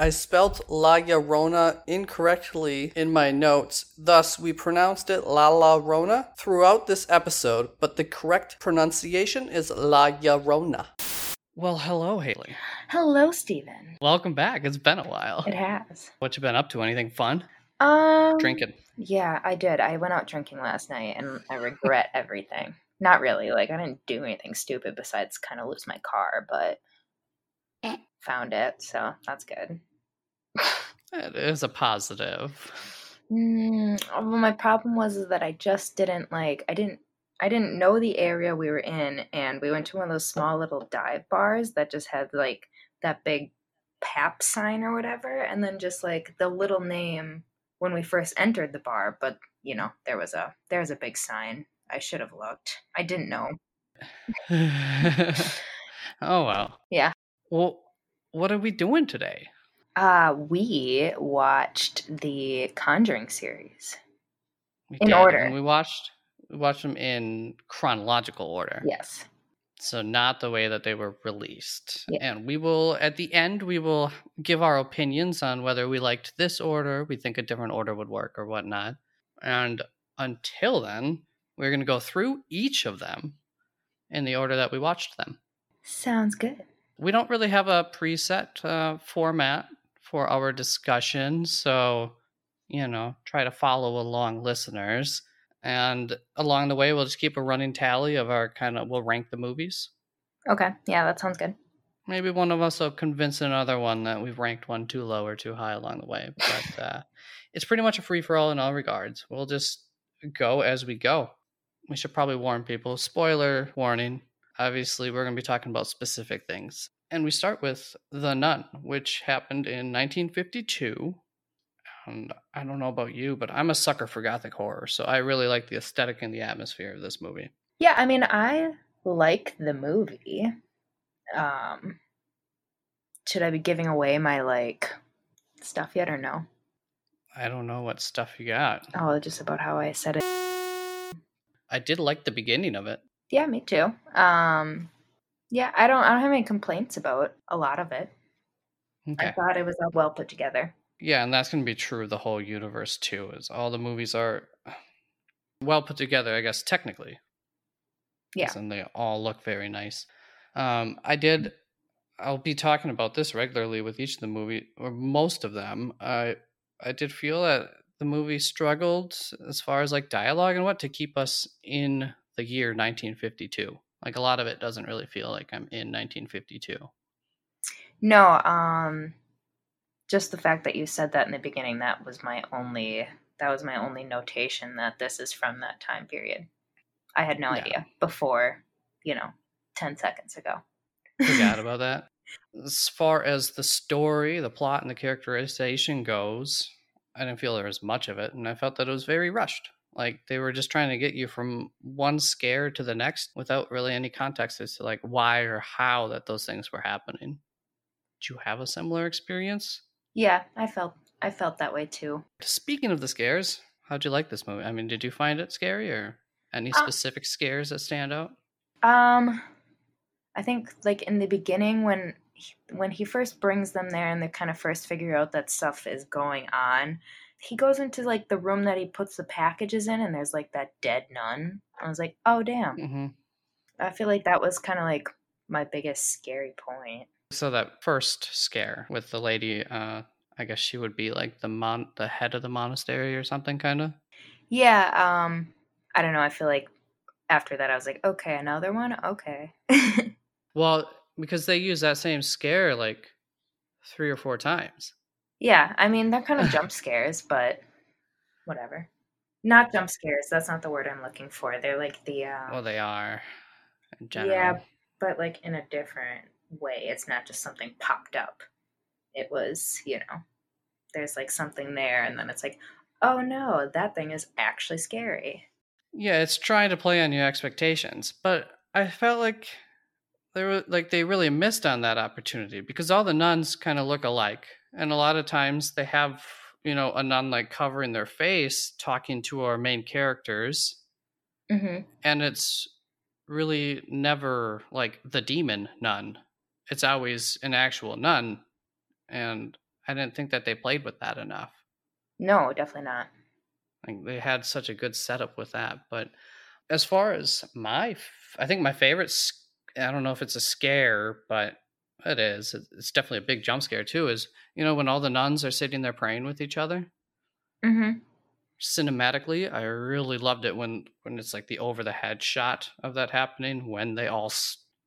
I spelt La Llorona incorrectly in my notes, thus, we pronounced it La La Rona throughout this episode, but the correct pronunciation is La Llorona. Well, hello, Haley. Hello, Stephen. Welcome back. It's been a while. It has. What you been up to? Anything fun? Um, Drinking. Yeah, I did. I went out drinking last night, and I regret everything. Not really. Like I didn't do anything stupid besides kind of lose my car, but found it, so that's good. It is a positive. Mm, well, my problem was is that I just didn't like. I didn't. I didn't know the area we were in, and we went to one of those small little dive bars that just had like that big pap sign or whatever, and then just like the little name when we first entered the bar. But you know, there was a there was a big sign. I should have looked. I didn't know. oh well. Yeah. Well, what are we doing today? Uh, we watched the Conjuring series. We In did, order. and we watched we watched them in chronological order. Yes. So not the way that they were released. Yeah. And we will at the end we will give our opinions on whether we liked this order, we think a different order would work or whatnot. And until then, we're gonna go through each of them in the order that we watched them. Sounds good. We don't really have a preset uh, format for our discussion, so you know, try to follow along, listeners. And along the way, we'll just keep a running tally of our kind of. We'll rank the movies. Okay. Yeah, that sounds good. Maybe one of us will convince another one that we've ranked one too low or too high along the way. But uh, it's pretty much a free for all in all regards. We'll just go as we go. We should probably warn people. Spoiler warning. Obviously, we're going to be talking about specific things. And we start with The Nun, which happened in 1952. And I don't know about you, but I'm a sucker for gothic horror. So I really like the aesthetic and the atmosphere of this movie. Yeah, I mean, I like the movie. Um, should I be giving away my like stuff yet or no? I don't know what stuff you got. Oh, just about how I said it. I did like the beginning of it. Yeah, me too. Um, yeah, I don't. I don't have any complaints about a lot of it. Okay. I thought it was all well put together. Yeah, and that's going to be true of the whole universe too. Is all the movies are well put together, I guess technically. Yeah. and they all look very nice. Um, I did. I'll be talking about this regularly with each of the movie or most of them. I I did feel that the movie struggled as far as like dialogue and what to keep us in the year 1952. Like a lot of it doesn't really feel like I'm in 1952. No, um, just the fact that you said that in the beginning, that was my only. That was my only notation that this is from that time period. I had no Yeah. idea before, you know, ten seconds ago. forgot about that. As far as the story, the plot, and the characterization goes, I didn't feel there was much of it, and I felt that it was very rushed. Like they were just trying to get you from one scare to the next without really any context as to like why or how that those things were happening. Did you have a similar experience? Yeah, I felt I felt that way too. Speaking of the scares, how'd you like this movie? I mean, did you find it scary or any Uh, specific scares that stand out? Um, I think like in the beginning when he, when he first brings them there and they kind of first figure out that stuff is going on, he goes into like the room that he puts the packages in, and there's like that dead nun. I was like, oh damn. hmm I feel like that was kind of like my biggest scary point. So that first scare with the lady, uh, I guess she would be like the mon, the head of the monastery or something, kind of. Yeah, um, I don't know. I feel like after that, I was like, okay, another one. Okay. Well, because they use that same scare like three or four times. Yeah, I mean they're kind of jump scares, but whatever. Not jump scares. That's not the word I'm looking for. They're like the um, Well, they are in general. yeah, but like in a different way. It's not just something popped up. It was, you know, there's like something there, and then it's like, oh no, that thing is actually scary. Yeah, it's trying to play on your expectations, but I felt like they were like they really missed on that opportunity because all the nuns kind of look alike, and a lot of times they have you know a nun like covering their face talking to our main characters, Mm-hmm. and it's really never like the demon nun. It's always an actual nun, and I didn't think that they played with that enough. No, definitely not. Like they had such a good setup with that. But as far as my, I think my favorite, I don't know if it's a scare, but it is. It's definitely a big jump scare too. Is you know when all the nuns are sitting there praying with each other. Mm-hmm. Cinematically, I really loved it when when it's like the over the head shot of that happening when they all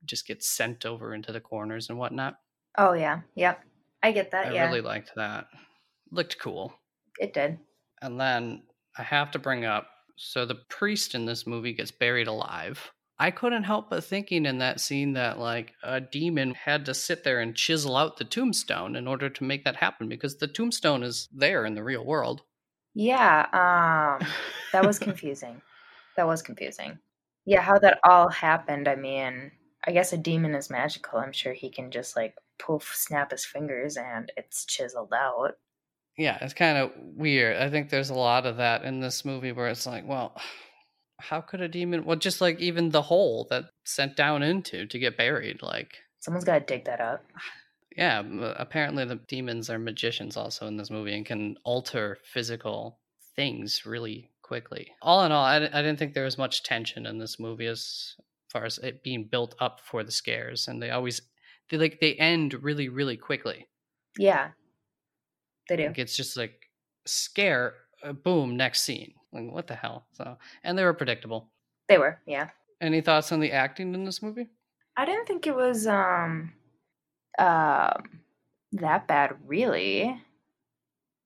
just get sent over into the corners and whatnot. Oh yeah, yep, I get that. Yeah. I yeah. really liked that. Looked cool. It did. And then I have to bring up so the priest in this movie gets buried alive. I couldn't help but thinking in that scene that like a demon had to sit there and chisel out the tombstone in order to make that happen because the tombstone is there in the real world. Yeah, um that was confusing. that was confusing. Yeah, how that all happened, I mean, I guess a demon is magical. I'm sure he can just like poof snap his fingers and it's chiseled out. Yeah, it's kind of weird. I think there's a lot of that in this movie where it's like, well, how could a demon well just like even the hole that sent down into to get buried like someone's got to dig that up. Yeah uh, apparently the demons are magicians also in this movie and can alter physical things really quickly. All in all I, I didn't think there was much tension in this movie as far as it being built up for the scares and they always they like they end really really quickly. Yeah. They do. Like it's just like scare uh, boom next scene like what the hell? So and they were predictable. They were, yeah. Any thoughts on the acting in this movie? I didn't think it was um uh, that bad really.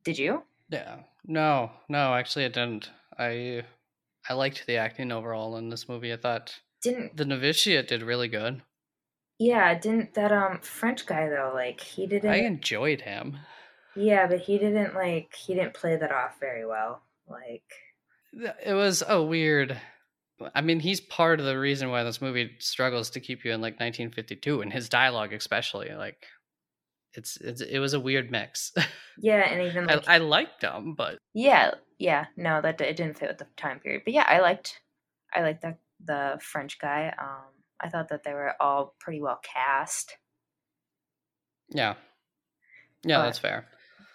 Did you? Yeah. No, no, actually I didn't. I I liked the acting overall in this movie. I thought didn't the novitiate did really good. Yeah, didn't that um French guy though, like he didn't I enjoyed him. Yeah, but he didn't like he didn't play that off very well. Like it was a weird. I mean, he's part of the reason why this movie struggles to keep you in like 1952, and his dialogue especially. Like, it's it's it was a weird mix. Yeah, and even like, I, I liked him, but yeah, yeah, no, that it didn't fit with the time period. But yeah, I liked, I liked the the French guy. Um, I thought that they were all pretty well cast. Yeah, yeah, but, that's fair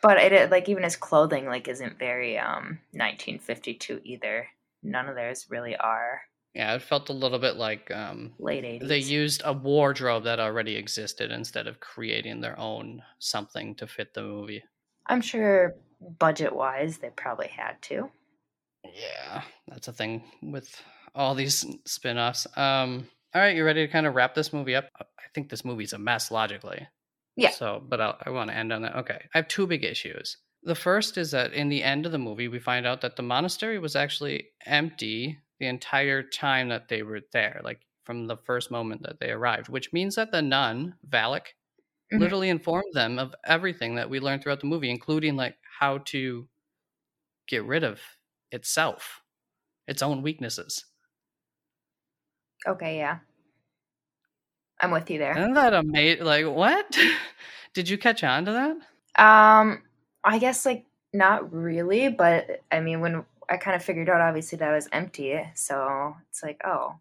but it like even his clothing like isn't very um 1952 either. None of theirs really are. Yeah, it felt a little bit like um late 80s. They used a wardrobe that already existed instead of creating their own something to fit the movie. I'm sure budget wise they probably had to. Yeah, that's a thing with all these spin-offs. Um all right, you ready to kind of wrap this movie up? I think this movie's a mess logically. Yeah. So, but I'll, I want to end on that. Okay. I have two big issues. The first is that in the end of the movie, we find out that the monastery was actually empty the entire time that they were there, like from the first moment that they arrived, which means that the nun, Valak, mm-hmm. literally informed them of everything that we learned throughout the movie, including like how to get rid of itself, its own weaknesses. Okay, yeah. I'm with you there. Isn't that amazing? Like, what? Did you catch on to that? Um, I guess like not really, but I mean, when I kind of figured out, obviously that was empty, so it's like, oh,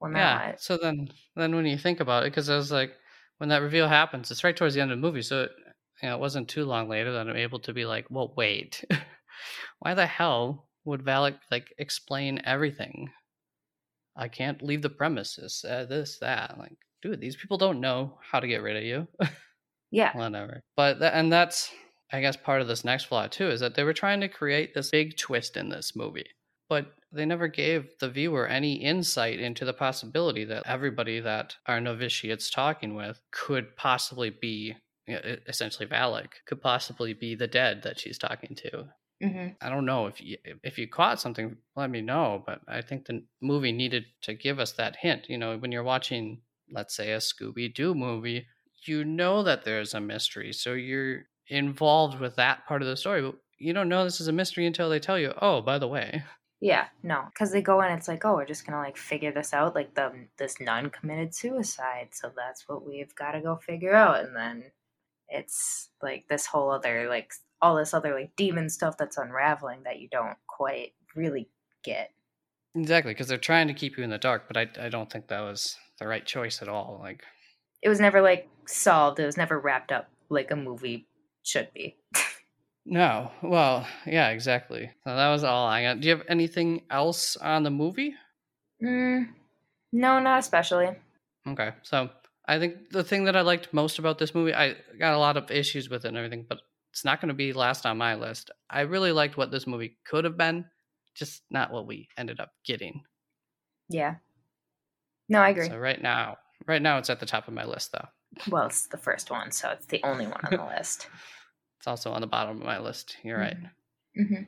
well, yeah. What? So then, then when you think about it, because I was like, when that reveal happens, it's right towards the end of the movie, so it, you know, it wasn't too long later that I'm able to be like, well, wait, why the hell would Valak like explain everything I can't leave the premises. Uh, this, that. Like, dude, these people don't know how to get rid of you. yeah. Whatever. But, th- and that's, I guess, part of this next flaw, too, is that they were trying to create this big twist in this movie. But they never gave the viewer any insight into the possibility that everybody that our novitiate's talking with could possibly be you know, essentially Valak, could possibly be the dead that she's talking to. Mm-hmm. I don't know if you if you caught something, let me know. But I think the movie needed to give us that hint. You know, when you're watching, let's say, a Scooby Doo movie, you know that there's a mystery, so you're involved with that part of the story. But you don't know this is a mystery until they tell you. Oh, by the way. Yeah, no, because they go in. It's like, oh, we're just gonna like figure this out. Like the this nun committed suicide, so that's what we've got to go figure out. And then it's like this whole other like all this other like demon stuff that's unraveling that you don't quite really get. Exactly, because they're trying to keep you in the dark, but I I don't think that was the right choice at all. Like it was never like solved. It was never wrapped up like a movie should be. No. Well, yeah, exactly. So that was all I got. Do you have anything else on the movie? Mm, no, not especially. Okay. So I think the thing that I liked most about this movie, I got a lot of issues with it and everything, but it's not going to be last on my list. I really liked what this movie could have been, just not what we ended up getting. Yeah. No, I agree. So right now, right now it's at the top of my list though. Well, it's the first one, so it's the only one on the list. It's also on the bottom of my list. You're right. Mm-hmm.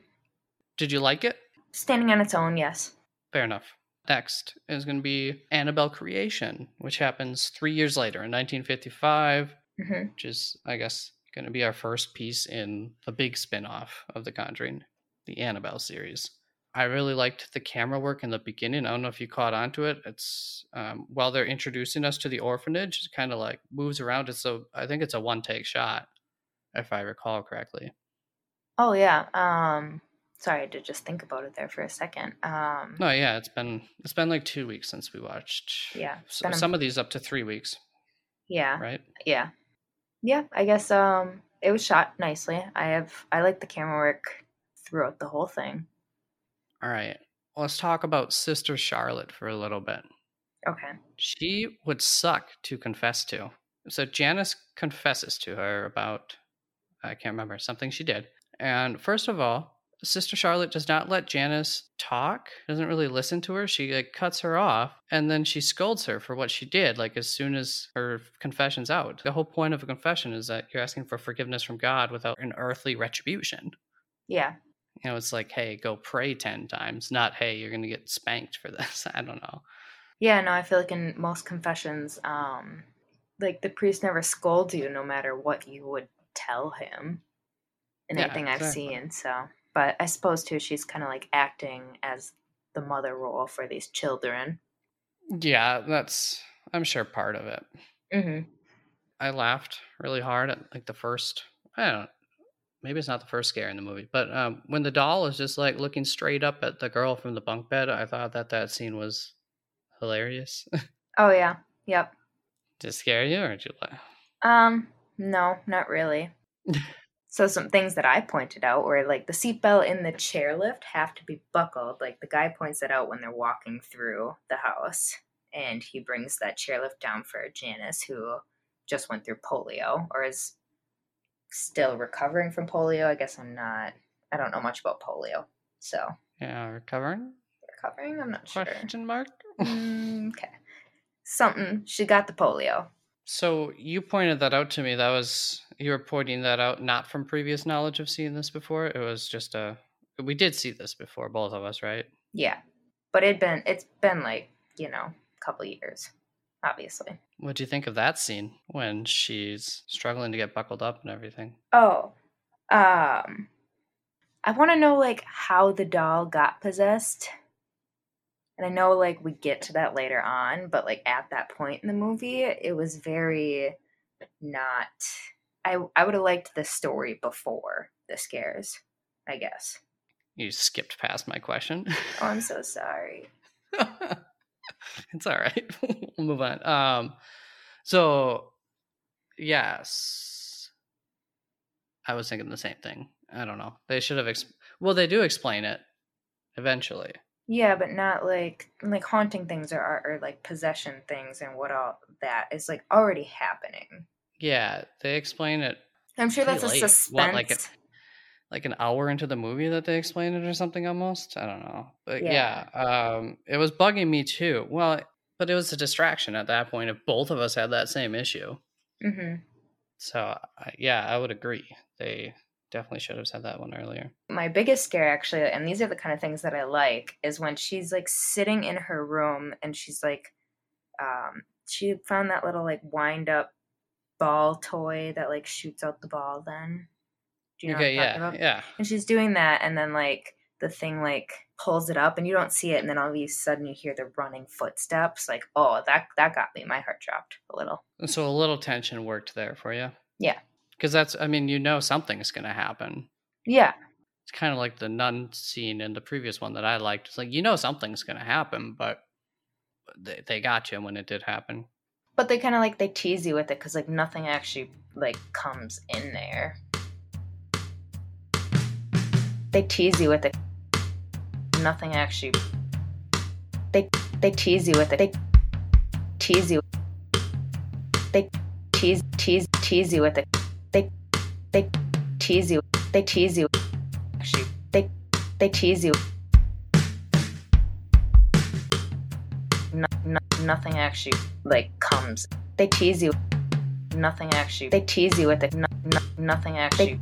Did you like it? Standing on its own, yes. Fair enough. Next is going to be Annabelle Creation, which happens three years later in 1955, hmm which is, I guess, going to be our first piece in the big spin off of The Conjuring, the Annabelle series. I really liked the camera work in the beginning. I don't know if you caught on to it. It's um, while they're introducing us to the orphanage, it kind of like moves around. It's so I think it's a one take shot, if I recall correctly. Oh yeah. Um, sorry, did just think about it there for a second. Um, No, yeah, it's been it's been like two weeks since we watched. Yeah, it's s- been a- some of these up to three weeks, yeah, right? yeah, yeah. I guess um, it was shot nicely. I have I like the camera work throughout the whole thing. All right, let's talk about Sister Charlotte for a little bit. Okay. She would suck to confess to. So Janice confesses to her about I can't remember something she did. And first of all, Sister Charlotte does not let Janice talk. Doesn't really listen to her. She like cuts her off, and then she scolds her for what she did. Like as soon as her confession's out. The whole point of a confession is that you're asking for forgiveness from God without an earthly retribution. Yeah. You know, it's like, hey, go pray ten times, not hey, you're gonna get spanked for this. I don't know. Yeah. No, I feel like in most confessions, um, like the priest never scolds you, no matter what you would tell him. In Yeah, anything I've exactly. seen, so. But I suppose too, she's kind of like acting as the mother role for these children. Yeah, that's I'm sure part of it. Mm-hmm. I laughed really hard at like the first. I don't. Maybe it's not the first scare in the movie, but um, when the doll is just like looking straight up at the girl from the bunk bed, I thought that that scene was hilarious. Oh yeah. Yep. did it scare you, or did you laugh? Um, no, not really. so some things that I pointed out were like the seatbelt in the chairlift have to be buckled. Like the guy points it out when they're walking through the house, and he brings that chairlift down for Janice, who just went through polio or is still recovering from polio. I guess I'm not. I don't know much about polio, so Yeah, recovering? recovering. I'm not sure. Question mark. Mm, okay, something. She got the polio. So you pointed that out to me. That was you were pointing that out not from previous knowledge of seeing this before. It was just a we did see this before, both of us, right? Yeah, but it'd been it's been like you know a couple years, obviously. What do you think of that scene when she's struggling to get buckled up and everything? Oh, um, I want to know like how the doll got possessed. And I know like we get to that later on, but like at that point in the movie, it was very not. I I would have liked the story before the scares. I guess. You skipped past my question. Oh, I'm so sorry. it's all right. we'll move on. Um, so yes, I was thinking the same thing. I don't know. They should have. Ex- well, they do explain it eventually. Yeah, but not like like haunting things or or like possession things and what all that is like already happening. Yeah, they explain it I'm sure that's a late. suspense. What, like it- like an hour into the movie that they explain it or something almost. I don't know. But yeah, um, it was bugging me too. Well, but it was a distraction at that point if both of us had that same issue. hmm So yeah, I would agree. They definitely should have said that one earlier. My biggest scare, actually, and these are the kind of things that I like, is when she's like sitting in her room and she's like, um, she found that little like wind up ball toy that like shoots out the ball. Then, do you know okay, what I'm talking yeah, about? yeah. And she's doing that, and then like the thing like pulls it up, and you don't see it, and then all of a sudden you hear the running footsteps. Like, oh, that that got me. My heart dropped a little. So a little tension worked there for you. Yeah. Because that's, I mean, you know, something's going to happen. Yeah, It's kind of like the nun scene in the previous one that I liked. It's like, you know, something's going to happen, but they, they got you when it did happen but they kind of like they tease you with it because like nothing actually like comes in there. They tease you with it. Nothing actually. They they tease you with it. They tease you. They tease tease tease you with it. They they tease you. They tease you. Actually they they tease you. No, no, nothing actually like comes. They tease you. Nothing actually. They tease you with it. No, no, nothing actually.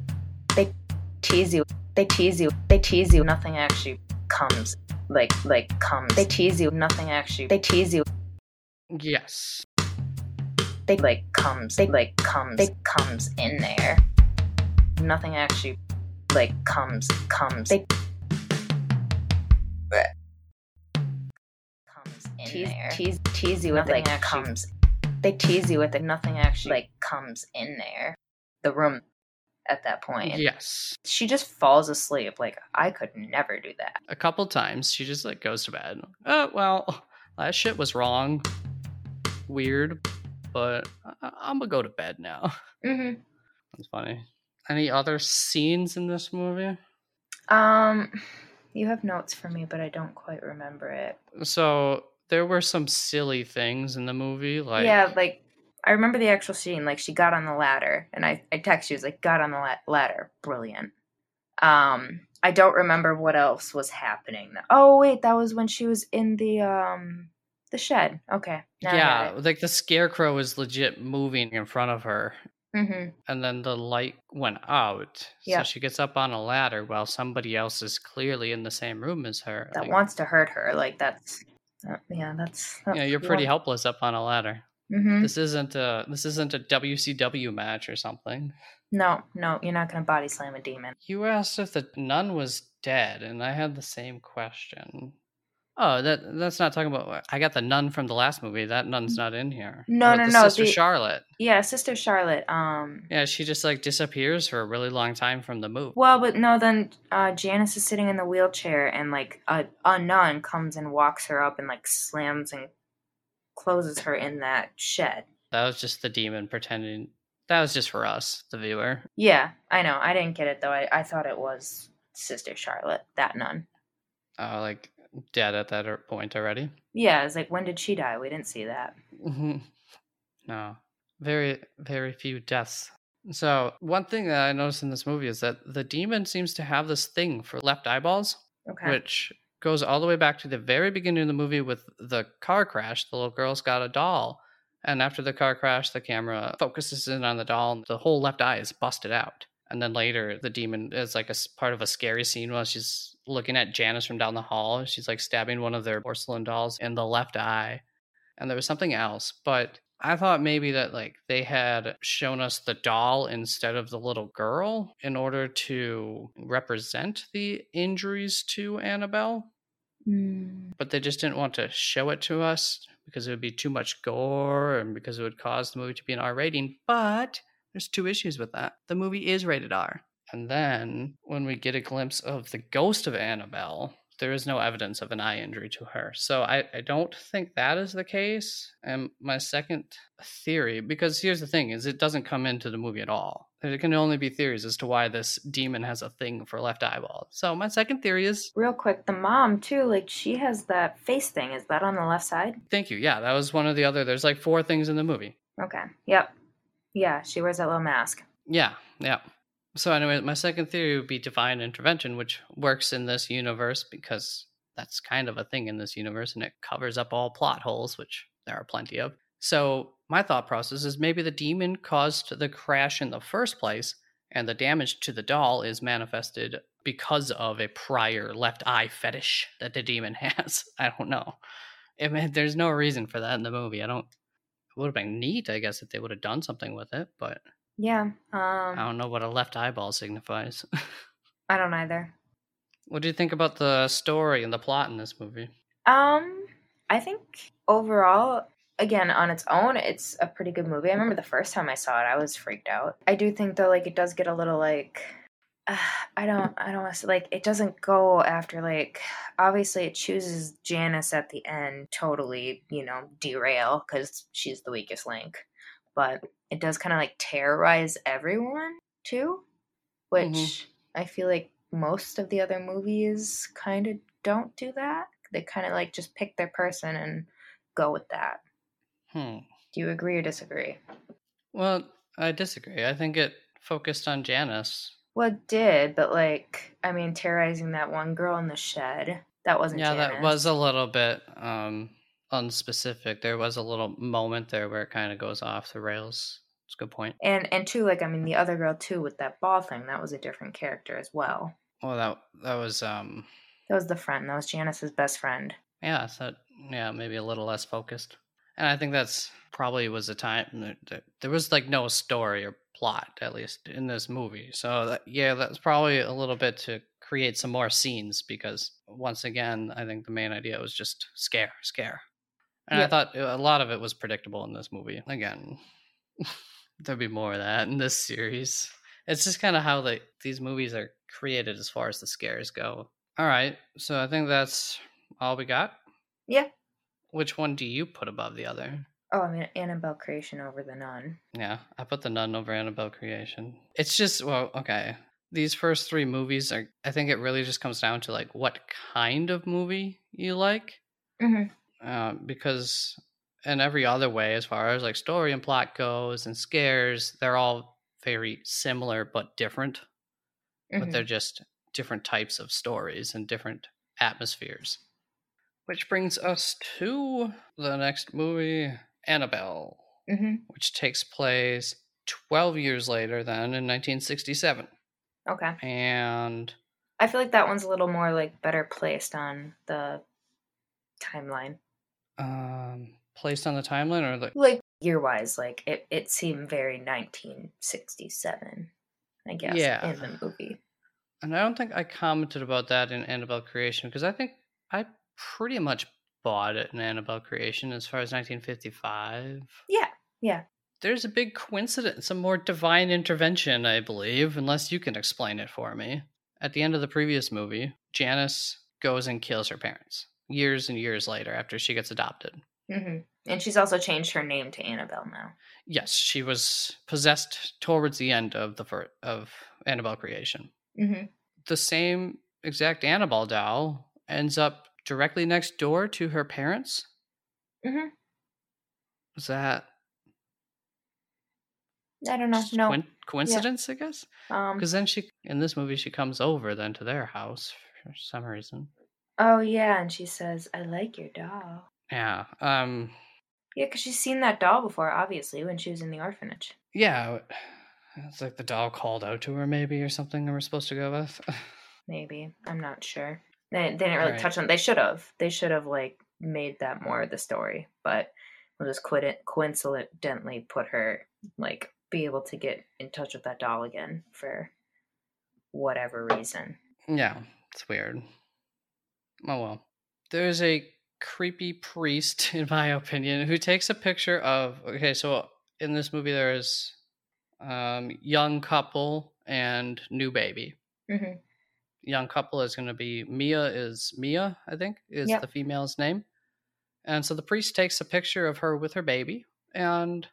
They, they tease you. They tease you. They tease you. Nothing actually comes. Like like comes. They tease you. Nothing actually. They tease you. Yes. They like comes. They like comes. They comes in there. Nothing actually like comes comes. They tease, there. Tease tease you with like actually, comes. They tease you with it. Nothing actually like comes in there. The room at that point. Yes. She just falls asleep. Like I could never do that. A couple times she just like goes to bed. Oh well, that shit was wrong. Weird, but I- am gonna go to bed now. Mm-hmm. That's funny. Any other scenes in this movie? Um, you have notes for me, but I don't quite remember it. So there were some silly things in the movie, like yeah, like I remember the actual scene. Like she got on the ladder, and I I text you was like got on the la- ladder, brilliant. Um, I don't remember what else was happening. Oh wait, that was when she was in the um the shed. Okay. yeah, like the scarecrow was legit moving in front of her. Mm-hmm. And then the light went out. Yeah. So she gets up on a ladder while somebody else is clearly in the same room as her. That like, wants to hurt her. Like that's uh, yeah, that's, that's yeah, you're pretty helpless up on a ladder. Mm-hmm. This isn't a this isn't a WCW match or something. No, no, you're not gonna body slam a demon. You asked if the nun was dead, and I had the same question. Oh, that that's not talking about. I got the nun from the last movie. That nun's not in here. No, no, no, Sister the- Charlotte. Yeah, Sister Charlotte. Um, Yeah, she just like disappears for a really long time from the movie. well, but no, then uh, Janice is sitting in the wheelchair, and like a a nun comes and walks her up and like slams and closes her in that shed. That was just the demon pretending. That was just for us, the viewer. Yeah, I know. I didn't get it though. I, I thought it was Sister Charlotte, that nun. Uh, like dead at that er- point already. Yeah, it's like when did she die? We didn't see that. Mhm. no, very very few deaths. So one thing that I noticed in this movie is that the demon seems to have this thing for left eyeballs, Okay. which goes all the way back to the very beginning of the movie with the car crash. The little girl's got a doll, and after the car crash, the camera focuses in on the doll, and the whole left eye is busted out. And then later, the demon is like a part of a scary scene while she's looking at Janice from down the hall. She's like stabbing one of their porcelain dolls in the left eye. And there was something else, but I thought maybe that like they had shown us the doll instead of the little girl in order to represent the injuries to Annabelle, Hmm. but they just didn't want to show it to us because it would be too much gore and because it would cause the movie to be an R rating. But there's two issues with that. The movie is rated R. And then when we get a glimpse of the ghost of Annabelle, there is no evidence of an eye injury to her. So I, I don't think that is the case. And my second theory, because here's the thing, is it doesn't come into the movie at all. There can only be theories as to why this demon has a thing for left eyeball. So my second theory is Real quick, the mom too. Like she has that face thing. Is that on the left side? thank you. Yeah, that was one of the other there's like four things in the movie. Okay. Yep. Yeah, she wears that little mask. Yeah, yeah. So anyway, my second theory would be divine intervention, which works in this universe because that's kind of a thing in this universe and it covers up all plot holes, which there are plenty of. So my thought process is maybe the demon caused the crash in the first place and the damage to the doll is manifested because of a prior left eye fetish that the demon has. I don't know. I mean, there's no reason for that in the movie. I don't. It would have been neat, I guess, if they would have done something with it, but Yeah. I Um, don't know what a left eyeball signifies. I don't either. what do you think about the story and the plot in this movie? Um, I think overall, again, on its own, it's a pretty good movie. I remember the first time I saw it, I was freaked out. I do think though, like it does get a little like. Uh, I don't. I don't want to like. It doesn't go after like. Obviously, it chooses Janice at the end. Totally, you know, derail because she's the weakest link. But it does kind of like terrorize everyone too, which Mhm. I feel like most of the other movies kind of don't do that. They kind of like just pick their person and go with that. Hmm. Do you agree or disagree? Well, I disagree. I think it focused on Janice. Well, it did, but like, I mean, terrorizing that one girl in the shed, that wasn't Yeah, Janice. that was a little bit um unspecific. There was a little moment there where it kind of goes off the rails. It's a good point. And and two, like I mean, the other girl too with that ball thing, that was a different character as well. Well, that that was um That was the friend. That was Janice's best friend. yeah, so yeah, maybe a little less focused. And I think that's probably was a time that, that there was like no story or plot at least in this movie. So that, yeah, that's probably a little bit to create some more scenes because once again, I think the main idea was just scare, scare. And I thought a lot of it was predictable in this movie. Again, there'll be more of that in this series. It's just kind of how they these movies are created as far as the scares go. All right, so I think that's all we got. Yeah. Which one do you put above the other? Oh, I mean, Annabelle creation over the nun. Yeah, I put the Nun over Annabelle Creation. It's just well, okay. These first three movies are. I think it really just comes down to like what kind of movie you like, Mm-hmm. Uh, because in every other way, as far as like story and plot goes and scares, they're all very similar but different. But Mm-hmm. they're just different types of stories and different atmospheres. Which brings us to the next movie, Annabelle. Mm-hmm. which takes place 12 years later than in 1967 Okay. and I feel like that one's a little more like better placed on the timeline. Um, placed on the timeline or the Like year wise, like it, it seemed very 1967, I guess, Yeah. in the movie. and i don't think i commented about that in annabelle creation because i think i pretty much bought it in annabelle creation as far as 1955 Yeah. Yeah. there's a big coincidence some more divine intervention i believe unless you can explain it for me at the end of the previous movie janice goes and kills her parents years and years later after she gets adopted hmm And she's also changed her name to Annabelle now. Yes, she was possessed towards the end of the of Annabelle creation. Mm-hmm. The same exact Annabelle doll ends up directly next door to her parents. Mm-hmm. Is that I don't know. No. coin- coincidence? I guess Um. because then she in this movie she comes over then to their house for some reason. Oh yeah, and she says, "I like your doll." Yeah. Um. Yeah, because she's seen that doll before, obviously, when she was in the orphanage. Yeah. It's like the doll called out to her, maybe, or something. and we're supposed to go with. Maybe I'm not sure. They, they didn't really Right. touch on. They should have. They should have like made that more of the story, but we'll just quit coincidentally put her like be able to get in touch with that doll again for whatever reason. Yeah, it's weird. Oh well. There's a creepy priest, in my opinion, who takes a picture of. Okay, so in this movie, there is um, young couple and new baby. hmm Young couple is going to be Mia. Is Mia? I think is Yep. the female's name. And so the priest takes a picture of her with her baby, and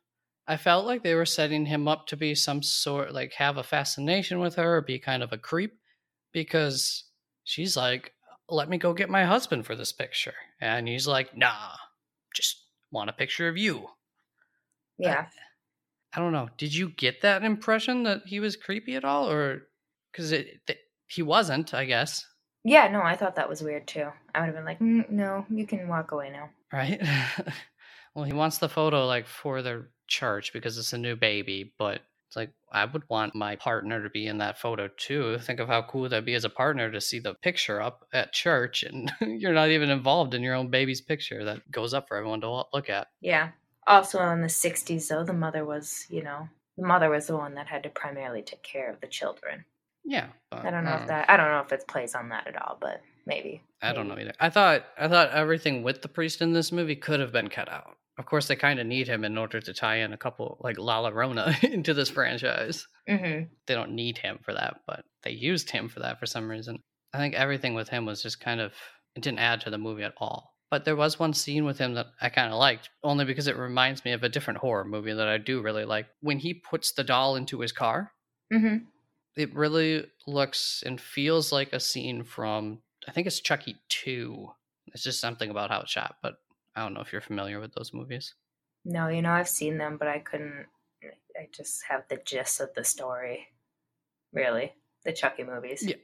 I felt like they were setting him up to be some sort, like have a fascination with her, or be kind of a creep, because she's like, "Let me go get my husband for this picture," and he's like, "Nah, just want a picture of you." Yeah. I don't know. Did you get that impression that he was creepy at all, or because it th- he wasn't? I guess Yeah, no, I thought that was weird too. I would have been like, mm, no, you can walk away now. right? well, he wants the photo like for the church because it's a new baby, but it's like I would want my partner to be in that photo too. Think of how cool that'd be as a partner to see the picture up at church and you're not even involved in your own baby's picture that goes up for everyone to look at. Yeah. Also in the 60s, though, the mother was, you know, the mother was the one that had to primarily take care of the children. Yeah, but, I don't know if um that, I don't know if it plays on that at all, but maybe. I don't know either. I thought I thought everything with the priest in this movie could have been cut out. Of course, they kind of need him in order to tie in a couple like Lala Rona into this franchise. Mm-hmm. they don't need him for that, but they used him for that for some reason. I think everything with him was just kind of it didn't add to the movie at all. But there was one scene with him that I kind of liked, only because it reminds me of a different horror movie that I do really like. When he puts the doll into his car, Mm-hmm. it really looks and feels like a scene from I think it's Chucky 2. It's just something about how it's shot, but I don't know if you're familiar with those movies. No, you know, I've seen them, but I couldn't. I just have the gist of the story. Really, the Chucky movies. Yeah,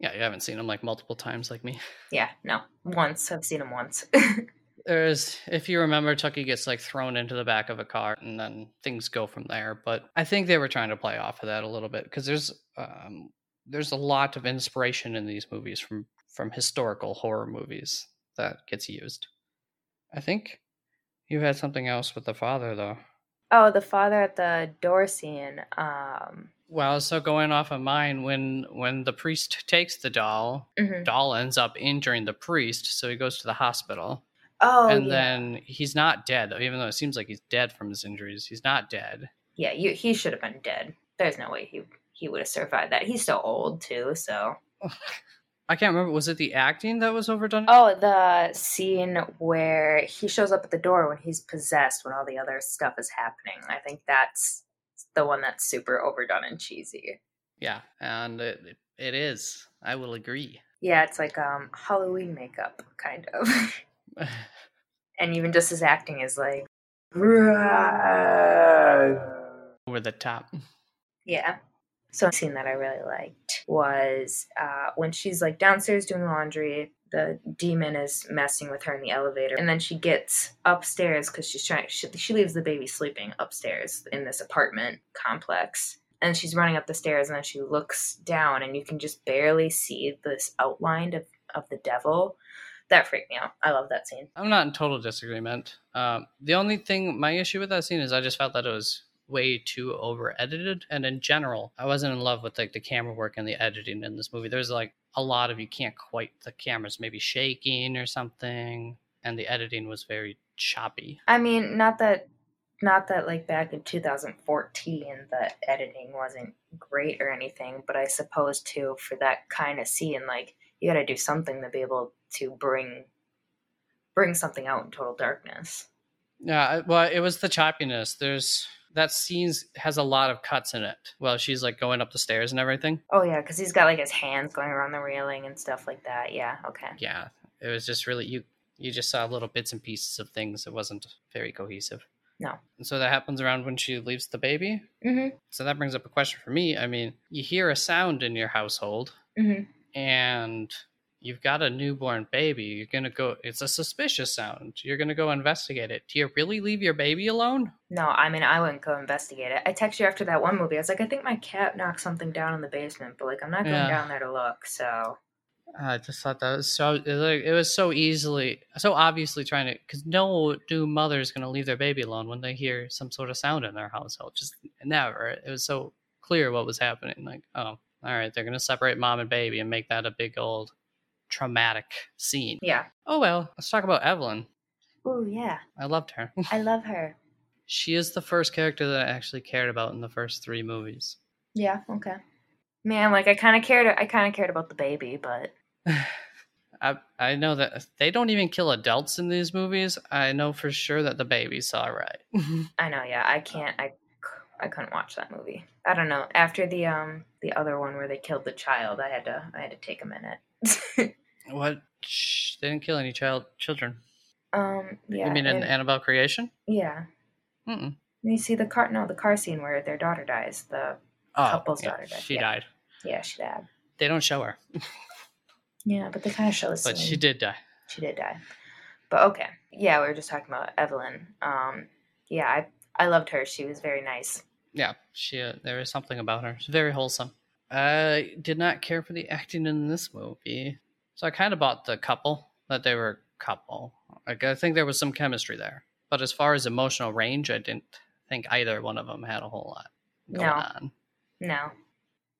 yeah, you haven't seen them like multiple times like me. Yeah, no, once. I've seen them once. There's, if you remember, Chucky gets like thrown into the back of a car, and then things go from there. But I think they were trying to play off of that a little bit because there's, um, there's a lot of inspiration in these movies from from historical horror movies that gets used. I think you had something else with the father though. Oh, the father at the door scene. Um, well, so going off of mine, when when the priest takes the doll, mm-hmm. doll ends up injuring the priest, so he goes to the hospital. Oh, and yeah. then he's not dead, though, even though it seems like he's dead from his injuries. He's not dead. Yeah, you, he should have been dead. There's no way he he would have survived that. He's still old too, so. I can't remember. Was it the acting that was overdone? Oh, the scene where he shows up at the door when he's possessed, when all the other stuff is happening. I think that's the one that's super overdone and cheesy. Yeah, and it, it is. I will agree. Yeah, it's like um Halloween makeup, kind of. and even just his acting is like over the top. Yeah. So scene that I really liked was uh, when she's like downstairs doing laundry. The demon is messing with her in the elevator, and then she gets upstairs because she's trying. She, she leaves the baby sleeping upstairs in this apartment complex, and she's running up the stairs, and then she looks down, and you can just barely see this outline of of the devil. That freaked me out. I love that scene. I'm not in total disagreement. Um, the only thing, my issue with that scene is I just felt that it was way too over edited and in general i wasn't in love with like the camera work and the editing in this movie. There's like a lot of you can't quite the cameras maybe shaking or something and the editing was very choppy. I mean not that not that like back in 2014 the editing wasn't great or anything but i suppose too for that kind of scene like you got to do something to be able to bring bring something out in total darkness. Yeah well it was the choppiness. There's that scene has a lot of cuts in it. Well, she's like going up the stairs and everything. Oh yeah, because he's got like his hands going around the railing and stuff like that. Yeah. Okay. Yeah, it was just really you. You just saw little bits and pieces of things. It wasn't very cohesive. No. And so that happens around when she leaves the baby. Mm-hmm. So that brings up a question for me. I mean, you hear a sound in your household, mm-hmm. and you've got a newborn baby. You're gonna go. It's a suspicious sound. You're gonna go investigate it. Do you really leave your baby alone? No, I mean I wouldn't go investigate it. I texted you after that one movie. I was like, I think my cat knocked something down in the basement, but like I'm not going Yeah. down there to look. So I just thought that was so. It was, it was so easily, so obviously trying to. Because no new mother is gonna leave their baby alone when they hear some sort of sound in their household. Just never. It was so clear what was happening. Like, oh, all right, they're gonna separate mom and baby and make that a big old traumatic scene. yeah. Oh well, let's talk about Evelyn. Oh yeah, I loved her. I love her. she is the first character that I actually cared about in the first three movies. Yeah. Okay. Man, like I kind of cared. I kind of cared about the baby, but I I know that they don't even kill adults in these movies. I know for sure that the baby's all right. I know. Yeah, I can't. I I couldn't watch that movie. I don't know. After the um the other one where they killed the child, I had to I had to take a minute. what? Shh, they didn't kill any child children. um. Yeah. you mean in Annabelle Creation? yeah. Mm-mm. You see the car? No, the car scene where their daughter dies. The Oh, Couple's yeah, daughter died, She yeah. died. yeah, she died. They don't show her, Yeah, but they kind of show the but scene. she did die. She did die. But okay. Yeah, we were just talking about Evelyn. Um. Yeah, I I loved her. She was very nice. Yeah, she. Uh, there was something about her. She's very wholesome. I did not care for the acting in this movie, so I kind of bought the couple that they were a couple. Like I think there was some chemistry there, but as far as emotional range, I didn't think either one of them had a whole lot going No. on. No,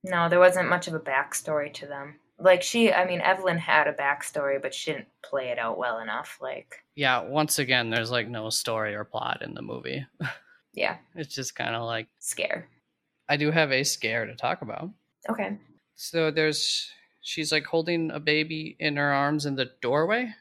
no, there wasn't much of a backstory to them. Like she, I mean, Evelyn had a backstory, but she didn't play it out well enough. Like, Yeah, once again, there's like no story or plot in the movie. yeah, It's just kind of like scare. I do have a scare to talk about. Okay. So there's she's like holding a baby in her arms in the doorway.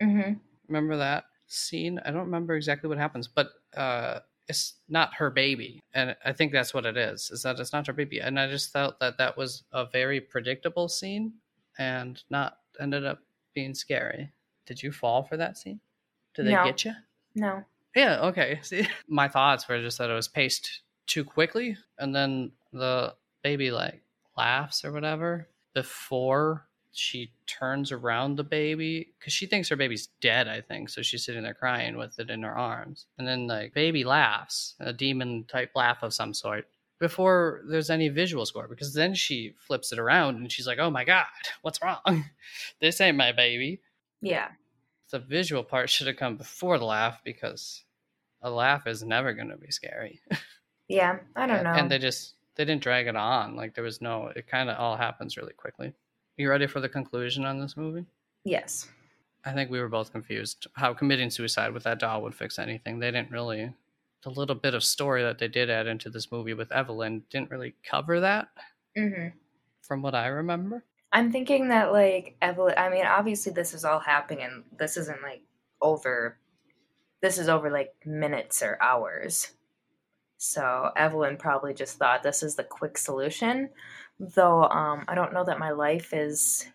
Mm-hmm. Remember that scene? I don't remember exactly what happens, but uh it's not her baby and i think that's what it is is that it's not her baby and i just felt that that was a very predictable scene and not ended up being scary did you fall for that scene did they No. get you No. yeah okay see my thoughts were just that it was paced too quickly and then the baby like laughs or whatever before she turns around the baby because she thinks her baby's dead i think so she's sitting there crying with it in her arms and then like baby laughs a demon type laugh of some sort before there's any visual score because then she flips it around and she's like oh my god what's wrong this ain't my baby Yeah. the visual part should have come before the laugh because a laugh is never going to be scary Yeah. I don't know. and they just they didn't drag it on like there was no it kind of all happens really quickly you ready for the conclusion on this movie yes. i think we were both confused how committing suicide with that doll would fix anything they didn't really the little bit of story that they did add into this movie with evelyn didn't really cover that hmm from what i remember I'm thinking that like Evelyn. I mean, obviously this is all happening, and this isn't like over. This is over like minutes or hours. So Evelyn probably just thought this is the quick solution. Though um, I don't know that my life is.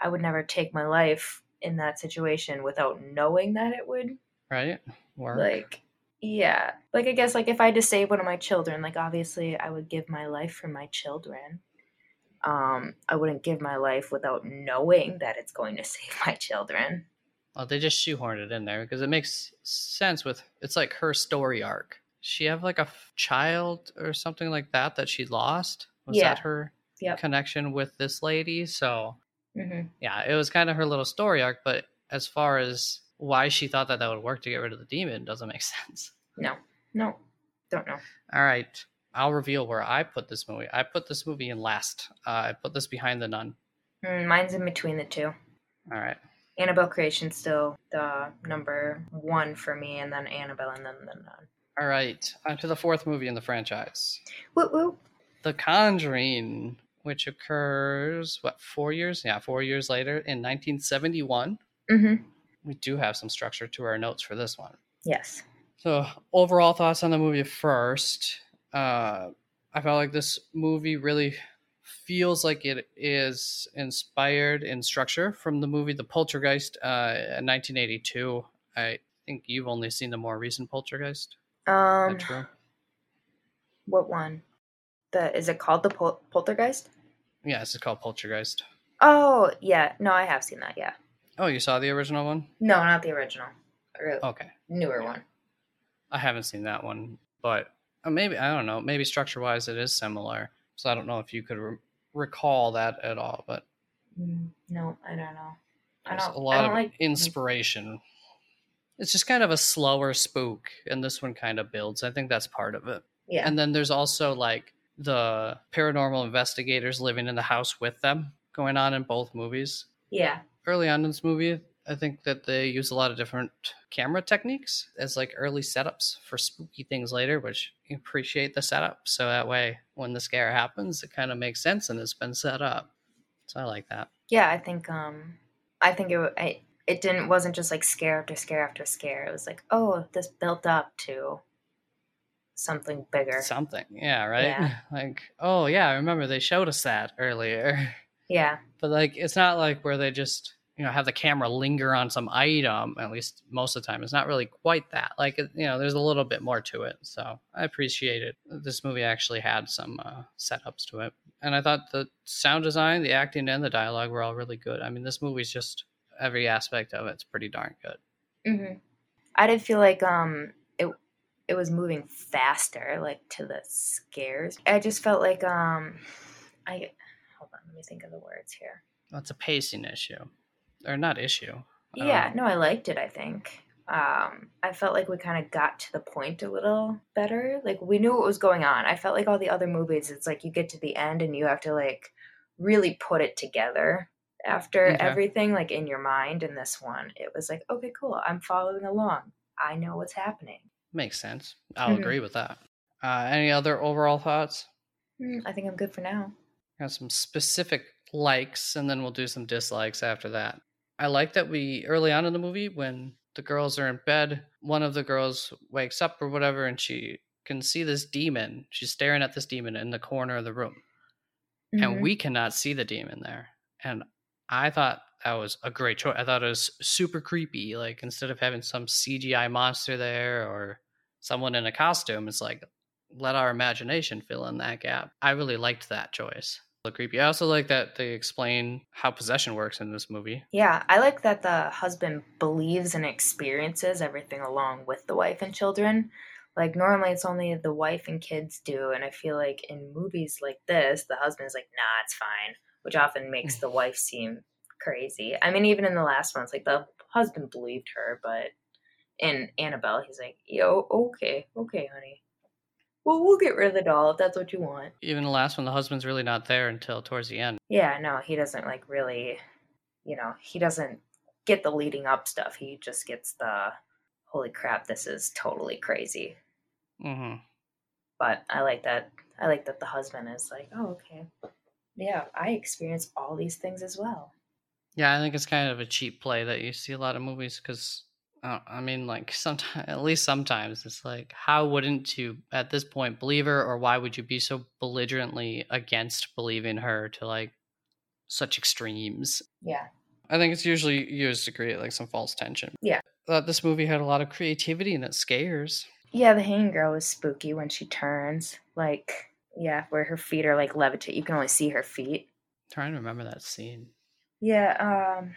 I would never take my life in that situation without knowing that it would right Work. like yeah like i guess like if i had to save one of my children like obviously i would give my life for my children um i wouldn't give my life without knowing that it's going to save my children Well, they just shoehorned it in there because it makes sense with it's like her story arc. She have like a f- child or something like that that she lost. Was Yeah. that her Yep. connection with this lady? So hmm yeah, it was kind of her little story arc. But as far as why she thought that that would work to get rid of the demon doesn't make sense. no no don't know All right, I'll reveal where I put this movie. I put this movie in last. Uh, I put this behind the nun. Mm, mine's in between the two All right. annabelle Creation still the number one for me and then annabelle and then the nun All right. On to the fourth movie in the franchise. whoop whoop The Conjuring, which occurs what four years? Yeah, four years later in 1971. mm-hmm We do have some structure to our notes for this one. yes So overall thoughts on the movie first. Uh, I felt like this movie really feels like it is inspired in structure from the movie The Poltergeist uh, in 1982. I think you've only seen the more recent Poltergeist. Um what one the is it called the Pol- poltergeist Yeah, this is called Poltergeist. Oh, yeah. No, I have seen that. Yeah. Oh, you saw the original one? No, not the original. Or Okay. newer one. I haven't seen that one, but uh, maybe I don't know. Maybe structure wise, it is similar. So I don't know if you could re- recall that at all. But Mm, no, I don't know. I don't. a I lot don't of like inspiration. It's just kind of a slower spook, and this one kind of builds. I think that's part of it. Yeah. And then there's also like the paranormal investigators living in the house with them going on in both movies. yeah. Early on in this movie, I think that they use a lot of different camera techniques as like early setups for spooky things later, which you appreciate the setup. So that way, when the scare happens, it kind of makes sense and it's been set up. So I like that. Yeah. I think. Um. I think it. I. It didn't. Wasn't just like scare after scare after scare. It was like, oh, this built up to something bigger. Something. Yeah, right? Yeah. Like, oh, yeah, I remember they showed us that earlier. Yeah. But like, it's not like where they just, you know, have the camera linger on some item, at least most of the time. It's not really quite that. Like, you know, there's a little bit more to it. So I appreciate it. This movie actually had some uh, setups to it. And I thought the sound design, the acting, and the dialogue were all really good. I mean, this movie's just every aspect of it's pretty darn good. hmm I did feel like um it it was moving faster, like to the scares. I just felt like um I hold on, let me think of the words here. That's a pacing issue, or not issue. Yeah, Um, no, I liked it. I think um I felt like we kind of got to the point a little better. Like we knew what was going on. I felt like all the other movies, it's like you get to the end and you have to like really put it together after Okay. everything like in your mind in this one it was like okay cool i'm following along i know what's happening Makes sense. I'll Mhm. agree with that. Uh, any other overall thoughts? Hmm, I think I'm good for now. Got some specific likes, and then we'll do some dislikes after that. I like that we early on in the movie when the girls are in bed, one of the girls wakes up or whatever, and she can see this demon. She's staring at this demon in the corner of the room. Mhm. And we cannot see the demon there. And I thought that was a great choice. I thought it was super creepy. Like instead of having some CGI monster there or someone in a costume, it's like let our imagination fill in that gap. I really liked that choice. Look creepy. I also like that they explain how possession works in this movie. Yeah, I like that the husband believes and experiences everything along with the wife and children. Like normally it's only the wife and kids do, and I feel like in movies like this, the husband's like, "Nah, it's fine," which often makes the wife seem crazy. I mean, even in the last one, it's like the husband believed her, but in Annabelle, he's like, "Yo, okay, okay, honey. Well, we'll get rid of the doll if that's what you want." Even the last one, the husband's really not there until towards the end. Yeah, no, he doesn't like really, you know, he doesn't get the leading up stuff. He just gets the holy crap, this is totally crazy. hmm But I like that. I like that the husband is like, oh, okay. Yeah, I experience all these things as well. Yeah, I think it's kind of a cheap play that you see a lot of movies because, uh, I mean, like sometimes, at least sometimes, it's like, how wouldn't you at this point believe her, or why would you be so belligerently against believing her to like such extremes? Yeah. I think it's usually used to create like some false tension. Yeah. Thought this movie had a lot of creativity and it scares. Yeah, the hanging girl is spooky when she turns. Like, yeah, where her feet are like levitate. You can only see her feet. trying to remember that scene. Yeah, um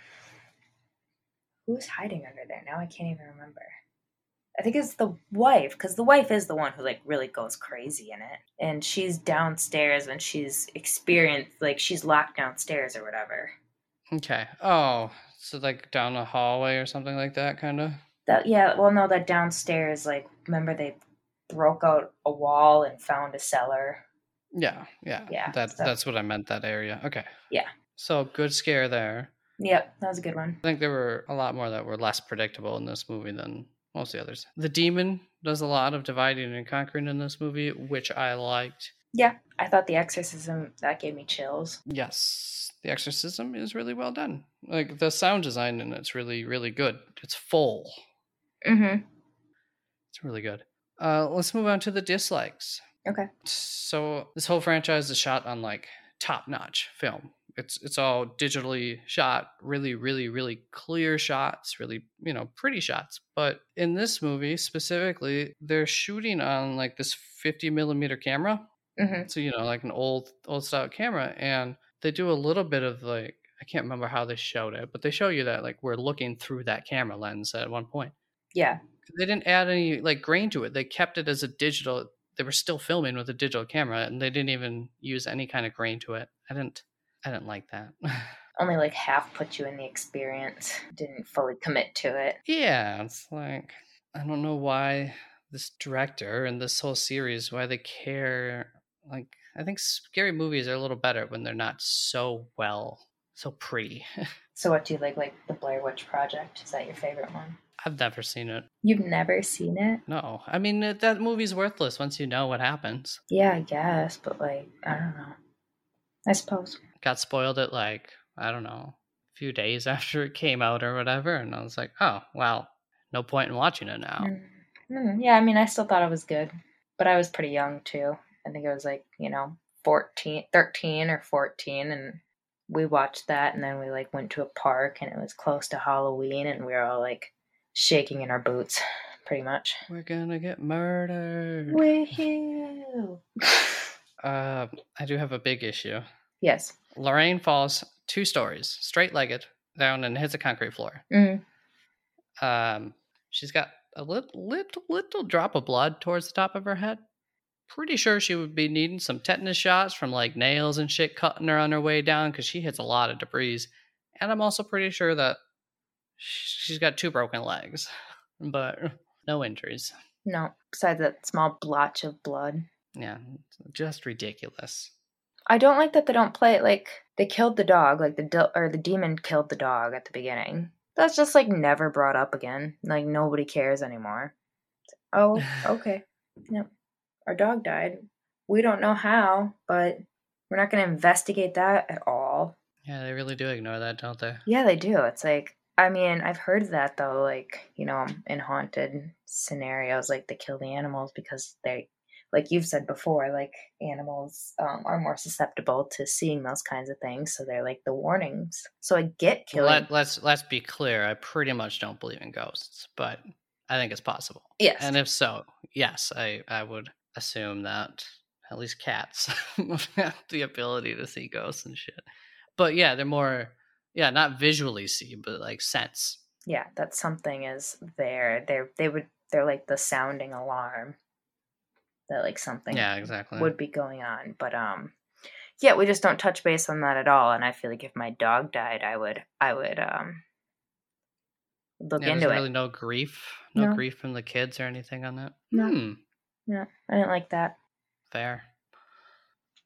who's hiding under there? Now I can't even remember. I think it's the wife, because the wife is the one who like really goes crazy in it. And she's downstairs and she's experienced like she's locked downstairs or whatever. Okay. Oh, so like down the hallway or something like that, kind of. That yeah, well no, that downstairs, like remember they broke out a wall and found a cellar. Yeah, yeah, Yeah, That so- that's what I meant. That area. Okay. Yeah. So good scare there. Yep, that was a good one. I think there were a lot more that were less predictable in this movie than most of the others. The demon does a lot of dividing and conquering in this movie, which I liked. Yeah. I thought the exorcism that gave me chills. Yes, the exorcism is really well done. Like the sound design in it's really, really good. It's full. Mm-hmm. It's really good. Uh, let's move on to the dislikes. Okay. So this whole franchise is shot on like top-notch film. It's it's all digitally shot, really, really, really clear shots, really, you know, pretty shots. But in this movie specifically, they're shooting on like this 50 millimeter camera. Mm-hmm. So you know, like an old old style camera, and they do a little bit of like I can't remember how they showed it, but they show you that like we're looking through that camera lens at one point Yeah. they didn't add any like grain to it. They kept it as a digital. They were still filming with a digital camera, and they didn't even use any kind of grain to it. I didn't. I didn't like that. Only like half put you in the experience. Didn't fully commit to it. yeah, it's like I don't know why this director and this whole series why they care. Like I think scary movies are a little better when they're not so well, so pretty. So what do you like like the Blair Witch Project? Is that your favorite one? I've never seen it. You've never seen it? No, I mean that- that movie's worthless once you know what happens. Yeah, I guess, but like I don't know. I suppose. got spoiled at like I don't know a few days after it came out or whatever, and I was like, oh well, no point in watching it now. Mm. Mm, yeah, I mean, I still thought it was good, but I was pretty young too. I think I was like, you know, 14, 13 or 14 and we watched that and then we like went to a park and it was close to Halloween and we were all like shaking in our boots pretty much. We're gonna get murdered. Woohoo! Uh, I do have a big issue. yes. Lorraine falls two stories, straight legged, down and hits a concrete floor. Mm, Um, she's got a little, little, little drop of blood towards the top of her head. Pretty sure she would be needing some tetanus shots from like nails and shit cutting her on her way down because she hits a lot of debris. And I'm also pretty sure that she's got two broken legs, but no injuries. no, besides that small blotch of blood. Yeah, just ridiculous. I don't like that they don't play it like they killed the dog, like the de- or the demon killed the dog at the beginning. That's just like never brought up again. Like nobody cares anymore. Oh, okay. Yep. Our dog died. We don't know how, but we're not going to investigate that at all. Yeah, they really do ignore that, don't they? Yeah, they do. It's like I mean, I've heard that though, like, you know, in haunted scenarios, like they kill the animals because they like you've said before, like animals um, are more susceptible to seeing those kinds of things, so they're like the warnings. So I get killing. Let, let's let's be clear. I pretty much don't believe in ghosts, but I think it's possible. yes. And if so, yes, I I would assume that at least cats have the ability to see ghosts and shit. But yeah, they're more yeah, not visually see, but like sense. yeah, that something is there. They're they would they're like the sounding alarm that like something Yeah, exactly. would be going on. But um yeah, we just don't touch base on that at all. And I feel like if my dog died, I would I would um look yeah, into there's it. really no grief, no, No. grief from the kids or anything on that. No. Hmm, Yeah, I didn't like that. fair.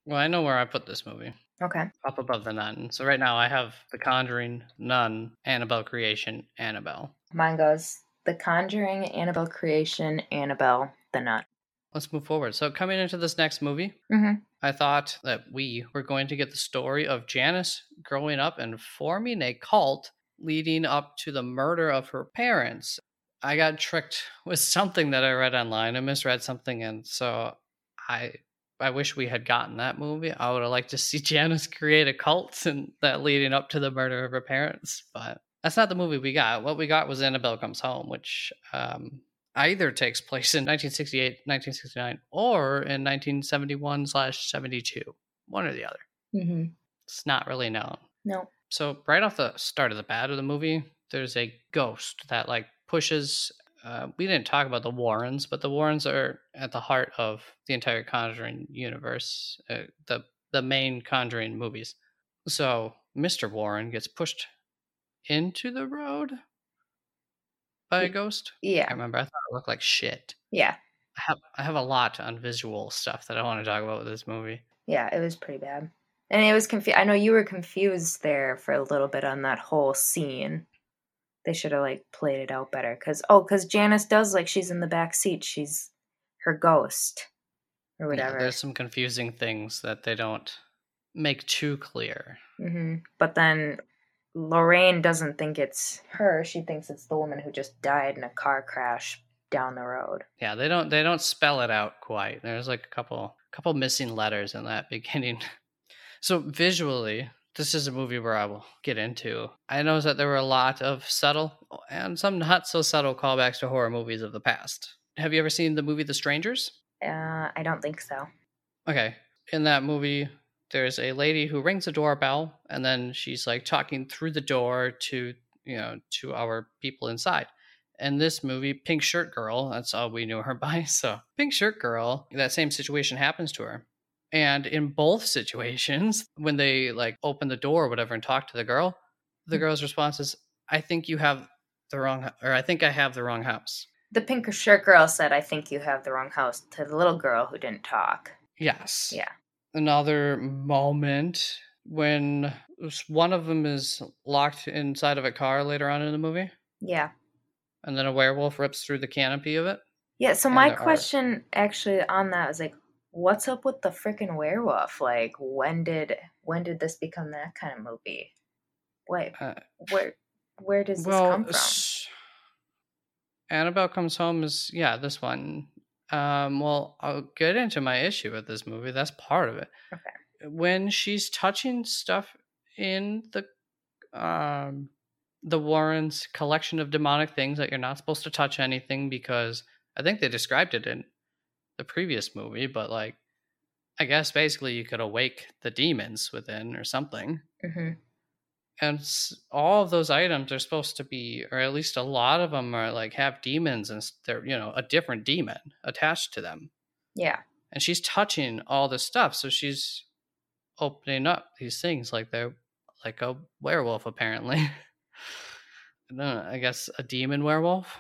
Well, I know where I put this movie. Okay. Up above the Nun. So right now I have The Conjuring, Nun, Annabelle Creation, Annabelle. Mine goes The Conjuring, Annabelle Creation, Annabelle, The Nun. Let's move forward. So coming into this next movie, Mm-hmm. I thought that we were going to get the story of Janice growing up and forming a cult leading up to the murder of her parents. I got tricked with something that I read online. I misread something, and so I I wish we had gotten that movie. I would have liked to see Janice create a cult and that leading up to the murder of her parents, but that's not the movie we got. What we got was Annabelle Comes Home, which um, either takes place in 1968, 1969, or in 1971 slash 72. One or the other. Mm-hmm. It's not really known. No. So right off the start of the bat of the movie, there's a ghost that like pushes. Uh, we didn't talk about the Warrens, but the Warrens are at the heart of the entire Conjuring universe, uh, the the main Conjuring movies. So Mr. Warren gets pushed into the road by a ghost. Yeah, I remember. I thought it looked like shit. Yeah. I have I have a lot on visual stuff that I want to talk about with this movie. Yeah. It was pretty bad. And it was confused. I know you were confused there for a little bit on that whole scene. They should have like played it out better. Cause oh, cause Janice does like she's in the back seat. She's her ghost or Yeah, whatever. there's some confusing things that they don't make too clear. hmm But then Lorraine doesn't think it's her. She thinks it's the woman who just died in a car crash down the road. Yeah, they don't they don't spell it out quite. There's like a couple couple missing letters in that beginning. So visually, this is a movie where I will get into. I know that there were a lot of subtle and some not so subtle callbacks to horror movies of the past. Have you ever seen the movie The Strangers? Uh, I don't think so. Okay. In that movie, there's a lady who rings a doorbell and then she's like talking through the door to, you know, to our people inside. And this movie, Pink Shirt Girl, that's all we knew her by. So, Pink Shirt Girl, that same situation happens to her. And in both situations, when they like open the door or whatever and talk to the girl, the Hmm. girl's response is, I think you have the wrong, or I think I have the wrong house. The pink shirt girl said, I think you have the wrong house to the little girl who didn't talk. Yes. Yeah. Another moment when one of them is locked inside of a car later on in the movie, Yeah. and then a werewolf rips through the canopy of it. Yeah, so my question actually on that was like, what's up with the freaking werewolf? Like, when did when did this become that kind of movie? Wait, Uh, where where does this well, come from? s- Annabelle comes home is yeah this one. Um, well, I'll get into my issue with this movie. That's part of it. Okay. When she's touching stuff in the um the Warrens' collection of demonic things that you're not supposed to touch anything because I think they described it in the previous movie, but like I guess basically you could awake the demons within or something. hmm And all of those items are supposed to be, or at least a lot of them are like have demons and they're, you know, a different demon attached to them. Yeah. And she's touching all this stuff. So she's opening up these things like they're like a werewolf, apparently. I don't know, I guess a demon werewolf.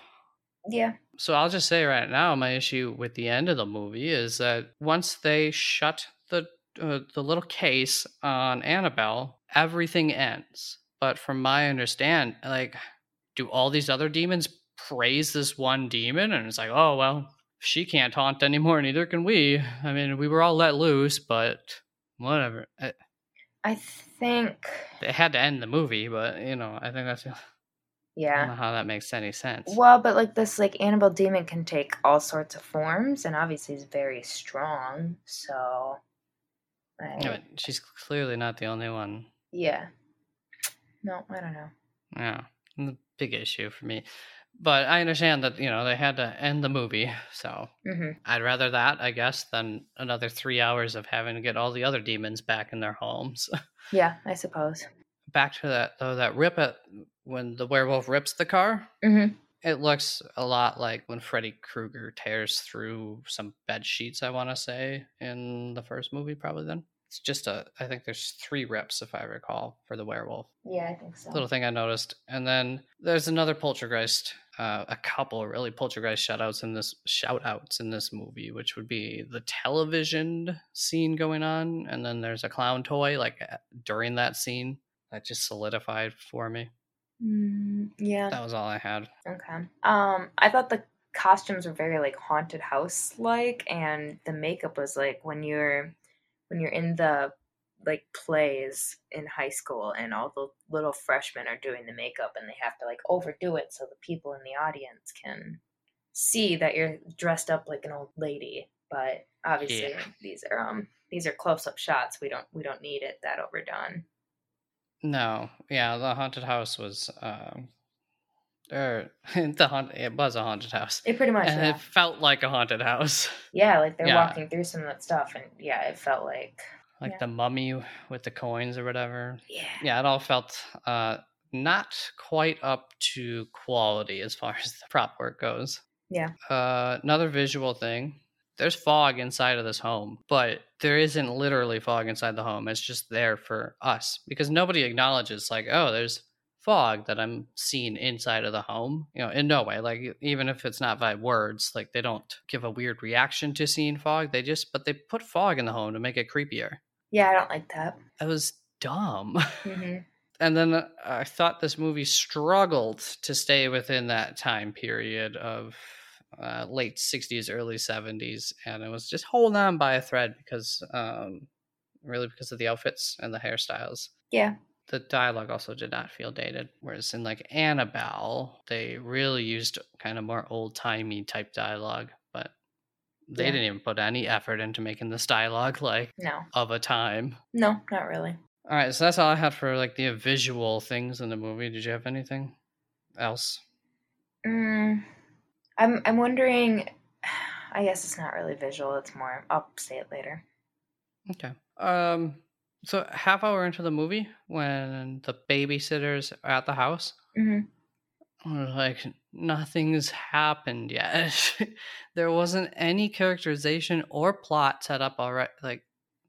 Yeah. So I'll just say right now, my issue with the end of the movie is that once they shut the uh, the little case on Annabelle, everything ends. But from my understand, like, do all these other demons praise this one demon? And it's like, oh well, she can't haunt anymore, neither can we. I mean, we were all let loose, but whatever. Uh, I think They had to end the movie, but you know, I think that's I Yeah. know how that makes any sense. Well, but like this, like Annabelle demon can take all sorts of forms, and obviously is very strong. So, Yeah, but she's clearly not the only one. yeah. No, I don't know. Yeah, the big issue for me. But I understand that you know they had to end the movie, so hmm I'd rather that, I guess, than another three hours of having to get all the other demons back in their homes. Yeah, I suppose. Back to that though, that rip at when the werewolf rips the car. hmm It looks a lot like when Freddy Krueger tears through some bed sheets. I want to say in the first movie, probably. Then it's just a. I think there's three rips, if I recall, for the werewolf. Yeah, I think so. Little thing I noticed, and then there's another poltergeist. Uh, a couple really poltergeist shoutouts in this shoutouts in this movie, which would be the television scene going on, and then there's a clown toy like uh, during that scene that just solidified for me. Mm, yeah. That was all I had. Okay. Um, I thought the costumes were very like haunted house like, and the makeup was like when you're when you're in the like plays in high school and all the little freshmen are doing the makeup and they have to like overdo it so the people in the audience can see that you're dressed up like an old lady but obviously Yeah. these are um these are close-up shots we don't we don't need it that overdone No, yeah, the haunted house was. Um, er, the haunt. It was a haunted house, it pretty much and yeah. it felt like a haunted house, yeah like they're Yeah. walking through some of that stuff and yeah it felt like like Yeah. the mummy with the coins or whatever. yeah Yeah, it all felt uh, not quite up to quality as far as the prop work goes. Yeah. Uh, another visual thing. There's fog inside of this home, but there isn't literally fog inside the home. It's just there for us because nobody acknowledges, like, oh, there's fog that I'm seeing inside of the home. You know, in no way. Like, even if it's not by words, like, they don't give a weird reaction to seeing fog. They just, but they put fog in the home to make it creepier. yeah i don't like that That was dumb. hmm and then uh, I thought this movie struggled to stay within that time period of uh, late 60s, early 70s, and it was just holding on by a thread because, um, really, because of the outfits and the hairstyles. yeah The dialogue also did not feel dated, whereas in like Annabelle, they really used kind of more old timey type dialogue, but they Yeah. didn't even put any effort into making this dialogue like no of a time. no not really All right, so that's all I had for like the visual things in the movie. Did you have anything else? Mm, I'm I'm wondering. I guess it's not really visual. It's more. I'll say it later. Okay. Um. So half hour into the movie, when the babysitters are at the house, hmm like nothing's happened yet. there wasn't any characterization or plot set up already. Like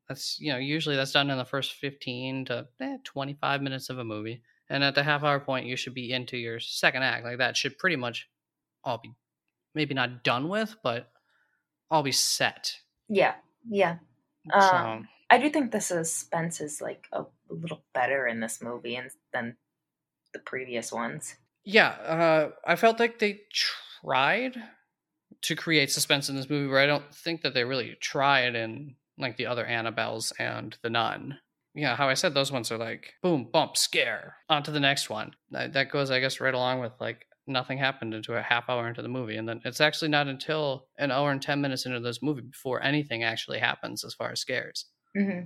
that's you know usually that's done in the first fifteen to eh, twenty five minutes of a movie, and at the half hour point you should be into your second act. Like that should pretty much all be maybe not done with, but be set. Yeah, yeah. so Um, I do think the suspense is like a, a little better in this movie and, than the previous ones. yeah, uh, I felt like they tried to create suspense in this movie, where I don't think that they really tried in like the other Annabelles and the Nun. Yeah, how I said those ones are like boom, bump, scare, on to the next one. That, that goes, I guess, right along with like nothing happened into a half hour into the movie, and then it's actually not until an hour and ten minutes into this movie before anything actually happens as far as scares. hmm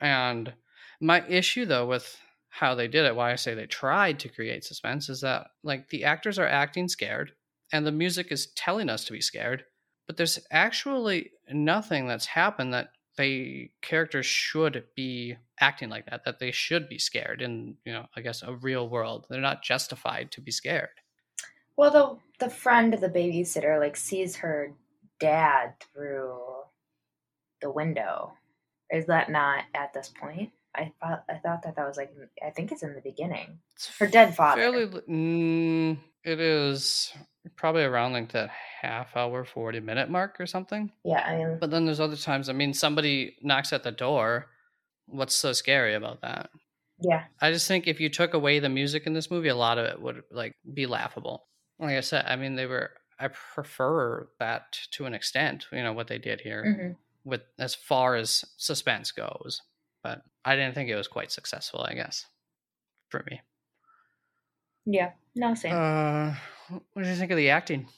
And my issue though with how they did it, why I say they tried to create suspense, is that like the actors are acting scared and the music is telling us to be scared, but there's actually nothing that's happened that they characters should be acting like that, that they should be scared in, you know, I guess a real world. They're not justified to be scared. Well, the the friend of the babysitter like sees her dad through the window. Is that not at this point? I thought I thought that that was like I think it's in the beginning. It's Her dead father. Fairly, mm, it is probably around like that half hour, 40 minute mark or something. Yeah, I mean, But then there's other times, I mean, somebody knocks at the door. What's so scary about that? yeah, I just think if you took away the music in this movie, a lot of it would like be laughable. Like I said, I mean, they were. I prefer that to an extent. You know what they did here hmm with as far as suspense goes, but I didn't think it was quite successful. I guess for me. Yeah. No, same. Uh, what do you think of the acting?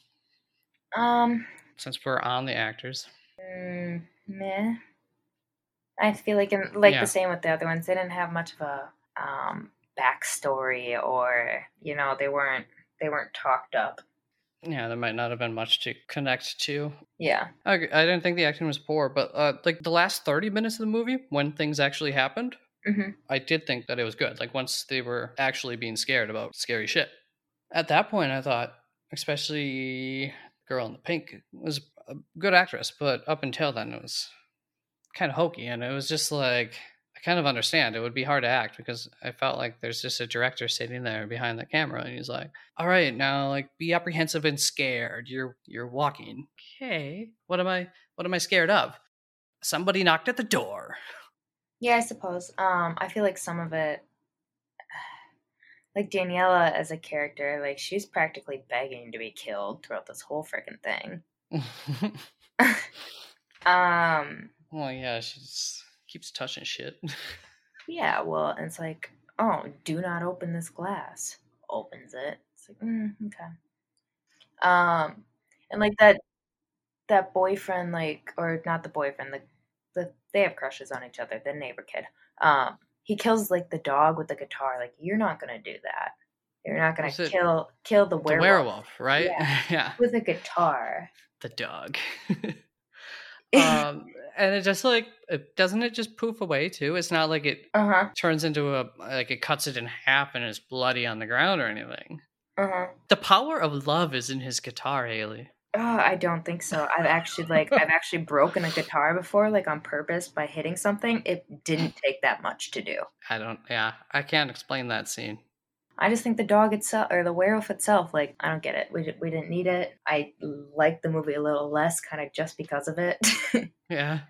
um, Since we're on the actors, mm, meh. I feel like in like Yeah. the same with the other ones. They didn't have much of a um backstory, or you know, they weren't they weren't talked up. yeah, there might not have been much to connect to. Yeah. I, I didn't think the acting was poor, but uh, like the last thirty minutes of the movie, when things actually happened, hmm I did think that it was good. Like once they were actually being scared about scary shit. At that point, I thought, especially the girl in the pink was a good actress, but up until then, it was kind of hokey, and it was just like I kind of understand it would be hard to act because I felt like there's just a director sitting there behind the camera, and he's like, "All right, now like be apprehensive and scared. You're you're walking. Okay, what am I? What am I scared of? Somebody knocked at the door." Yeah, I suppose. Um, I feel like some of it, like Daniela as a character, like she's practically begging to be killed throughout this whole freaking thing. Um, Well, yeah, she's keeps touching shit. yeah, well, it's like, oh, do not open this glass. Opens it. It's like, mm, okay. Um, and like that, that boyfriend, like, or not the boyfriend, the, the they have crushes on each other. The neighbor kid. Um, he kills like the dog with the guitar. Like, you're not gonna do that. You're not gonna it kill kill the the werewolf, werewolf, right? Yeah. Yeah, with a guitar. the dog. um, and it just like it, doesn't it just poof away too? It's not like it uh huh. turns into a like it cuts it in half and is bloody on the ground or anything. Uh huh. The power of love is in his guitar, Haley. Oh, I don't think so. I've actually like I've actually broken a guitar before, like on purpose by hitting something. It didn't take that much to do. I don't. Yeah, I can't explain that scene. I just think the dog itself or the werewolf itself, like I don't get it. We we didn't need it. I like the movie a little less, kind of just because of it. Yeah,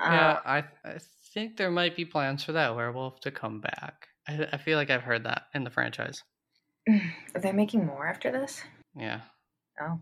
Uh, yeah. I I think there might be plans for that werewolf to come back. I, I feel like I've heard that in the franchise. Are they making more after this? Yeah. Oh.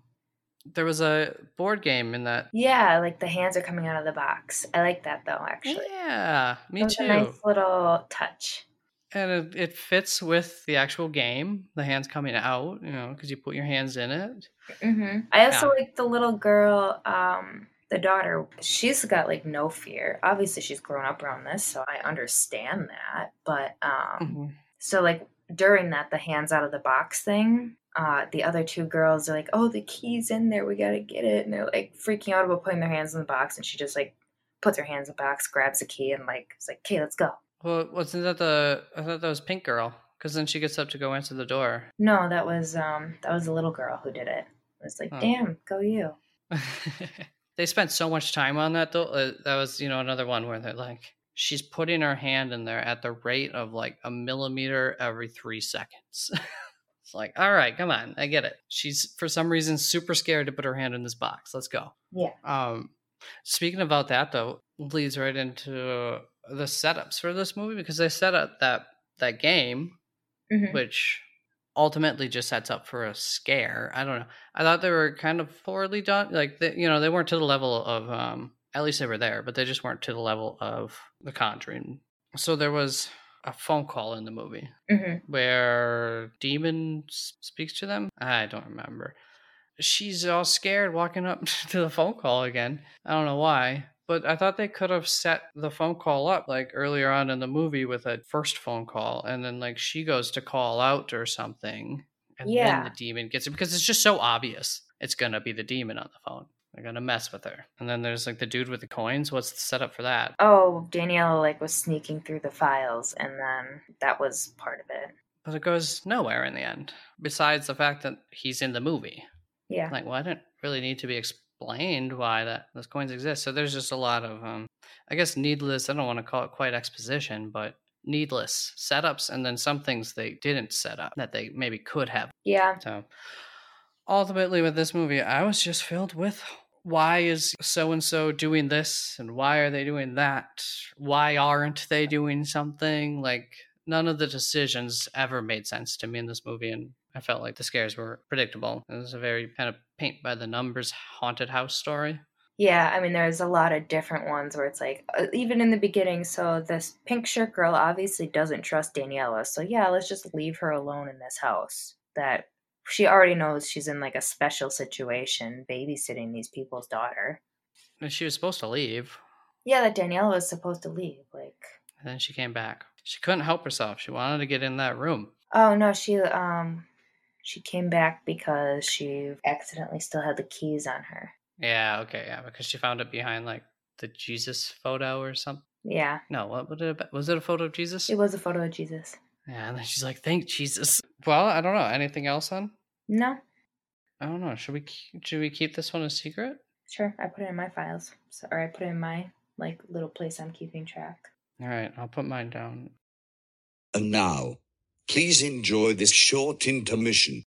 There was a board game in that. Yeah, like the hands are coming out of the box. I like that though, actually. Yeah, me too. a nice little touch. And it, it fits with the actual game. The hands coming out, you know, because you put your hands in it. hmm I also Yeah. like the little girl, um, the daughter. She's got like no fear. Obviously, she's grown up around this, so I understand that. But um, Mhm. so like during that, the hands out of the box thing. Uh, the other two girls are like, "Oh, the key's in there. We gotta get it," and they're like freaking out about putting their hands in the box. And she just like puts her hands in the box, grabs the key, and like it's like, "Okay, let's go." Well, wasn't that the? I thought that was Pink Girl. Because then she gets up to go answer the door. No, that was um, that was the little girl who did it. It was like, Oh. "Damn, go you." they spent so much time on that though. Uh, that was you know another one where they're like, she's putting her hand in there at the rate of like a millimeter every three seconds. it's like, all right, come on, I get it. She's for some reason super scared to put her hand in this box. Let's go. Yeah. Um, speaking about that though, leads right into the setups for this movie because they set up that that game, Mhm. which ultimately just sets up for a scare. I don't know. I thought they were kind of poorly done. Like they, you know, they weren't to the level of um. At least they were there, but they just weren't to the level of The Conjuring. So there was a phone call in the movie hmm where demon speaks to them i don't remember she's all scared walking up to the phone call again i don't know why but i thought they could have set the phone call up like earlier on in the movie with a first phone call and then like she goes to call out or something and Yeah. then the demon gets it because it's just so obvious it's gonna be the demon on the phone they're gonna mess with her and then there's like the dude with the coins what's the setup for that Oh, Daniela like was sneaking through the files, and then that was part of it. but it goes nowhere in the end besides the fact that he's in the movie Yeah. like well i didn't really need to be explained why that those coins exist. So there's just a lot of um i guess needless i don't want to call it quite exposition but needless setups and then some things they didn't set up that they maybe could have. Yeah. so ultimately with this movie i was just filled with why is so and so doing this and why are they doing that? Why aren't they doing something? Like none of the decisions ever made sense to me in this movie and i felt like the scares were predictable. It was a very kind of paint by the numbers haunted house story Yeah, I mean, there's a lot of different ones where it's like, uh, even in the beginning, so this pink shirt girl obviously doesn't trust Daniela. So, yeah, let's just leave her alone in this house that she already knows she's in like a special situation babysitting these people's daughter. And she was supposed to leave, Yeah, that Daniela was supposed to leave. Like, and then she came back. She couldn't help herself. She wanted to get in that room. oh no, she, um, she came back because she accidentally still had the keys on her. Yeah, okay, yeah, because she found it behind like the Jesus photo or something. Yeah, No, what, what did it, was it a photo of Jesus? it was a photo of Jesus. Yeah, and then she's like, "Thank Jesus." Well, I don't know. Anything else on? No, I don't know. Should we keep, should we keep this one a secret? sure, I put it in my files. So, or I put it in my like little place I'm keeping track. All right, I'll put mine down. And now, please enjoy this short intermission.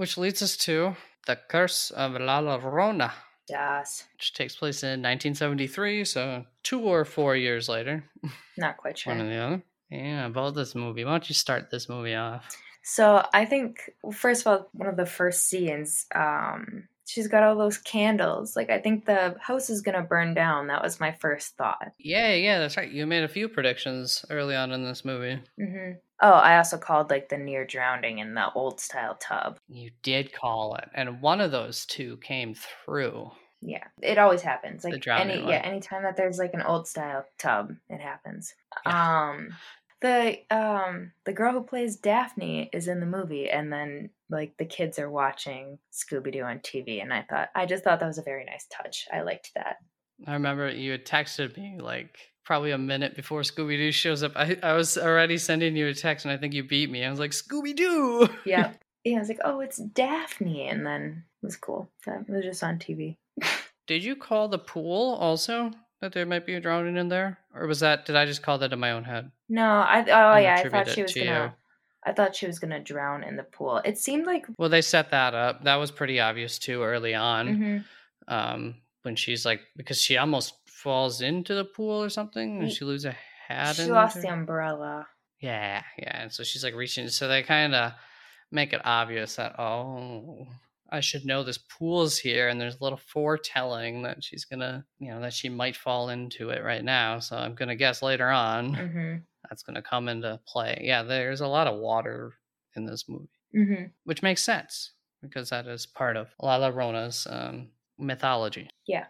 Which leads us to the Curse of La Llorona, Das. which takes place in 1973, so two or four years later, Not quite sure. one or the other. Yeah, about this movie. Why don't you start this movie off? So I think well, first of all, one of the first scenes, um, she's got all those candles. Like I think the house is gonna burn down. That was my first thought. Yeah, yeah, that's right. You made a few predictions early on in this movie. hmm Oh, I also called like the near drowning in the old style tub. You did call it, and one of those two came through. Yeah, it always happens. Like any one. yeah, anytime that there's like an old style tub, it happens. Yeah. Um, the um the girl who plays Daphne is in the movie, and then like the kids are watching Scooby Doo on TV, and I thought I just thought that was a very nice touch. I liked that. I remember you had texted me like probably a minute before Scooby Doo shows up. I, I was already sending you a text, and I think you beat me. I was like, Scooby Doo! Yeah. yeah, I was like, oh, it's Daphne, and then it was cool. That it was just on TV. Did you call the pool also that there might be a drowning in there? Or was that, did I just call that in my own head? No, I oh yeah, I thought she was gonna. you. I thought she was gonna drown in the pool. It seemed like. Well, they set that up. That was pretty obvious too early on. Mhm. Um, when she's like, because she almost falls into the pool or something, and she loses a hat. She lost her- the umbrella. Yeah, yeah. And so she's like reaching. So they kind of make it obvious that oh, I should know this pool's here, and there's a little foretelling that she's gonna, you know, that she might fall into it right now. So I'm gonna guess later on hmm that's gonna come into play. Yeah, there's a lot of water in this movie, hmm which makes sense because that is part of La Llorona's um, mythology. Yeah.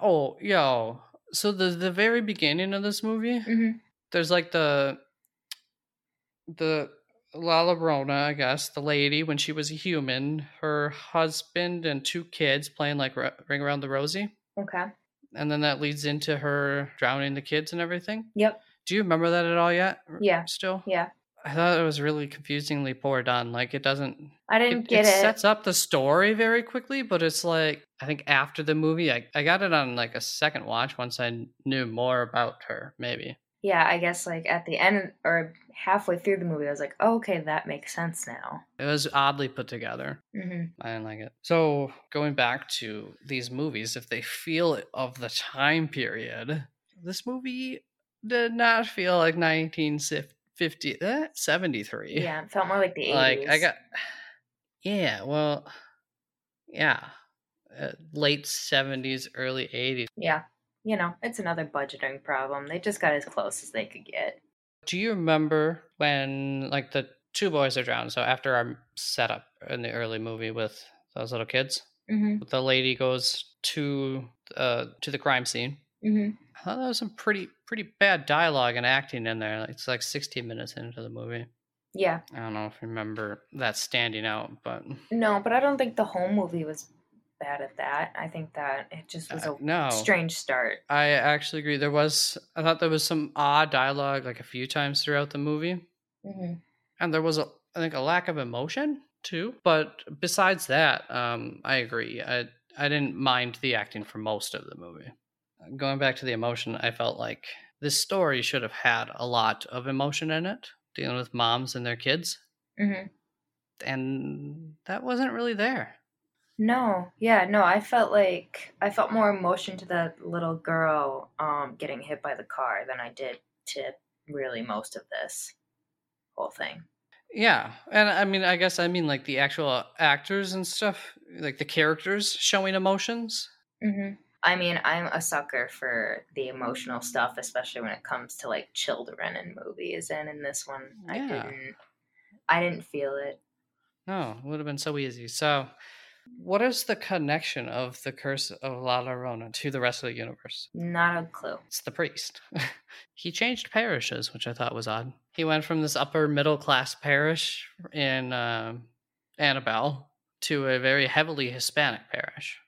Oh, yo. So the the very beginning of this movie, hmm there's like the the La Llorona, I guess, the lady when she was a human, her husband and two kids playing like Ring Around the Rosie, Okay. and then that leads into her drowning the kids and everything. Yep. Do you remember that at all yet? Yeah. Still, Yeah. I thought it was really confusingly poor done. Like it doesn't. I didn't it, get it it. sets up the story very quickly, but it's like I think after the movie, I I got it on like a second watch once I knew more about her. Maybe. Yeah, I guess like at the end or halfway through the movie, I was like, oh, okay, that makes sense now. It was oddly put together. hmm I didn't like it. So going back to these movies, if they feel of the time period, this movie did not feel like 1950, eh, 73. Yeah, it felt more like the 80s. Like I got, yeah, well, yeah, uh, late 70s, early 80s. Yeah. You know, it's another budgeting problem. They just got as close as they could get. Do you remember when like the two boys are drowned? So after our setup in the early movie with those little kids. hmm The lady goes to uh to the crime scene. hmm I thought there was some pretty pretty bad dialogue and acting in there. It's like 16 minutes into the movie. Yeah. I don't know if you remember that standing out, but No, but I don't think the whole movie was bad at that. I think that it just was uh, a no. strange start. I actually agree. There was I thought there was some odd dialogue like a few times throughout the movie. hmm and there was a I think a lack of emotion too. But besides that, um, I agree. I I didn't mind the acting for most of the movie. Going back to the emotion, I felt like this story should have had a lot of emotion in it, dealing with moms and their kids, hmm and that wasn't really there. No, yeah, no, I felt like I felt more emotion to the little girl um getting hit by the car than I did to really most of this whole thing. Yeah, and I mean, I guess I mean like the actual actors and stuff, like the characters showing emotions. hmm I mean, I'm a sucker for the emotional stuff, especially when it comes to like children and movies. And in this one, I didn't, I didn't feel it. No, it would have been so easy. So, what is the connection of the curse of La Llorona to the rest of the universe? Not a clue. It's the priest. he changed parishes, which I thought was odd. He went from this upper middle class parish in um Annabelle to a very heavily Hispanic parish.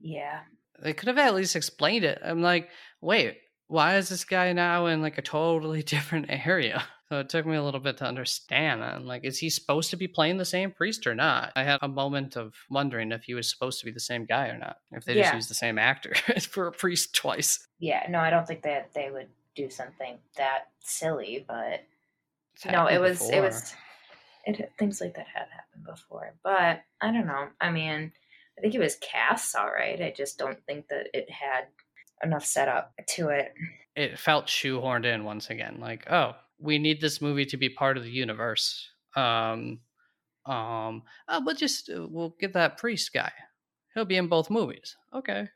Yeah, They could have at least explained it. I'm like, wait, why is this guy now in like a totally different area? So it took me a little bit to understand. I'm like, is he supposed to be playing the same priest or not? I had a moment of wondering if he was supposed to be the same guy or not. If they just Yeah. used the same actor for a priest twice. yeah. No, I don't think that they would do something that silly, but It's no, it was, it was, it things like that had happened before. But I don't know. I mean, I think it was cast all right. I just don't think that it had enough setup to it. It felt shoehorned in once again. Like, oh, we need this movie to be part of the universe. Um, um, oh, we'll just uh, we'll get that priest guy. He'll be in both movies. Okay,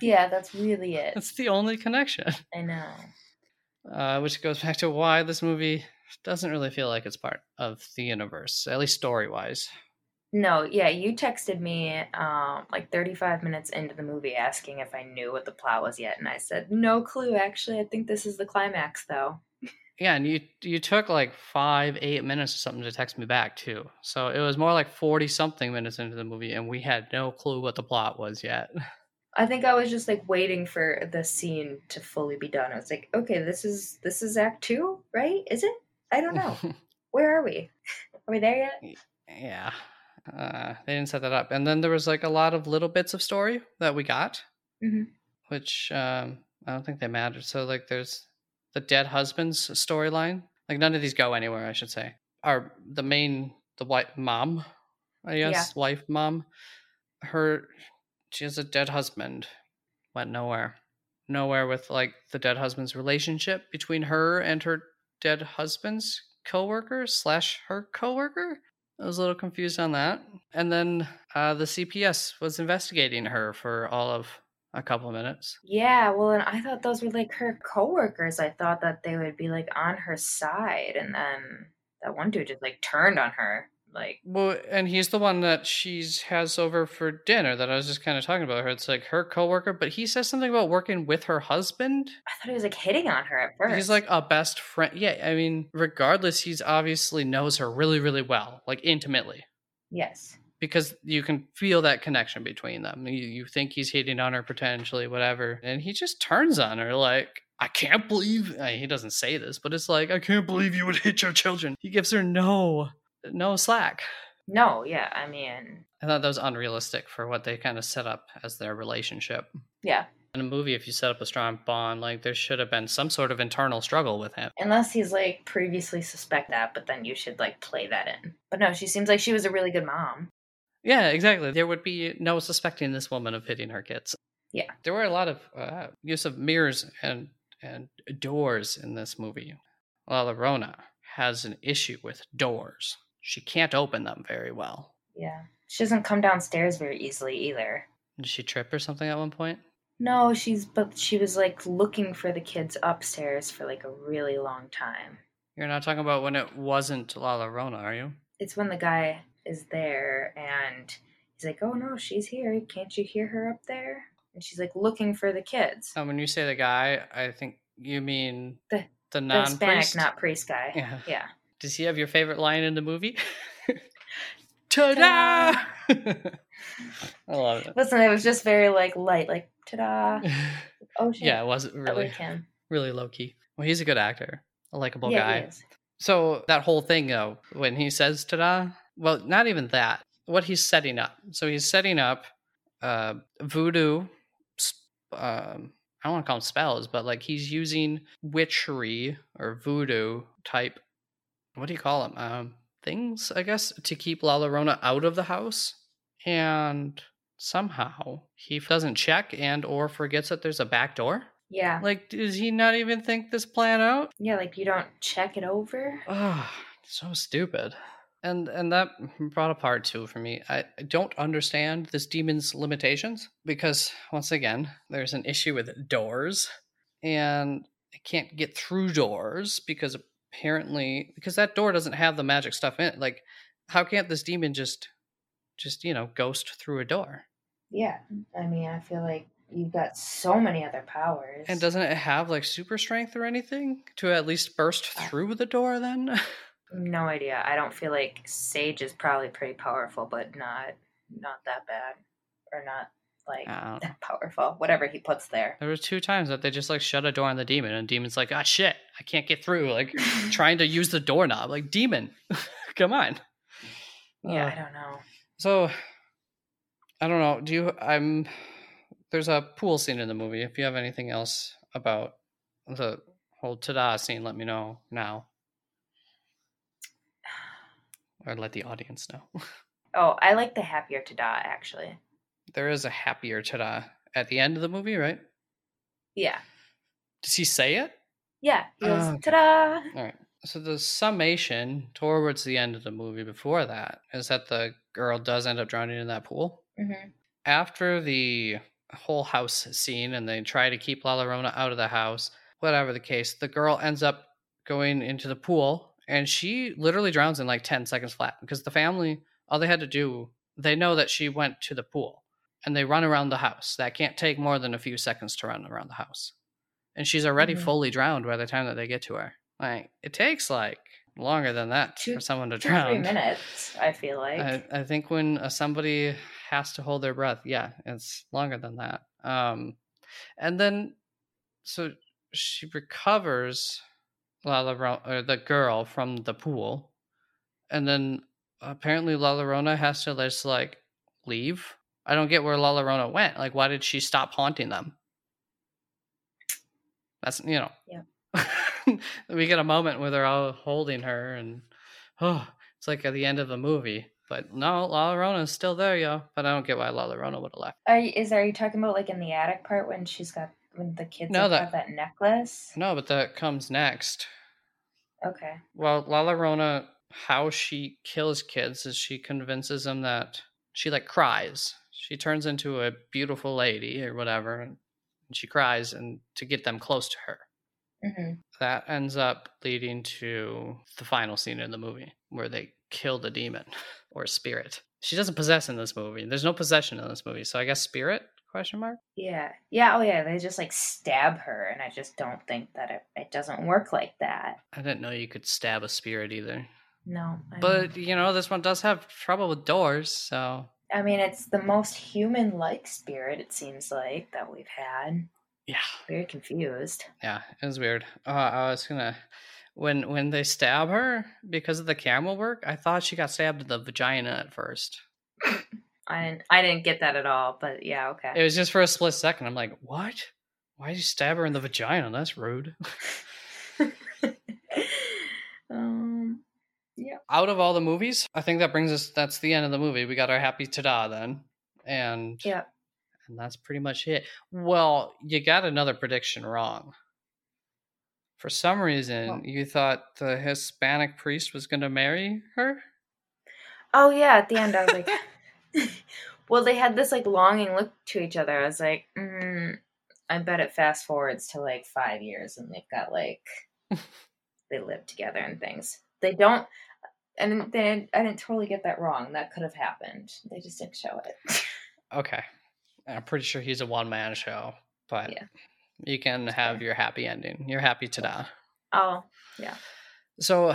Yeah, that's really it. that's the only connection. I know. Uh, which goes back to why this movie doesn't really feel like it's part of the universe, at least story wise. No, yeah, you texted me um, like 35 minutes into the movie asking if I knew what the plot was yet, and I said, no clue, actually. I think this is the climax, though. Yeah, and you you took like five, eight minutes or something to text me back too. So it was more like forty something minutes into the movie, and we had no clue what the plot was yet. I think I was just like waiting for the scene to fully be done. I was like, okay, this is this is act two, right? Is it? I don't know. Where are we? Are we there yet? yeah, uh, they didn't set that up, and then there was like a lot of little bits of story that we got, Mhm. which um, I don't think they mattered. So like, there's the dead husband's storyline. Like none of these go anywhere, I should say. Our the main the white mom, I guess, wife mom, her she has a dead husband. Went nowhere. Nowhere with like the dead husband's relationship between her and her dead husband's coworker slash her coworker. I was a little confused on that. And then uh, the CPS was investigating her for all of a couple of minutes. Yeah, well, and I thought those were like her coworkers. I thought that they would be like on her side, and then that one dude just like turned on her. Like, Well, and he's the one that she's has over for dinner that I was just kind of talking about her. It's like her coworker, but he says something about working with her husband. I thought he was like hitting on her at first. He's like a best friend. Yeah, I mean, regardless, he's obviously knows her really, really well, like intimately, yes. Because you can feel that connection between them. You, you think he's hitting on her potentially, whatever, and he just turns on her like, I can't believe he doesn't say this, but it's like, I can't believe you would hit your children. He gives her no, no slack. No, yeah, I mean, I thought that was unrealistic for what they kind of set up as their relationship. yeah. In a movie, if you set up a strong bond, like there should have been some sort of internal struggle with him. Unless he's like previously suspect that, but then you should like play that in. But no, she seems like she was a really good mom. Yeah, exactly. There would be no suspecting this woman of hitting her kids. Yeah. There were a lot of uh, use of mirrors and and doors in this movie. La Llorona has an issue with doors. She can't open them very well. Yeah. She doesn't come downstairs very easily either. Did she trip or something at one point? No, she's but she was like looking for the kids upstairs for like a really long time. You're not talking about when it wasn't La Llorona, are you? It's when the guy is there and he's like, "Oh no, she's here. Can't you hear her up there?" And she's like looking for the kids. And when you say the guy, I think you mean The- the non Hispanic, priest. not priest guy. Yeah. Yeah. Does he have your favorite line in the movie? Ta-da! I love it. Listen, it was just very like light, like ta-da. Oh shit. yeah, it wasn't really him. really low key. Well, he's a good actor, a likable yeah, guy. So that whole thing though, when he says ta-da, well, not even that. What he's setting up. So he's setting up uh voodoo um I don't want to call them spells, but like he's using witchery or voodoo type what do you call them? Um things, I guess, to keep La Llorona out of the house. And somehow he doesn't check and or forgets that there's a back door. Yeah. Like, does he not even think this plan out? Yeah, like you don't check it over. Oh, so stupid. And and that brought a part too for me. I, I don't understand this demon's limitations because once again, there's an issue with doors and it can't get through doors because apparently because that door doesn't have the magic stuff in it. Like how can't this demon just just, you know, ghost through a door? Yeah. I mean, I feel like you've got so many other powers. And doesn't it have like super strength or anything to at least burst uh, through the door then? no idea. I don't feel like Sage is probably pretty powerful, but not not that bad. Or not like I don't know. that powerful. Whatever he puts there. There was two times that they just like shut a door on the demon, and demon's like, "Ah, shit, I can't get through." Like trying to use the doorknob, like demon, come on. Yeah, Uh, I don't know. So, I don't know. Do you? I'm. There's a pool scene in the movie. If you have anything else about the whole ta-da scene, let me know now, or let the audience know. Oh, I like the happier die actually. there is a happier ta-da at the end of the movie, right? Yeah. Does he say it? Yeah. He goes, Oh, okay. ta-da! All right. So the summation towards the end of the movie before that is that the girl does end up drowning in that pool. hmm After the whole house scene and they try to keep La Llorona out of the house, whatever the case, the girl ends up going into the pool and she literally drowns in like 10 seconds flat because the family, all they had to do, they know that she went to the pool and they run around the house. That can't take more than a few seconds to run around the house. And she's already Mhm. fully drowned by the time that they get to her. Like, it takes like longer than that Two- for someone to Two, three drown. minutes, I feel like. I, I think when uh, somebody has to hold their breath, yeah, it's longer than that. Um, and then, so she recovers La or the girl from the pool, and then apparently La Llorona has to just like leave. I don't get where La Llorona went. Like, why did she stop haunting them? That's you know. Yeah. we get a moment where they're all holding her, and oh, it's like at the end of the movie. But no, La Llorona is still there, yo. But I don't get why La Llorona would have left. Are you, is are you talking about like in the attic part when she's got when the kids No, that- have that necklace? No, but that comes next. Okay. Well, La Llorona, how she kills kids is she convinces them that she like cries. She turns into a beautiful lady or whatever, and she cries, and to get them close to her. hmm That ends up leading to the final scene in the movie where they kill the demon or spirit. She doesn't possess in this movie. There's no possession in this movie, so I guess spirit question mark. Yeah. Yeah. Oh yeah. They just like stab her, and I just don't think that it, it doesn't work like that. I didn't know you could stab a spirit either. No. I But you know, this one does have trouble with doors, so I mean, it's the most human-like spirit it seems like that we've had. yeah. Very confused. Yeah, it was weird. Uh, I was gonna when when they stab her because of the camera work. I thought she got stabbed in the vagina at first. I didn't. I didn't get that at all. But yeah. Okay. It was just for a split second. I'm like, what? Why did you stab her in the vagina? That's rude. um. Yeah. Out of all the movies, I think that brings us. That's the end of the movie. We got our happy ta-da then, and Yeah. and that's pretty much it. Well, you got another prediction wrong. For some reason, What? you thought the Hispanic priest was going to marry her. Oh yeah. At the end, I was like, well, they had this like longing look to each other. I was like, mm, I bet it fast forwards to like five years, and they've got like they live together and things. They don't. and then I didn't totally get that wrong. That could have happened. They just didn't show it. Okay. I'm pretty sure he's a one man show, but Yeah. you can have your happy ending. You're happy to die. oh, yeah. So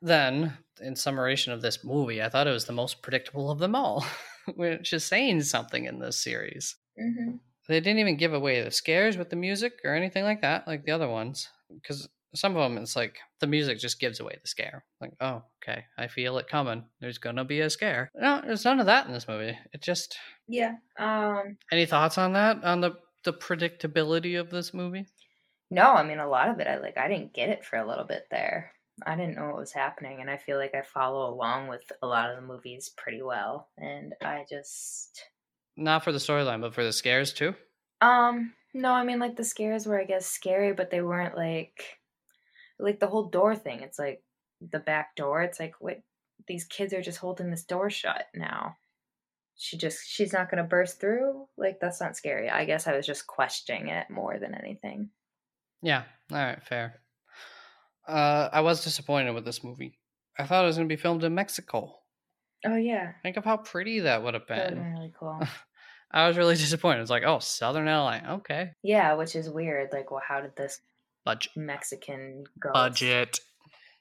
then, in summation of this movie, I thought it was the most predictable of them all, which is saying something in this series. hmm They didn't even give away the scares with the music or anything like that, like the other ones. Because some of them, it's like the music just gives away the scare. Like, oh, okay, I feel it coming. There's gonna be a scare. No, there's none of that in this movie. It just. yeah. Um, Any thoughts on that? On the the predictability of this movie? no, I mean a lot of it. I like. I didn't get it for a little bit there. I didn't know what was happening, and I feel like I follow along with a lot of the movies pretty well. And I just, Not for the storyline, but for the scares too. um, no, I mean like the scares were, I guess, scary, but they weren't like, like the whole door thing. It's like the back door. It's like what these kids are just holding this door shut now. She just, she's not gonna burst through. Like that's not scary. I guess I was just questioning it more than anything. Yeah. All right. Fair. Uh, I was disappointed with this movie. I thought it was going to be filmed in Mexico. Oh yeah, Think of how pretty that would have that been. been really cool. I was really disappointed. It's like, oh, Southern LA. Okay. yeah, which is weird. Like, well, how did this Budget. Mexican go? Budget.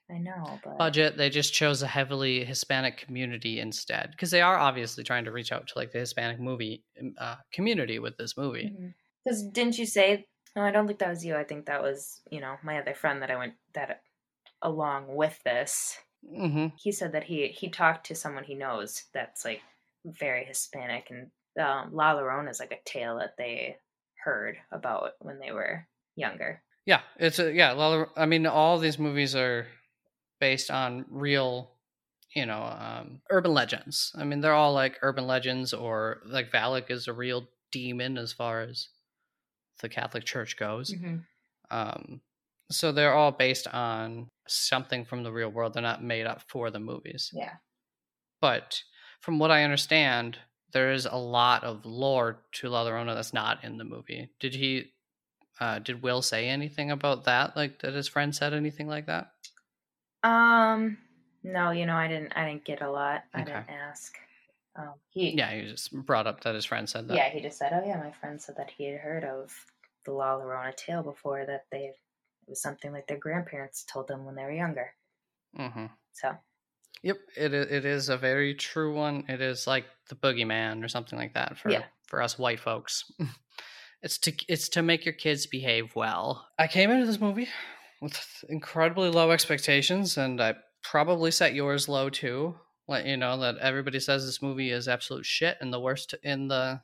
I know, but Budget. They just chose a heavily Hispanic community instead because they are obviously trying to reach out to like the Hispanic movie um, uh, community with this movie. Because didn't you say? No, I don't think that was you. I think that was you know my other friend that I went that along with this. Mm-hmm. He said that he he talked to someone he knows that's like very Hispanic, and um, La Llorona is like a tale that they heard about when they were younger. Yeah, it's a yeah. Well, I mean, all these movies are based on real, you know, um, urban legends. I mean, they're all like urban legends, or like Valak is a real demon as far as the Catholic Church goes. Mhm. Um, so they're all based on something from the real world. They're not made up for the movies. Yeah. But from what I understand, there is a lot of lore to La Llorona that's not in the movie. Did he? Uh, did Will say anything about that? Like, did his friend said anything like that? Um. No, you know, I didn't. I didn't get a lot. I didn't ask. Um. He. Yeah, he just brought up that his friend said that. Yeah, he just said, "Oh yeah, my friend said that he had heard of the La Llorona tale before. That they it was something like their grandparents told them when they were younger." hmm So Yep, it it is a very true one. It is like the boogeyman or something like that for Yeah. for us white folks. it's to it's to make your kids behave well. I came into this movie with incredibly low expectations, and I probably set yours low too. Let you know that everybody says this movie is absolute shit and the worst in the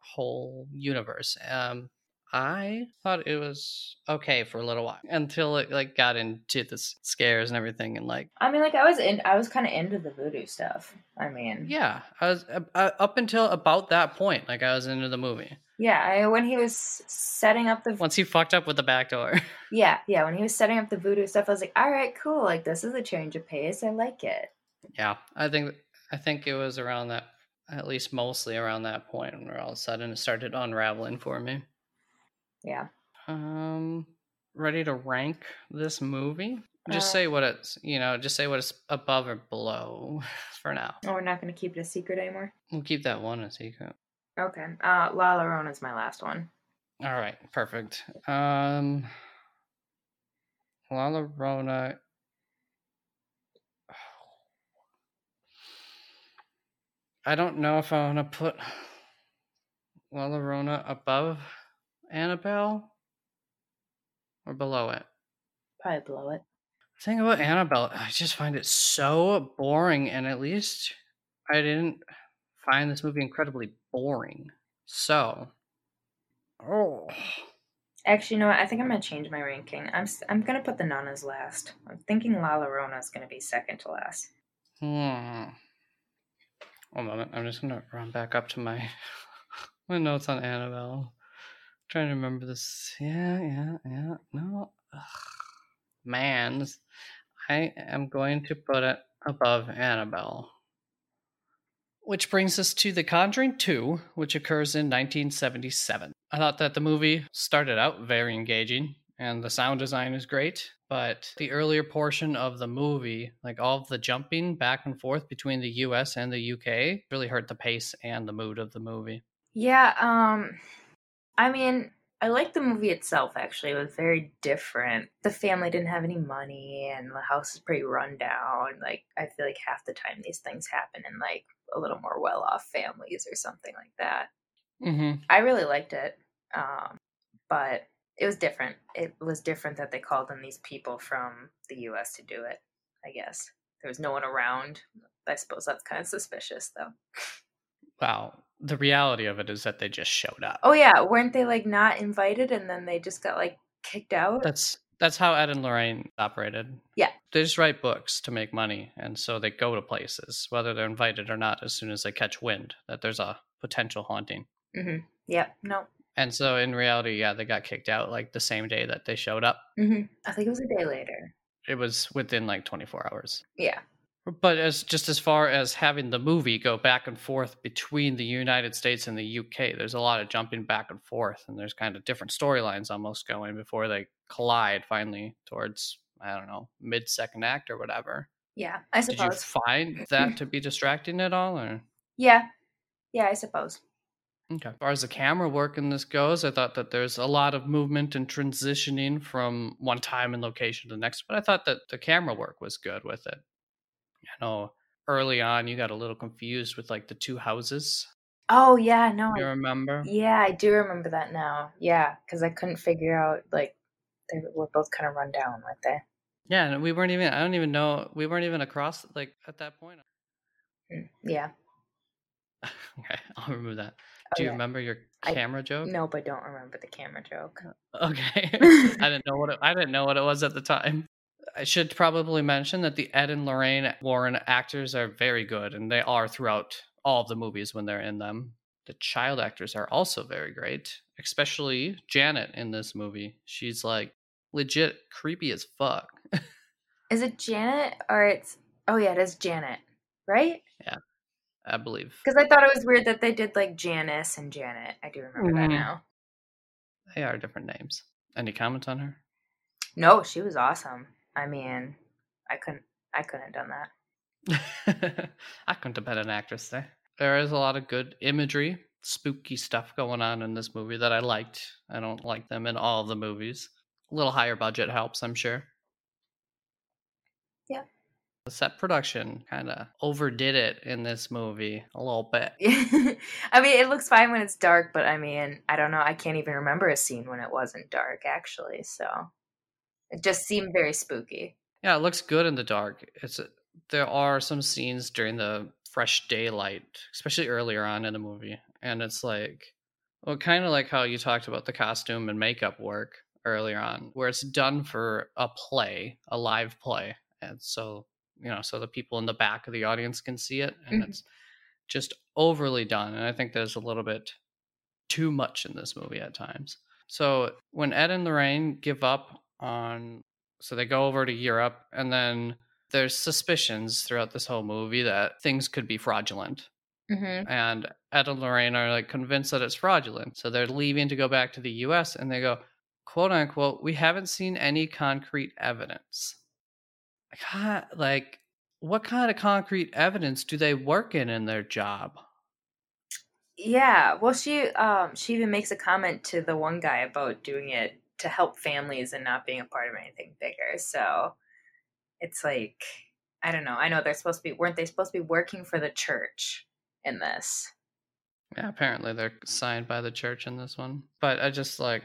whole universe. Um, I thought it was okay for a little while until it like got into the scares and everything, and like I mean, like I was in, I was kind of into the voodoo stuff. I mean, Yeah, I was uh, uh, up until about that point. Like I was into the movie. yeah. I, when he was setting up the, Once he fucked up with the back door. yeah, yeah. When he was setting up the voodoo stuff, I was like, all right, cool. Like this is a change of pace. I like it. Yeah, I think I think it was around that, at least mostly around that point, where all of a sudden it started unraveling for me. Yeah. Um, ready to rank this movie? Just Uh, say what it's you know. Just say what it's above or below for now. Oh, we're not going to keep it a secret anymore. We'll keep that one a secret. Okay. Uh, La Llorona is my last one. All right, perfect. Um, La Llorona. I don't know if I want to put La Llorona above Annabelle or below it. Probably below it. The thing about Annabelle, I just find it so boring, and at least I didn't find this movie incredibly boring. So, oh. Actually, you know what? I think I'm gonna change my ranking. I'm I'm gonna put The Nun as last. I'm thinking La is gonna be second to last. Hmm. One moment. I'm just gonna run back up to my my notes on Annabelle. trying to remember this. Yeah, yeah, yeah. No. Ugh. Man, I am going to put it above Annabelle. Which brings us to The Conjuring 2, which occurs in 1977. I thought that the movie started out very engaging. And the sound design is great. But the earlier portion of the movie, like all of the jumping back and forth between the US and the UK, really hurt the pace and the mood of the movie. Yeah, um I mean, I like the movie itself actually. It was very different. The family didn't have any money and the house is pretty run down. Like I feel like half the time these things happen in like a little more well-off families or something like that. Mm-hmm. I really liked it. Um but it was different. It was different that they called in these people from the US to do it, I guess. There was no one around. I suppose that's kind of suspicious though. Wow. The reality of it is that they just showed up. Oh yeah, weren't they like not invited and then they just got like kicked out? That's that's how Ed and Lorraine operated. Yeah. They just write books to make money, and so they go to places, whether they're invited or not, as soon as they catch wind that there's a potential haunting. Mm-hmm. Yep. No. And so in reality, yeah, they got kicked out like the same day that they showed up. Mhm. I think it was a day later. It was within like 24 hours. Yeah. But as just as far as having the movie go back and forth between the United States and the UK, there's a lot of jumping back and forth, and there's kind of different storylines almost going before they collide finally towards I don't know mid second act or whatever. Yeah. I suppose. Did you find that to be distracting at all, or? yeah. Yeah, I suppose. Okay. As far as the camera work in this goes, I thought that there's a lot of movement and transitioning from one time and location to the next, but I thought that the camera work was good with it. I know early on you got a little confused with like the two houses. Oh yeah, no. You I, remember? yeah, I do remember that now. Yeah, cuz I couldn't figure out like they were both kind of run down, weren't they? Yeah, and we weren't even I don't even know we weren't even across like at that point. Mm, Yeah. Okay, I'll remove that. Do you remember your I- camera joke? No, but don't remember the camera joke. Uh, okay. I didn't know what it, I didn't know what it was at the time. I should probably mention that the Ed and Lorraine Warren actors are very good, and they are throughout all of the movies when they're in them. The child actors are also very great, especially Janet in this movie. She's like legit creepy as fuck. Is it Janet or it's Oh yeah, it is Janet, right? I believe. Cuz I thought it was weird that they did like Janice and Janet. I do remember that Mhm. now. They are different names. Any comments on her? No, she was awesome. I mean, I couldn't I couldn't have done that. I couldn't have been an actress there. There is a lot of good imagery, spooky stuff going on in this movie that I liked. I don't like them in all of the movies. A little higher budget helps, I'm sure. The set production kind of overdid it in this movie a little bit. I mean, it looks fine when it's dark, but I mean, I don't know. I can't even remember a scene when it wasn't dark, actually. So it just seemed very spooky. Yeah, it looks good in the dark. It's there are some scenes during the fresh daylight, especially earlier on in the movie, and it's like, well, kind of like how you talked about the costume and makeup work earlier on, where it's done for a play, a live play, and so you know, so the people in the back of the audience can see it, and Mhm. it's just overly done, and I think there's a little bit too much in this movie at times. So when Ed and Lorraine give up on, so they go over to Europe, and then there's suspicions throughout this whole movie that things could be fraudulent, Mm-hmm. and Ed and Lorraine are like convinced that it's fraudulent, so they're leaving to go back to the U.S. and they go, quote unquote, we haven't seen any concrete evidence. Like, like what kind of concrete evidence do they work in in their job? Yeah. Well, she um she even makes a comment to the one guy about doing it to help families and not being a part of anything bigger. So it's like I don't know. I know they're supposed to be weren't they supposed to be working for the church in this? Yeah, apparently they're signed by the church in this one. But I just like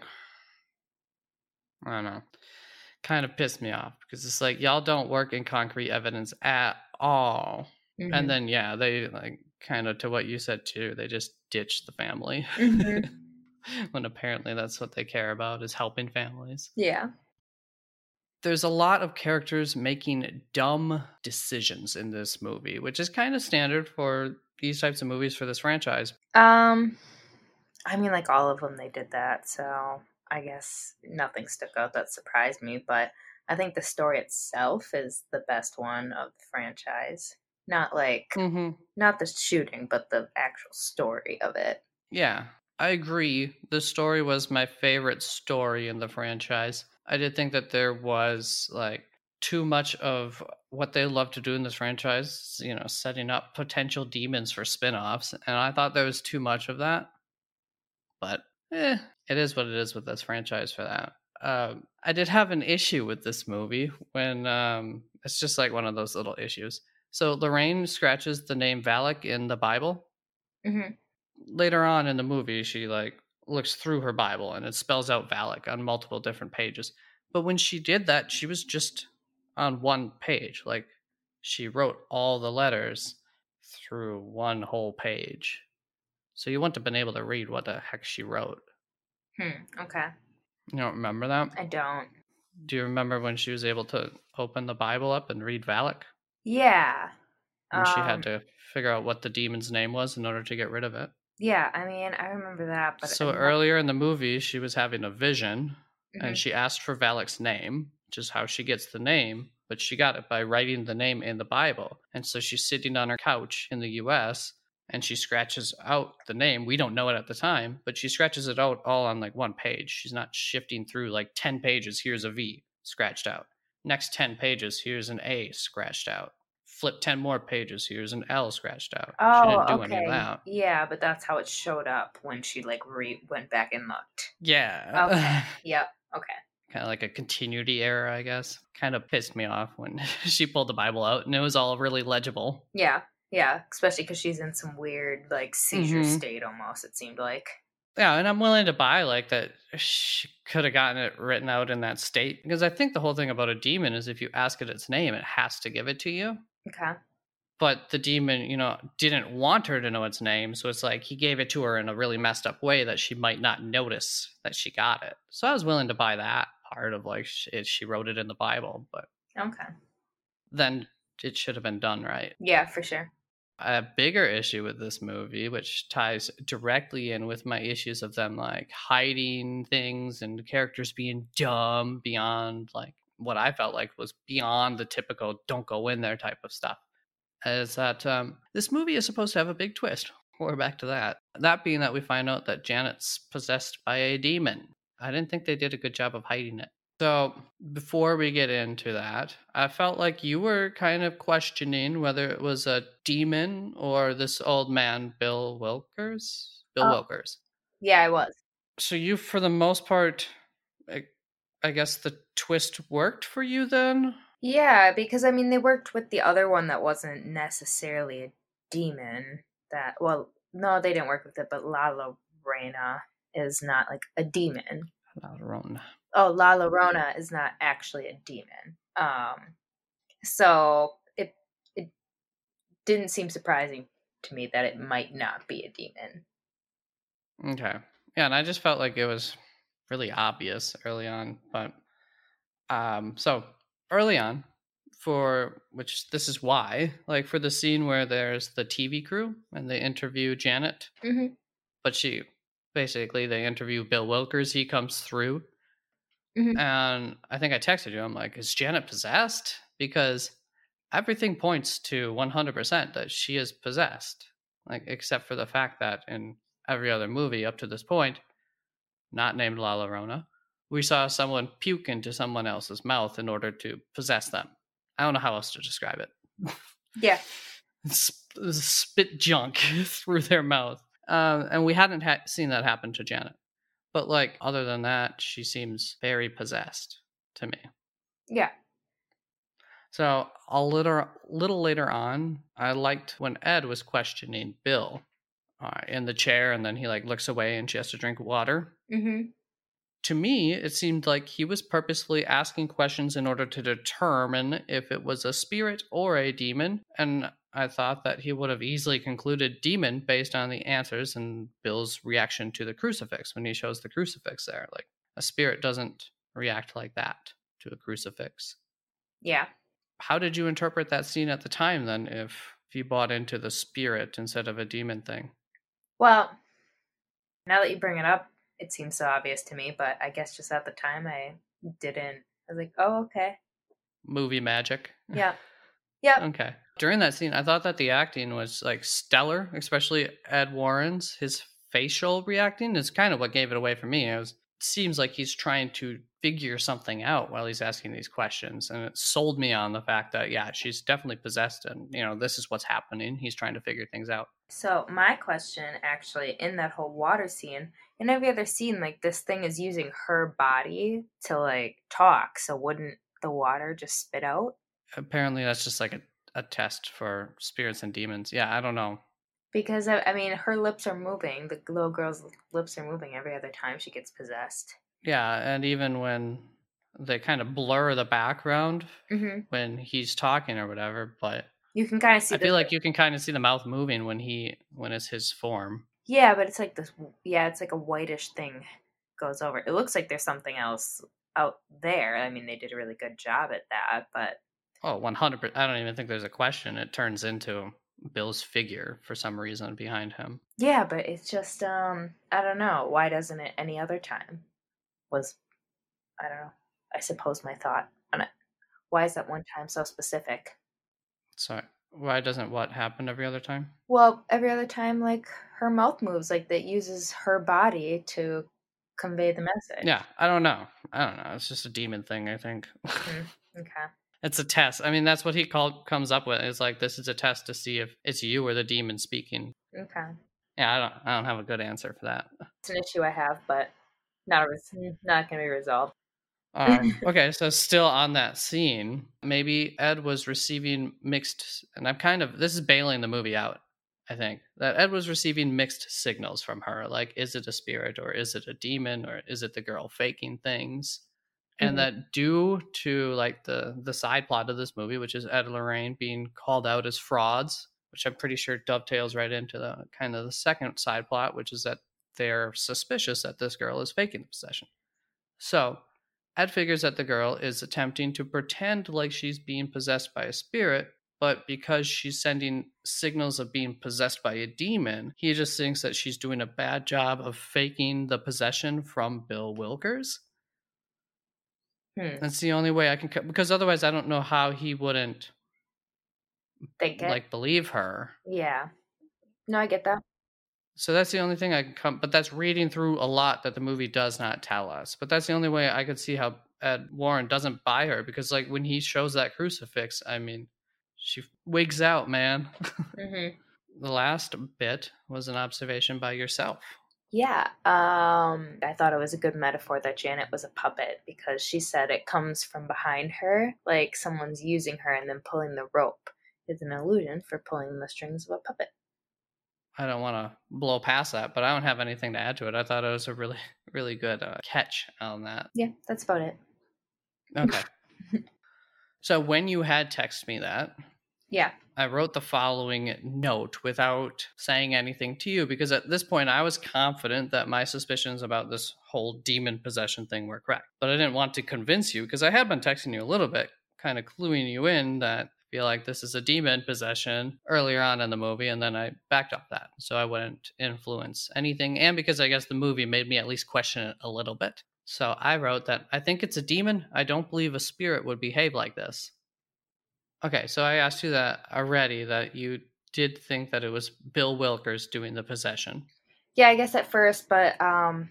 I don't know. Kind of pissed me off because it's like y'all don't work in concrete evidence at all. Mhm. And then yeah, they like kind of to what you said too. They just ditch the family. Mhm. when apparently that's what they care about is helping families. yeah. There's a lot of characters making dumb decisions in this movie, which is kind of standard for these types of movies for this franchise. Um, I mean, like all of them, they did that. So I guess nothing stuck out that surprised me. But I think the story itself is the best one of the franchise. Not like Mm-hmm. not the shooting, but the actual story of it. Yeah, I agree. The story was my favorite story in the franchise. I did think that there was like too much of what they love to do in this franchise, you know, setting up potential demons for spin-offs, and I thought there was too much of that. But eh, it is what it is with this franchise for that. Um, I did have an issue with this movie when um, it's just like one of those little issues. So Lorraine scratches the name Valak in the Bible. hmm Later on in the movie, she like looks through her Bible and it spells out Valak on multiple different pages. But when she did that, she was just on one page. Like she wrote all the letters through one whole page. So you wouldn't have been able to read what the heck she wrote. Hmm. Okay. You don't remember that? I don't. Do you remember when she was able to open the Bible up and read Valak? Yeah. And she Um, had to figure out what the demon's name was in order to get rid of it. Yeah. I mean, I remember that, but so not- earlier in the movie, she was having a vision Mhm. and she asked for Valak's name, which is how she gets the name, but she got it by writing the name in the Bible. And so she's sitting on her couch in the US and she scratches out the name. We don't know it at the time, but she scratches it out all on like one page. She's not shifting through like 10 pages. Here's a V scratched out. Next 10 pages, here's an A scratched out. Flip 10 more pages, here's an L scratched out. she Oh, didn't do okay. any of that. Yeah, but that's how it showed up when she like re went back and looked. Yeah. Okay. yep. Okay. kind of like a continuity error, I guess. Kind of pissed me off when she pulled the Bible out and it was all really legible. Yeah. Yeah. Especially because she's in some weird like seizure Mhm. state almost. It seemed like. Yeah, and I'm willing to buy like that she could have gotten it written out in that state because I think the whole thing about a demon is if you ask it its name, it has to give it to you. Okay. But the demon, you know, didn't want her to know its name, so it's like he gave it to her in a really messed up way that she might not notice that she got it. So I was willing to buy that part of like it, she wrote it in the Bible, but Okay. then it should have been done right. Yeah, for sure. A bigger issue with this movie, which ties directly in with my issues of them like hiding things and characters being dumb beyond like what I felt like was beyond the typical don't go in there type of stuff. Is that um, this movie is supposed to have a big twist. We're back to that. That being that we find out that Janet's possessed by a demon. I didn't think they did a good job of hiding it. So, before we get into that, I felt like you were kind of questioning whether it was a demon or this old man, Bill Wilkers. Bill Oh. Wilkers. Yeah, I was. So, you, for the most part, I, I guess the twist worked for you then? Yeah, because I mean they worked with the other one that wasn't necessarily a demon. That well, no, they didn't work with it, but La Llorona is not like a demon. La Llorona. Oh, La Llorona is not actually a demon. Um, so it it didn't seem surprising to me that it might not be a demon. Okay. Yeah, and I just felt like it was really obvious early on, but um so early on for which this is why, like for the scene where there's the TV crew and they interview Janet, hmm but she basically they interview Bill Wilkers, he comes through. Mhm. And I think I texted you, I'm like, is Janet possessed? Because everything points to 100% that she is possessed. Like, except for the fact that in every other movie up to this point, not named La Llorona, we saw someone puke into someone else's mouth in order to possess them. I don't know how else to describe it. Yeah. Sp- spit junk through their mouth. Um, and we hadn't ha- seen that happen to Janet. But, like, other than that, she seems very possessed to me. Yeah. So a little little later on, I liked when Ed was questioning Bill uh, in the chair, and then he like looks away, and she has to drink water. hmm To me, it seemed like he was purposefully asking questions in order to determine if it was a spirit or a demon, and I thought that he would have easily concluded demon based on the answers and Bill's reaction to the crucifix when he shows the crucifix there. Like a spirit doesn't react like that to a crucifix Yeah. how did you interpret that scene at the time then if, if you bought into the spirit instead of a demon thing Well, now that you bring it up, it seems so obvious to me, but I guess just at the time I didn't. I was like, oh, okay. movie magic Yeah. Yeah. okay during that scene i thought that the acting was like stellar especially ed warren's his facial reacting is kind of what gave it away for me it was seems like he's trying to figure something out while he's asking these questions and it sold me on the fact that yeah she's definitely possessed and you know this is what's happening he's trying to figure things out So my question actually in that whole water scene, in every other scene, like this thing is using her body to like talk. So wouldn't the water just spit out? apparently that's just like a, a test for spirits and demons yeah i don't know Because I, mean, her lips are moving. The little girl's lips are moving every other time she gets possessed. yeah and even when they kind of blur the background Mm-hmm. when he's talking or whatever but You can kind of see. i the- feel like you can kind of see the mouth moving when he when it's his form Yeah, but it's like this. Yeah, it's like a whitish thing goes over. It looks like there's something else out there. I mean, they did a really good job at that, but Oh, 100%. I don't even think there's a question. It turns into Bill's figure for some reason behind him. yeah, but it's just um, I don't know. Why doesn't it any other time? Was I don't know. I suppose my thought on it. Why is that one time so specific? Sorry. why doesn't what happen every other time? Well, every other time, like her mouth moves, like that uses her body to convey the message. Yeah, I don't know. I don't know. It's just a demon thing, I think. Mm, okay. It's a test. I mean, that's what he called comes up with. It's like this is a test to see if it's you or the demon speaking. Okay. Yeah, I don't I don't have a good answer for that. It's an issue I have, but not a res- not going to be resolved. Um, okay, so still on that scene, maybe Ed was receiving mixed, and I'm kind of this is bailing the movie out. I think that Ed was receiving mixed signals from her. Like, is it a spirit or is it a demon or is it the girl faking things? And mm-hmm. that due to like the the side plot of this movie, which is Ed and Lorraine being called out as frauds, which I'm pretty sure dovetails right into the kind of the second side plot, which is that they're suspicious that this girl is faking the possession. So Ed figures that the girl is attempting to pretend like she's being possessed by a spirit, but because she's sending signals of being possessed by a demon, he just thinks that she's doing a bad job of faking the possession from Bill Wilkers. Hmm. That's the only way I can, because otherwise I don't know how he wouldn't Think it. like believe her. yeah. No, I get that. So that's the only thing I can come, but that's reading through a lot that the movie does not tell us. But that's the only way I could see how Ed Warren doesn't buy her because, like, when he shows that crucifix, I mean, she wigs out, man. hmm the last bit was an observation by yourself. Yeah. Um, I thought it was a good metaphor that Janet was a puppet because she said it comes from behind her, like someone's using her and then pulling the rope. It's an illusion for pulling the strings of a puppet. I don't want to blow past that, but I don't have anything to add to it. I thought it was a really, really good uh, catch on that. Yeah, that's about it. Okay. so when you had texted me that, Yeah. I wrote the following note without saying anything to you because at this point I was confident that my suspicions about this whole demon possession thing were correct. But I didn't want to convince you because I had been texting you a little bit, kind of cluing you in that I feel like this is a demon possession earlier on in the movie, and then I backed off that so I wouldn't influence anything, and because I guess the movie made me at least question it a little bit. So I wrote that I think it's a demon. I don't believe a spirit would behave like this. Okay, so I asked you that already that you did think that it was Bill Wilkers doing the possession. Yeah, I guess at first, but um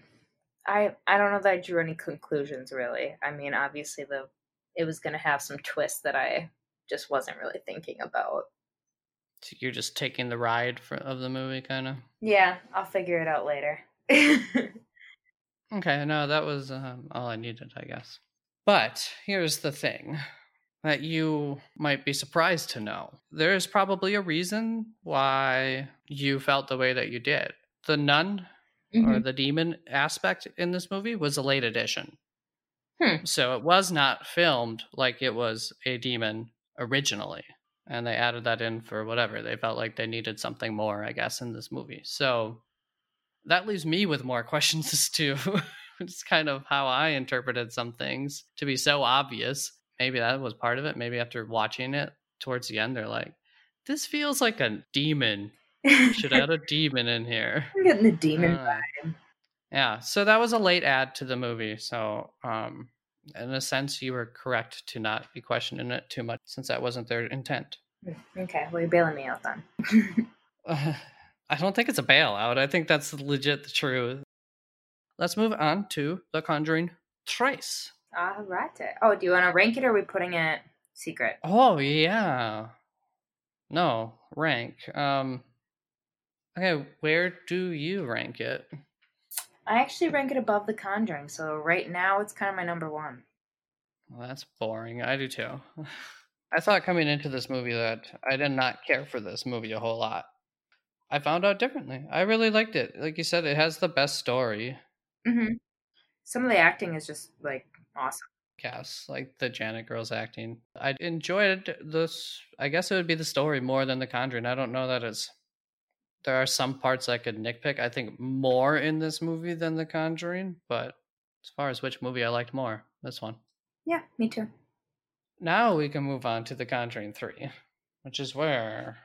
I I don't know that I drew any conclusions really. I mean, obviously the it was going to have some twists that I just wasn't really thinking about. So you're just taking the ride for, of the movie, kind of. Yeah, I'll figure it out later. Okay, no, that was um, all I needed, I guess. But here's the thing that you might be surprised to know. There is probably a reason why you felt the way that you did. The nun or Mhm. the demon aspect in this movie was a late addition. Hmm. So it was not filmed like it was a demon originally. And they added that in for whatever. They felt like they needed something more, I guess, in this movie. So that leaves me with more questions as to it's kind of how I interpreted some things to be so obvious. Maybe that was part of it. Maybe after watching it towards the end, they're like, this feels like a demon. Should add a demon in here. I'm getting the demon Uh, vibe. yeah, so that was a late add to the movie. So, um, in a sense, you were correct to not be questioning it too much since that wasn't their intent. Okay, well you're bailing me out then. I don't think it's a bailout. I think that's legit the truth. let's move on to The Conjuring Thrice. All right. Oh, do you want to rank it or are we putting it secret? Oh yeah. No, rank. Um Okay, where do you rank it? I actually rank it above The Conjuring, so right now it's kind of my number one. Well, that's boring. I do too. I thought coming into this movie that I did not care for this movie a whole lot. I found out differently. I really liked it. Like you said, it has the best story. Mm-hmm. Some of the acting is just like awesome. Cast like the Janet girls acting. I enjoyed this. I guess it would be the story more than The Conjuring. I don't know that it's. There are some parts I could nitpick. I think more in this movie than The Conjuring, but as far as which movie I liked more, this one. Yeah, me too. Now we can move on to The Conjuring 3, which is where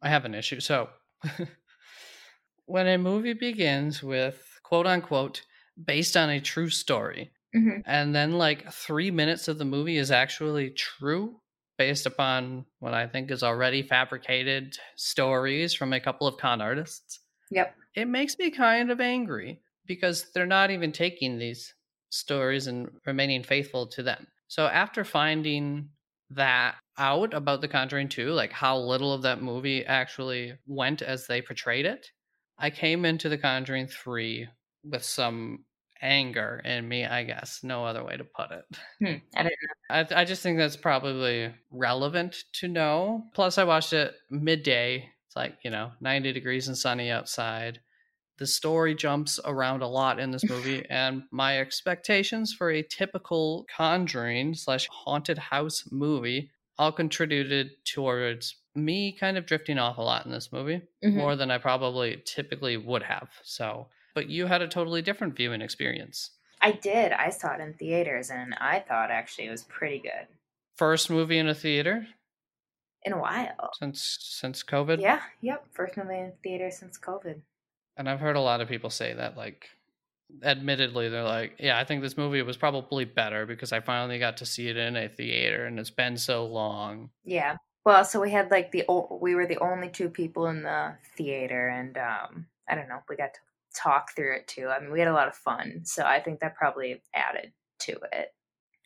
I have an issue. So, when a movie begins with quote unquote based on a true story, Mm-hmm. and then like three minutes of the movie is actually true based upon what I think is already fabricated stories from a couple of con artists, Yep. it makes me kind of angry because they're not even taking these stories and remaining faithful to them. So after finding that out about The Conjuring 2, like how little of that movie actually went as they portrayed it, I came into The Conjuring 3 with some anger in me, I guess. No other way to put it. Hmm. I didn't I, I just think that's probably relevant to know. Plus, I watched it midday. It's like, you know, 90 degrees and sunny outside. The story jumps around a lot in this movie, and my expectations for a typical conjuring slash haunted house movie all contributed towards me kind of drifting off a lot in this movie, Mhm. more than I probably typically would have. So, but you had a totally different viewing experience. I did. I saw it in theaters, and I thought actually it was pretty good. First movie in a theater In a while. since since COVID. Yeah. Yep. First movie in theater since COVID. And I've heard a lot of people say that, like, admittedly, they're like, yeah, I think this movie was probably better because I finally got to see it in a theater and it's been so long. Yeah. Well, so we had like the we were the only two people in the theater, and um, I don't know, we got to talk through it too. I mean, we had a lot of fun, so I think that probably added to it.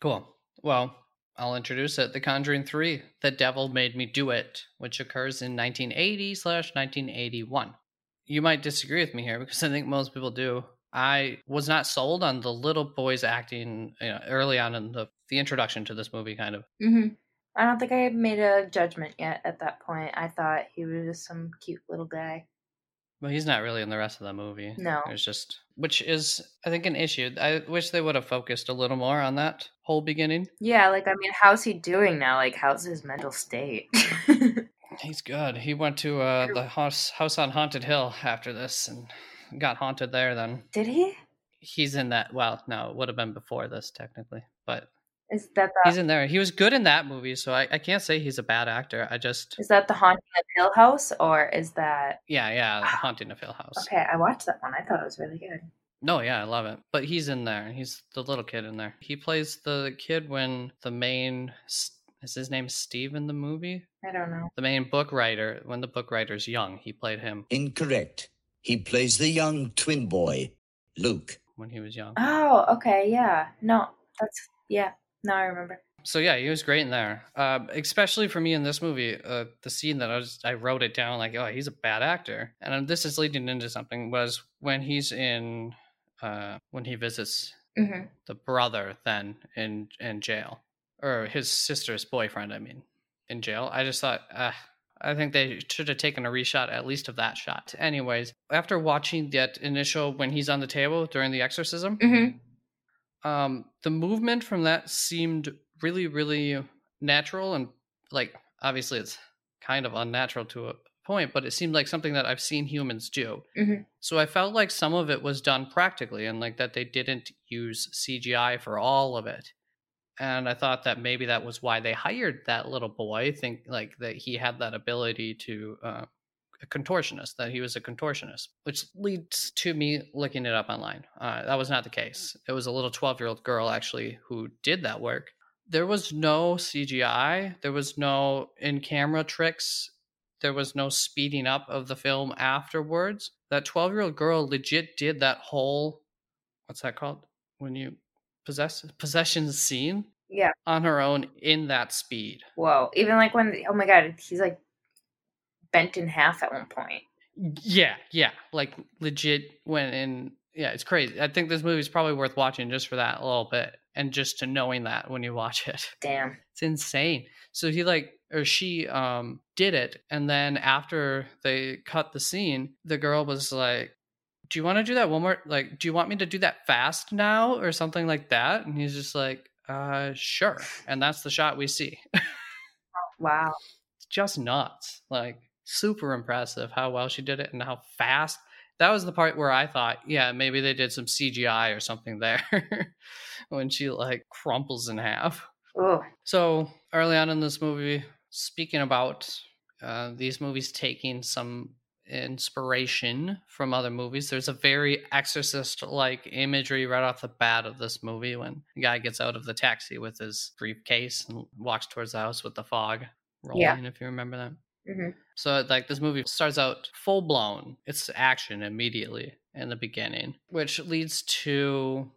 Cool. Well, I'll introduce it. The Conjuring 3, The Devil Made Me Do It, which occurs in 1980 slash 1981. You might disagree with me here because I think most people do. I was not sold on the little boy's acting you know, early on in the, the introduction to this movie, kind of. Mm-hmm. I don't think I made a judgment yet at that point. I thought he was just some cute little guy. Well, he's not really in the rest of the movie. No. There's just, which is, I think, an issue. I wish they would have focused a little more on that whole beginning. Yeah, like I mean, how's he doing now? Like, how's his mental state? He's good. He went to uh, the house, house on Haunted Hill after this and got haunted there then. Did he? He's in that. Well, no, it would have been before this, technically. But Is that the he's in there. He was good in that movie, so I, I can't say he's a bad actor. I just, is that the haunting of Hill House or is that? yeah, yeah, The ah, Haunting of Hill House. Okay, I watched that one. I thought it was really good. No, yeah, I love it. But he's in there. He's the little kid in there. He plays the kid when the main is his name Steve in the movie. I don't know. The main book writer when the book writer's young, he played him Incorrect. He plays the young twin boy, Luke. when he was young. Oh, okay, yeah. No, that's yeah. Now I remember. So yeah, he was great in there. Uh, especially for me in this movie, uh, the scene that I was I wrote it down like, oh, he's a bad actor, and this is leading into something was when he's in uh, when he visits hmm the brother then in in jail or his sister's boyfriend i mean in jail. I just thought uh, i think they should have taken a reshot at least of that shot. Anyways after watching that initial when he's on the table during the exorcism hmm um the movement from that seemed really really natural and like obviously it's kind of unnatural to a point but it seemed like something that i've seen humans do Mhm. so i felt like some of it was done practically and like that they didn't use cgi for all of it and i thought that maybe that was why they hired that little boy think like that he had that ability to uh, a contortionist that he was a contortionist which leads to me looking it up online. Uh, that was not the case. It was a little 12 year old girl actually who did that work. There was no cgi there was no in camera tricks. There was no speeding up of the film afterwards. That 12 year old girl legit did that whole what's that called? When you possess possession scene? Yeah. on her own in that speed. Whoa. Even like when oh my god, he's like bent in half at one point. Yeah, yeah, like legit went in yeah, it's crazy. I think this movie's probably worth watching just for that a little bit and just to knowing that when you watch it. Damn. It's insane. So he like or she um did it and then after they cut the scene, the girl was like, "Do you want to do that one more like do you want me to do that fast now or something like that?" And he's just like, "Uh, sure." And that's the shot we see. Wow. it's just nuts. Like super impressive how well she did it and how fast. That was the part where I thought, yeah, maybe they did some CGI or something there when she like crumples in half. Oh. So early on in this movie, speaking about uh, these movies taking some inspiration from other movies, there's a very exorcist-like imagery right off the bat of this movie when the guy gets out of the taxi with his briefcase and walks towards the house with the fog rolling. Yeah. If you remember that. Hmm So like this movie starts out full blown. It's action immediately in the beginning, which leads to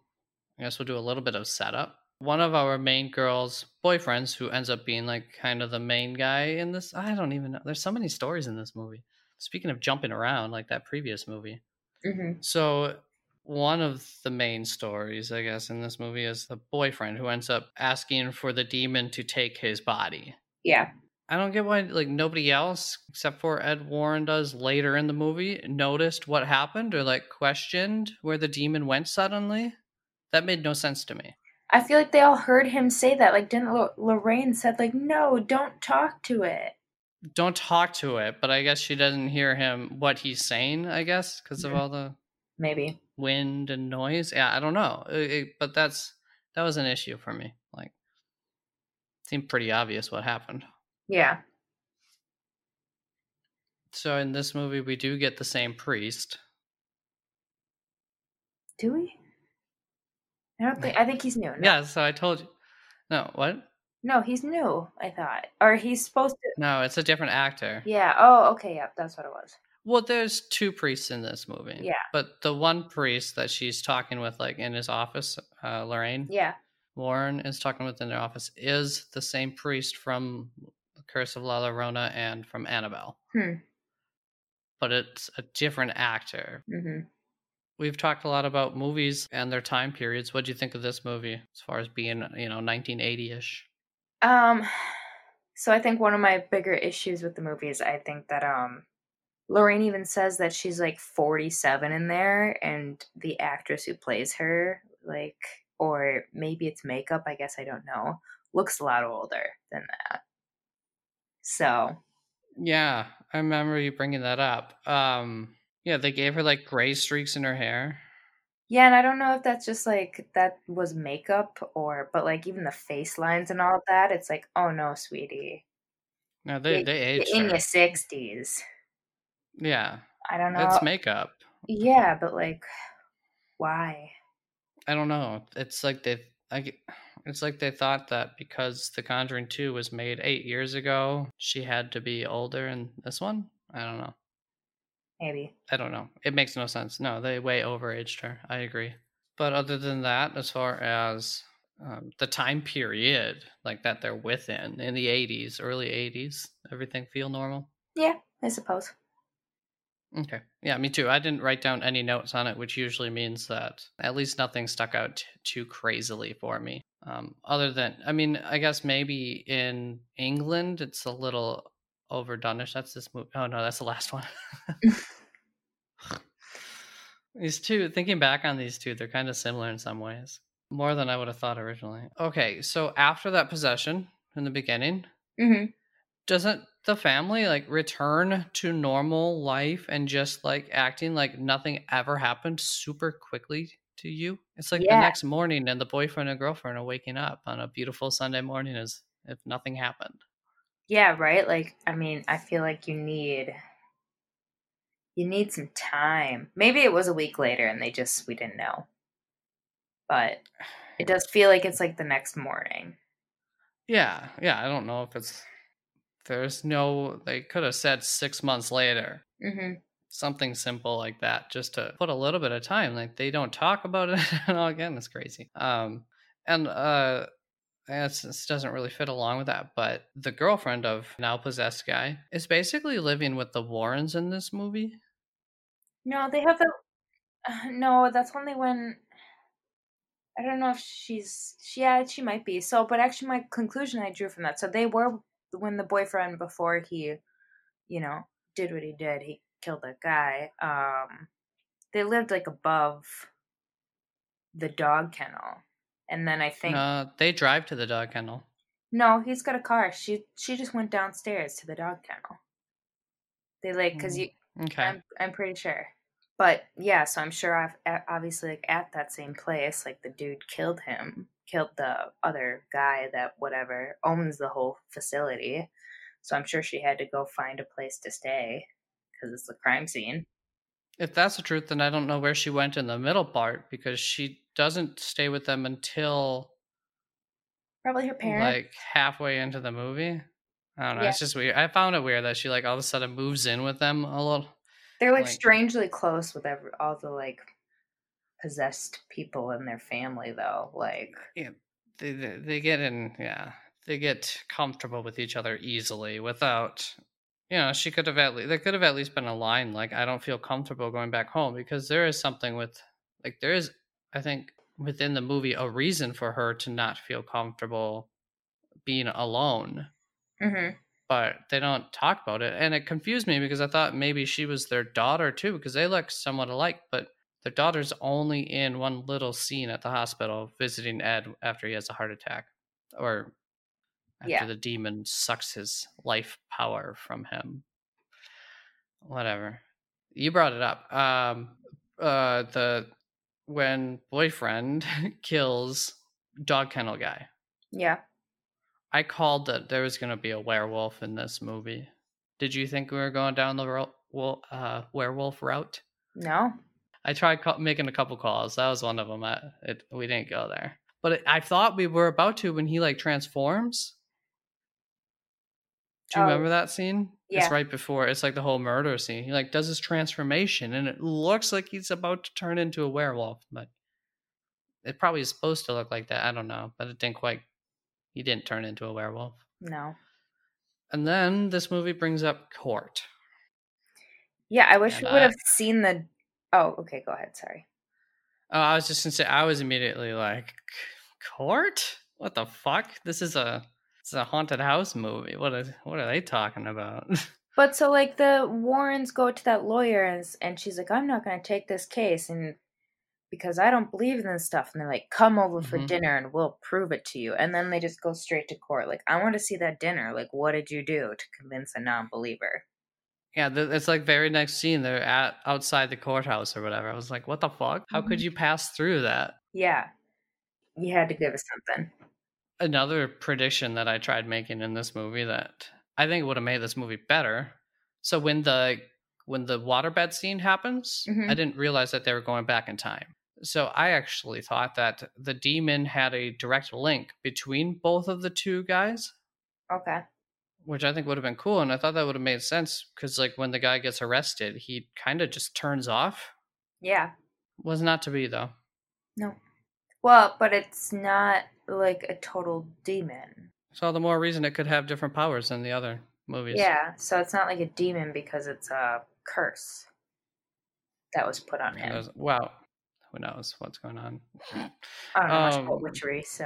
I guess we'll do a little bit of setup. One of our main girls' boyfriends who ends up being like kind of the main guy in this. I don't even know. There's so many stories in this movie. Speaking of jumping around like that previous movie. hmm So one of the main stories, I guess, in this movie is the boyfriend who ends up asking for the demon to take his body. Yeah. I don't get why like nobody else except for Ed Warren does later in the movie noticed what happened or like questioned where the demon went suddenly. That made no sense to me. I feel like they all heard him say that. Like, didn't L- Lorraine said like, "No, don't talk to it." Don't talk to it, but I guess she doesn't hear him what he's saying, I guess, because of Mhm. all the Maybe. wind and noise. Yeah, I don't know. It- it- but that's that was an issue for me. Like seemed pretty obvious what happened. Yeah. So in this movie we do get the same priest. Do we? I don't think. I think he's new. No. Yeah, so I told you. No, what? No, he's new. I thought, or he's supposed to. No, it's a different actor. Yeah. Oh, okay. Yeah, that's what it was. Well, there's two priests in this movie. Yeah. But the one priest that she's talking with, like in his office, uh, Lorraine Yeah. Warren is talking with in their office, is the same priest from Curse of La Llorona and from Annabelle. Hmm. But it's a different actor. hmm We've talked a lot about movies and their time periods. What do you think of this movie as far as being, you know, 1980 ish? Um. So I think one of my bigger issues with the movie is I think that um, Lorraine even says that she's like forty-seven in there, and the actress who plays her, like, or maybe it's makeup. I guess I don't know. Looks a lot older than that. So Yeah, I remember you bringing that up. Um, yeah, they gave her like gray streaks in her hair. Yeah, and I don't know if that's just like that was makeup or, but like even the face lines and all of that, it's like, oh no, sweetie, No, they they aged in her. your sixties. Yeah, I don't know. it's makeup. yeah, but like, why? I don't know. It's like they, I, get- it's like they thought that because The Conjuring Two was made eight years ago, she had to be older in this one. I don't know. Maybe. I don't know. It makes no sense. No, they way overaged her. I agree. But other than that, as far as um, the time period like that they're within in the 80s, early 80s, everything feel normal. Yeah, I suppose. Okay. Yeah, me too. I didn't write down any notes on it, which usually means that at least nothing stuck out t- too crazily for me. Um, other than, I mean, I guess maybe in England it's a little overdoneish. That's this movie. Oh no, that's the last one. these two, thinking back on these two, they're kind of similar in some ways, more than I would have thought originally. Okay, so after that possession in the beginning, mm-hmm. doesn't the family like return to normal life and just like acting like nothing ever happened super quickly to you? It's like the next morning and the boyfriend and girlfriend are waking up on a beautiful Sunday morning as if nothing happened. Yeah, right. Like, I mean, I feel like you need you need some time. Maybe it was a week later and they just we didn't know. But it does feel like it's like the next morning. Yeah, yeah, I don't know if it's there's no they could have said 6 months later. hmm something simple like that just to put a little bit of time like they don't talk about it all again it's crazy um and uh this doesn't really fit along with that but the girlfriend of now possessed guy is basically living with the warrens in this movie No, they have the. Uh, no, that's only when. I don't know if she's. She, yeah, she might be. So, but actually, my conclusion I drew from that. So they were when the boyfriend before he, you know, did what he did. He killed that guy. Um, they lived like above the dog kennel, and then I think uh, they drive to the dog kennel no, he's got a car. She she just went downstairs to the dog kennel. They like because Mm, you okay I'm I'm pretty sure. But yeah, so I'm sure I've, obviously like at that same place, like the dude killed him, killed the other guy that whatever owns the whole facility. So I'm sure she had to go find a place to stay because it's a crime scene. if that's the truth then i don't know where she went in the middle part because she doesn't stay with them until Probably her parents. like halfway into the movie. I don't know. Yeah. It's just weird. I found it weird that she like all of a sudden moves in with them a little. They're like, like- strangely close with every, all the like possessed people in their family, though. Like, They, they they get in, yeah. They get comfortable with each other easily without, you know. She could have at least there could have at least been a line like, "I don't feel comfortable going back home," because there is something with like there is, I think, within the movie a reason for her to not feel comfortable being alone. hmm but they don't talk about it. And it confused me because I thought maybe she was their daughter too, because they look somewhat alike, but their daughter's only in one little scene at the hospital visiting Ed after he has a heart attack or after Yeah. the demon sucks his life power from him. Whatever. You brought it up. Um uh the when boyfriend kills dog kennel guy. yeah. I called that there was going to be a werewolf in this movie. Did you think we were going down the ro- wo- uh, werewolf route? No. I tried making a couple calls. That was one of them. I, it, we didn't go there, but it, I thought we were about to when he like transforms. Do you Oh, remember that scene? yeah. It's right before. It's like the whole murder scene. He like does his transformation, and it looks like he's about to turn into a werewolf, but it probably is supposed to look like that. I don't know, but it didn't quite. He didn't turn into a werewolf. No. And then this movie brings up court. Yeah, I wish And we would I- have seen the. Oh, okay. Go ahead. Sorry. Oh, I was just gonna say I was immediately like, court? What the fuck? This is a it's a haunted house movie. What are what are they talking about? But so like the Warrens go to that lawyer and and she's like, I'm not gonna take this case and because I don't believe in this stuff. And they're like, come over for Mhm. dinner and we'll prove it to you. And then they just go straight to court. Like, I want to see that dinner. Like, what did you do to convince a non-believer? yeah, th- it's like very next scene they're at outside the courthouse or whatever. I was like, what the fuck? How could Mhm. you pass through that? Yeah, you had to give us something. Another prediction that I tried making in this movie that I think would have made this movie better. So when the when the waterbed scene happens, Mhm. I didn't realize that they were going back in time. So I actually thought that the demon had a direct link between both of the two guys, Okay. which I think would have been cool. And I thought that would have made sense because, like, when the guy gets arrested, he kind of just turns off. Yeah. Was not to be though. No. Well, but it's not like a total demon. So the more reason it could have different powers than the other movies. Yeah, so it's not like a demon because it's a curse that was put on him. those- Wow. Who knows what's going on? I don't know much um, about witchery, so.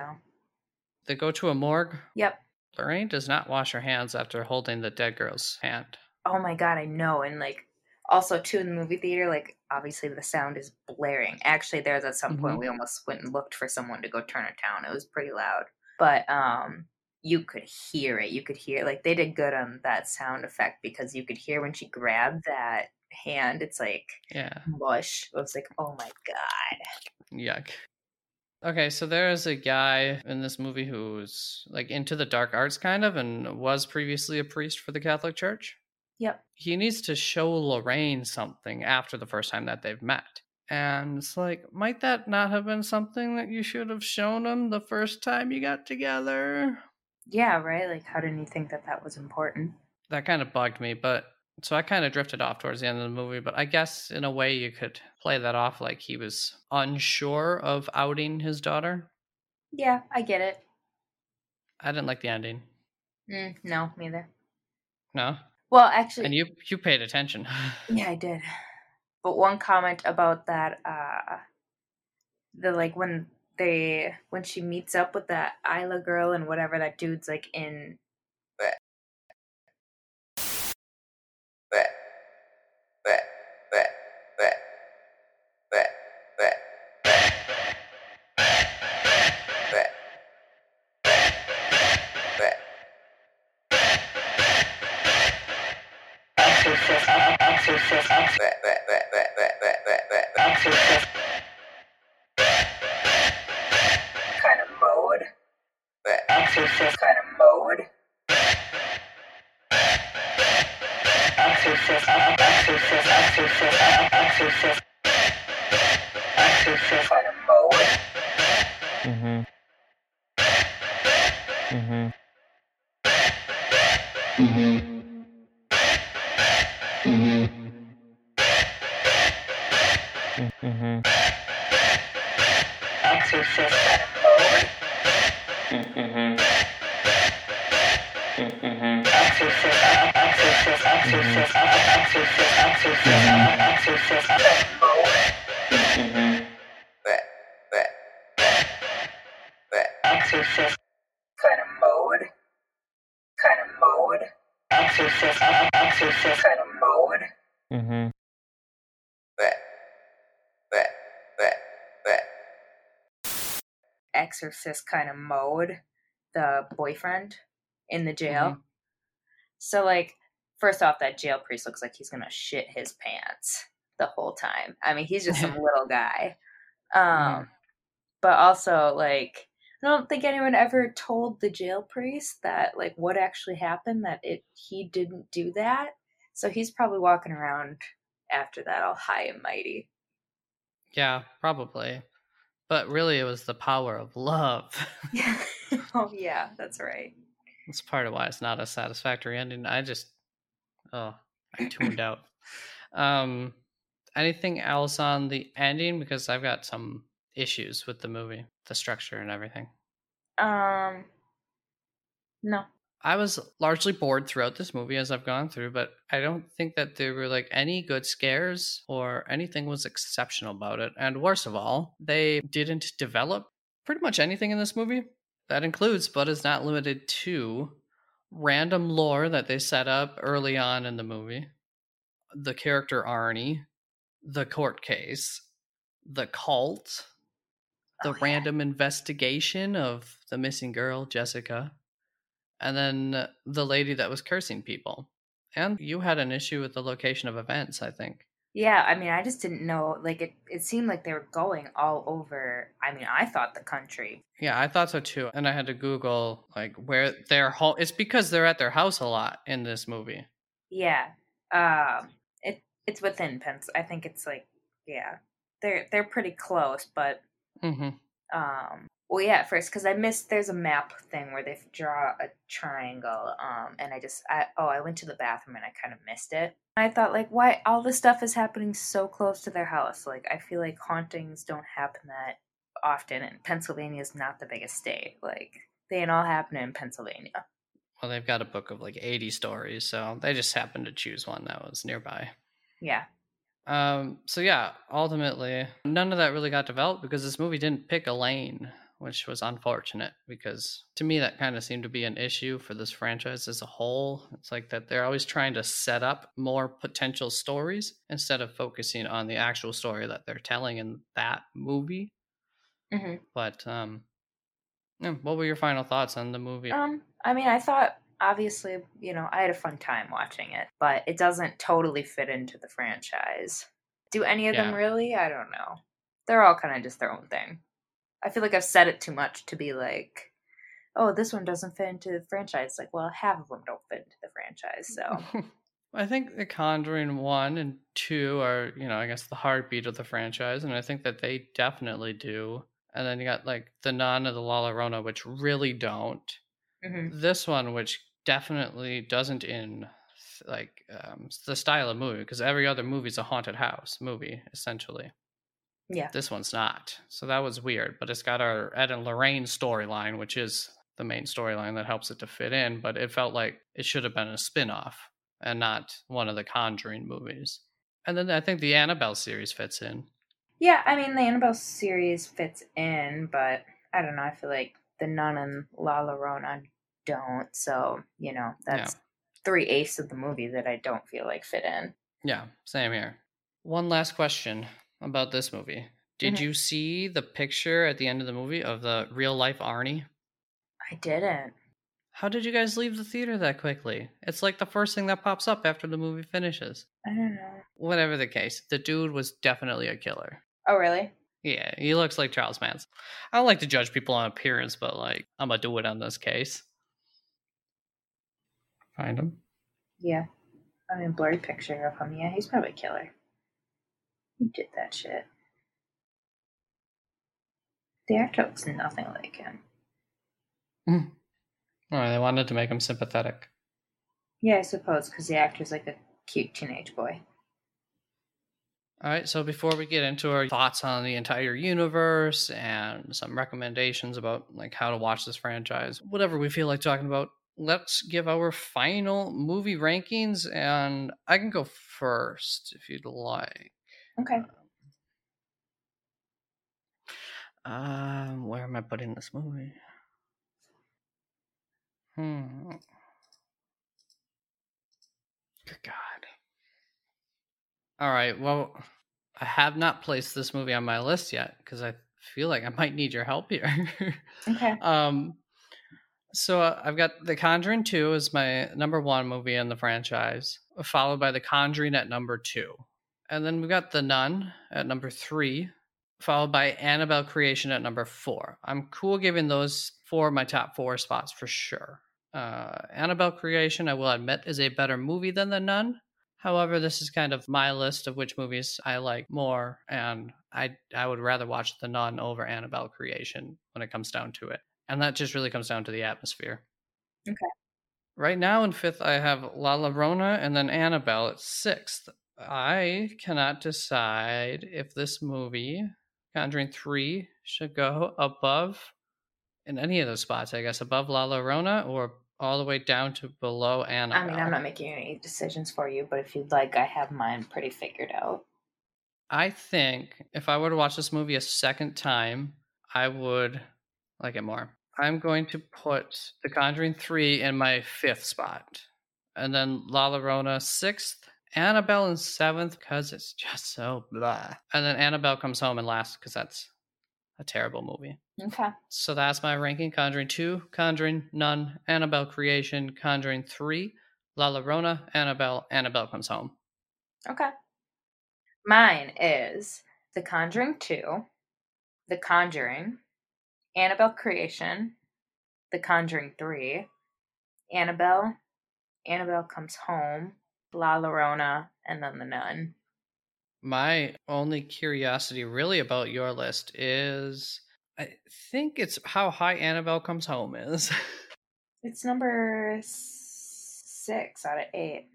They go to a morgue. Yep. Lorraine does not wash her hands after holding the dead girl's hand. Oh my god, I know. And like, also too in the movie theater, like obviously the sound is blaring. Actually, there's at some point Mhm. we almost went and looked for someone to go turn it down. It was pretty loud, but um, you could hear it. You could hear like they did good on that sound effect because you could hear when she grabbed that hand. It's like Yeah. mush. It was like, oh my god. Yuck. Okay, so there is a guy in this movie who's like into the dark arts kind of and was previously a priest for the Catholic Church. Yep. He needs to show Lorraine something after the first time that they've met. And it's like, might that not have been something that you should have shown him the first time you got together? Yeah, right. Like, how didn't you think that that was important? That kind of bugged me, but So I kind of drifted off towards the end of the movie, but I guess in a way you could play that off like he was unsure of outing his daughter. Yeah, I get it. I didn't like the ending. Mm, no, neither. No, Well, actually, and you you paid attention. Yeah, I did. But one comment about that, uh the like when they when she meets up with that Isla girl and whatever that dude's like in exorcist kind of mode, the boyfriend in the jail. Mhm. So like first off that jail priest looks like he's going to shit his pants the whole time. I mean, he's just some little guy. Um but also like I don't think anyone ever told the jail priest that like what actually happened that it he didn't do that. So he's probably walking around after that all high and mighty. Yeah, probably. But really, it was the power of love. Yeah. oh yeah, that's right. That's part of why it's not a satisfactory ending. I just, oh, I tuned out. Um, anything else on the ending? Because I've got some issues with the movie, the structure and everything. Um no. I was largely bored throughout this movie as I've gone through, but I don't think that there were like any good scares or anything was exceptional about it. And worst of all, they didn't develop pretty much anything in this movie. That includes, but is not limited to, random lore that they set up early on in the movie, the character Arnie, the court case, the cult, oh, the Oh, yeah. random investigation of the missing girl, Jessica, and then the lady that was cursing people. And you had an issue with the location of events, I think. Yeah, I mean, I just didn't know. Like, it, it seemed like they were going all over. I mean, I thought the country. Yeah, I thought so too. And I had to Google like where their home. It's because they're at their house a lot in this movie. Yeah, um, it it's within Pence. I think it's like, yeah, they're they're pretty close. But hmm um, well, yeah, at first because I missed. There's a map thing where they draw a triangle. Um, and I just, I oh, I went to the bathroom and I kind of missed it. I thought like, why all this stuff is happening so close to their house? Like, I feel like hauntings don't happen that often, and Pennsylvania is not the biggest state. Like, they ain't all happening in Pennsylvania. Well, they've got a book of like 80 stories, so they just happened to choose one that was nearby. Yeah. Um, so yeah, ultimately, none of that really got developed because this movie didn't pick a lane, which was unfortunate because to me that kind of seemed to be an issue for this franchise as a whole. It's like that they're always trying to set up more potential stories instead of focusing on the actual story that they're telling in that movie. hmm But um yeah, what were your final thoughts on the movie? Um, I mean, I thought obviously, you know, I had a fun time watching it, but it doesn't totally fit into the franchise. Do any of them really? I don't know. They're all kind of just their own thing. I feel like I've said it too much to be like, oh, this one doesn't fit into the franchise. Like, well, half of them don't fit into the franchise, so I think The Conjuring 1 and 2 are, you know, I guess the heartbeat of the franchise, and I think that they definitely do. And then you got like The Nun and The La Llorona, which really don't. Mhm. This one, which definitely doesn't in like um, the style of movie because every other movie is a haunted house movie essentially. Yeah. This one's not, so that was weird. But it's got our Ed and Lorraine storyline, which is the main storyline that helps it to fit in. But it felt like it should have been a spin-off and not one of the Conjuring movies. And then I think the Annabelle series fits in. Yeah, I mean the Annabelle series fits in, but I don't know. I feel like the Nun and La Llorona don't. So you know that's three eighths of the movie that I don't feel like fit in. Yeah, same here. One last question about this movie. Did Mhm. you see the picture at the end of the movie of the real life Arnie? I didn't. How did you guys leave the theater that quickly? It's like the first thing that pops up after the movie finishes. I don't know. Whatever the case, the dude was definitely a killer. Oh really? Yeah, he looks like Charles Manson. I don't like to judge people on appearance, but like I'm gonna do it on this case. Find him. Yeah. I mean blurry picture of him. Yeah, he's probably a killer. He did that shit. The actor looks nothing like him. Oh, they wanted to make him sympathetic. Yeah, I suppose because the actor's like a cute teenage boy. All right, so before we get into our thoughts on the entire universe and some recommendations about like how to watch this franchise, whatever we feel like talking about, let's give our final movie rankings and I can go first if you'd like. Okay. Um, where am I putting this movie? Hmm. Good God. All right. Well, I have not placed this movie on my list yet because I feel like I might need your help here. Okay. um, so uh, I've got The Conjuring 2 as my number one movie in the franchise, followed by The Conjuring at number two. And then we've got The Nun at number three, followed by Annabelle Creation at number four. I'm cool giving those four my top four spots for sure. Uh, Annabelle Creation, I will admit, is a better movie than The Nun. However, this is kind of my list of which movies I like more, and I I would rather watch The Nun over Annabelle Creation when it comes down to it, and that just really comes down to the atmosphere. Okay. Right now in fifth, I have La Llorona and then Annabelle at sixth. I cannot decide if this movie, Conjuring Three, should go above in any of those spots. I guess above La Llorona or all the way down to below Annabelle. I mean, I'm not making any decisions for you, but if you'd like, I have mine pretty figured out. I think if I were to watch this movie a second time, I would like it more. I'm going to put The Conjuring 3 in my fifth spot, and then La Llorona sixth, Annabelle in seventh because it's just so blah. And then Annabelle comes home in last because that's a terrible movie. Okay. So that's my ranking Conjuring 2, Conjuring, Nun, Annabelle Creation, Conjuring 3, La Llorona, Annabelle, Annabelle comes home. Okay. Mine is The Conjuring 2, The Conjuring, Annabelle Creation, The Conjuring 3, Annabelle, Annabelle Comes Home, La Llorona, and then The Nun. My only curiosity really about your list is I think it's how high Annabelle comes home is. It's number six out of eight.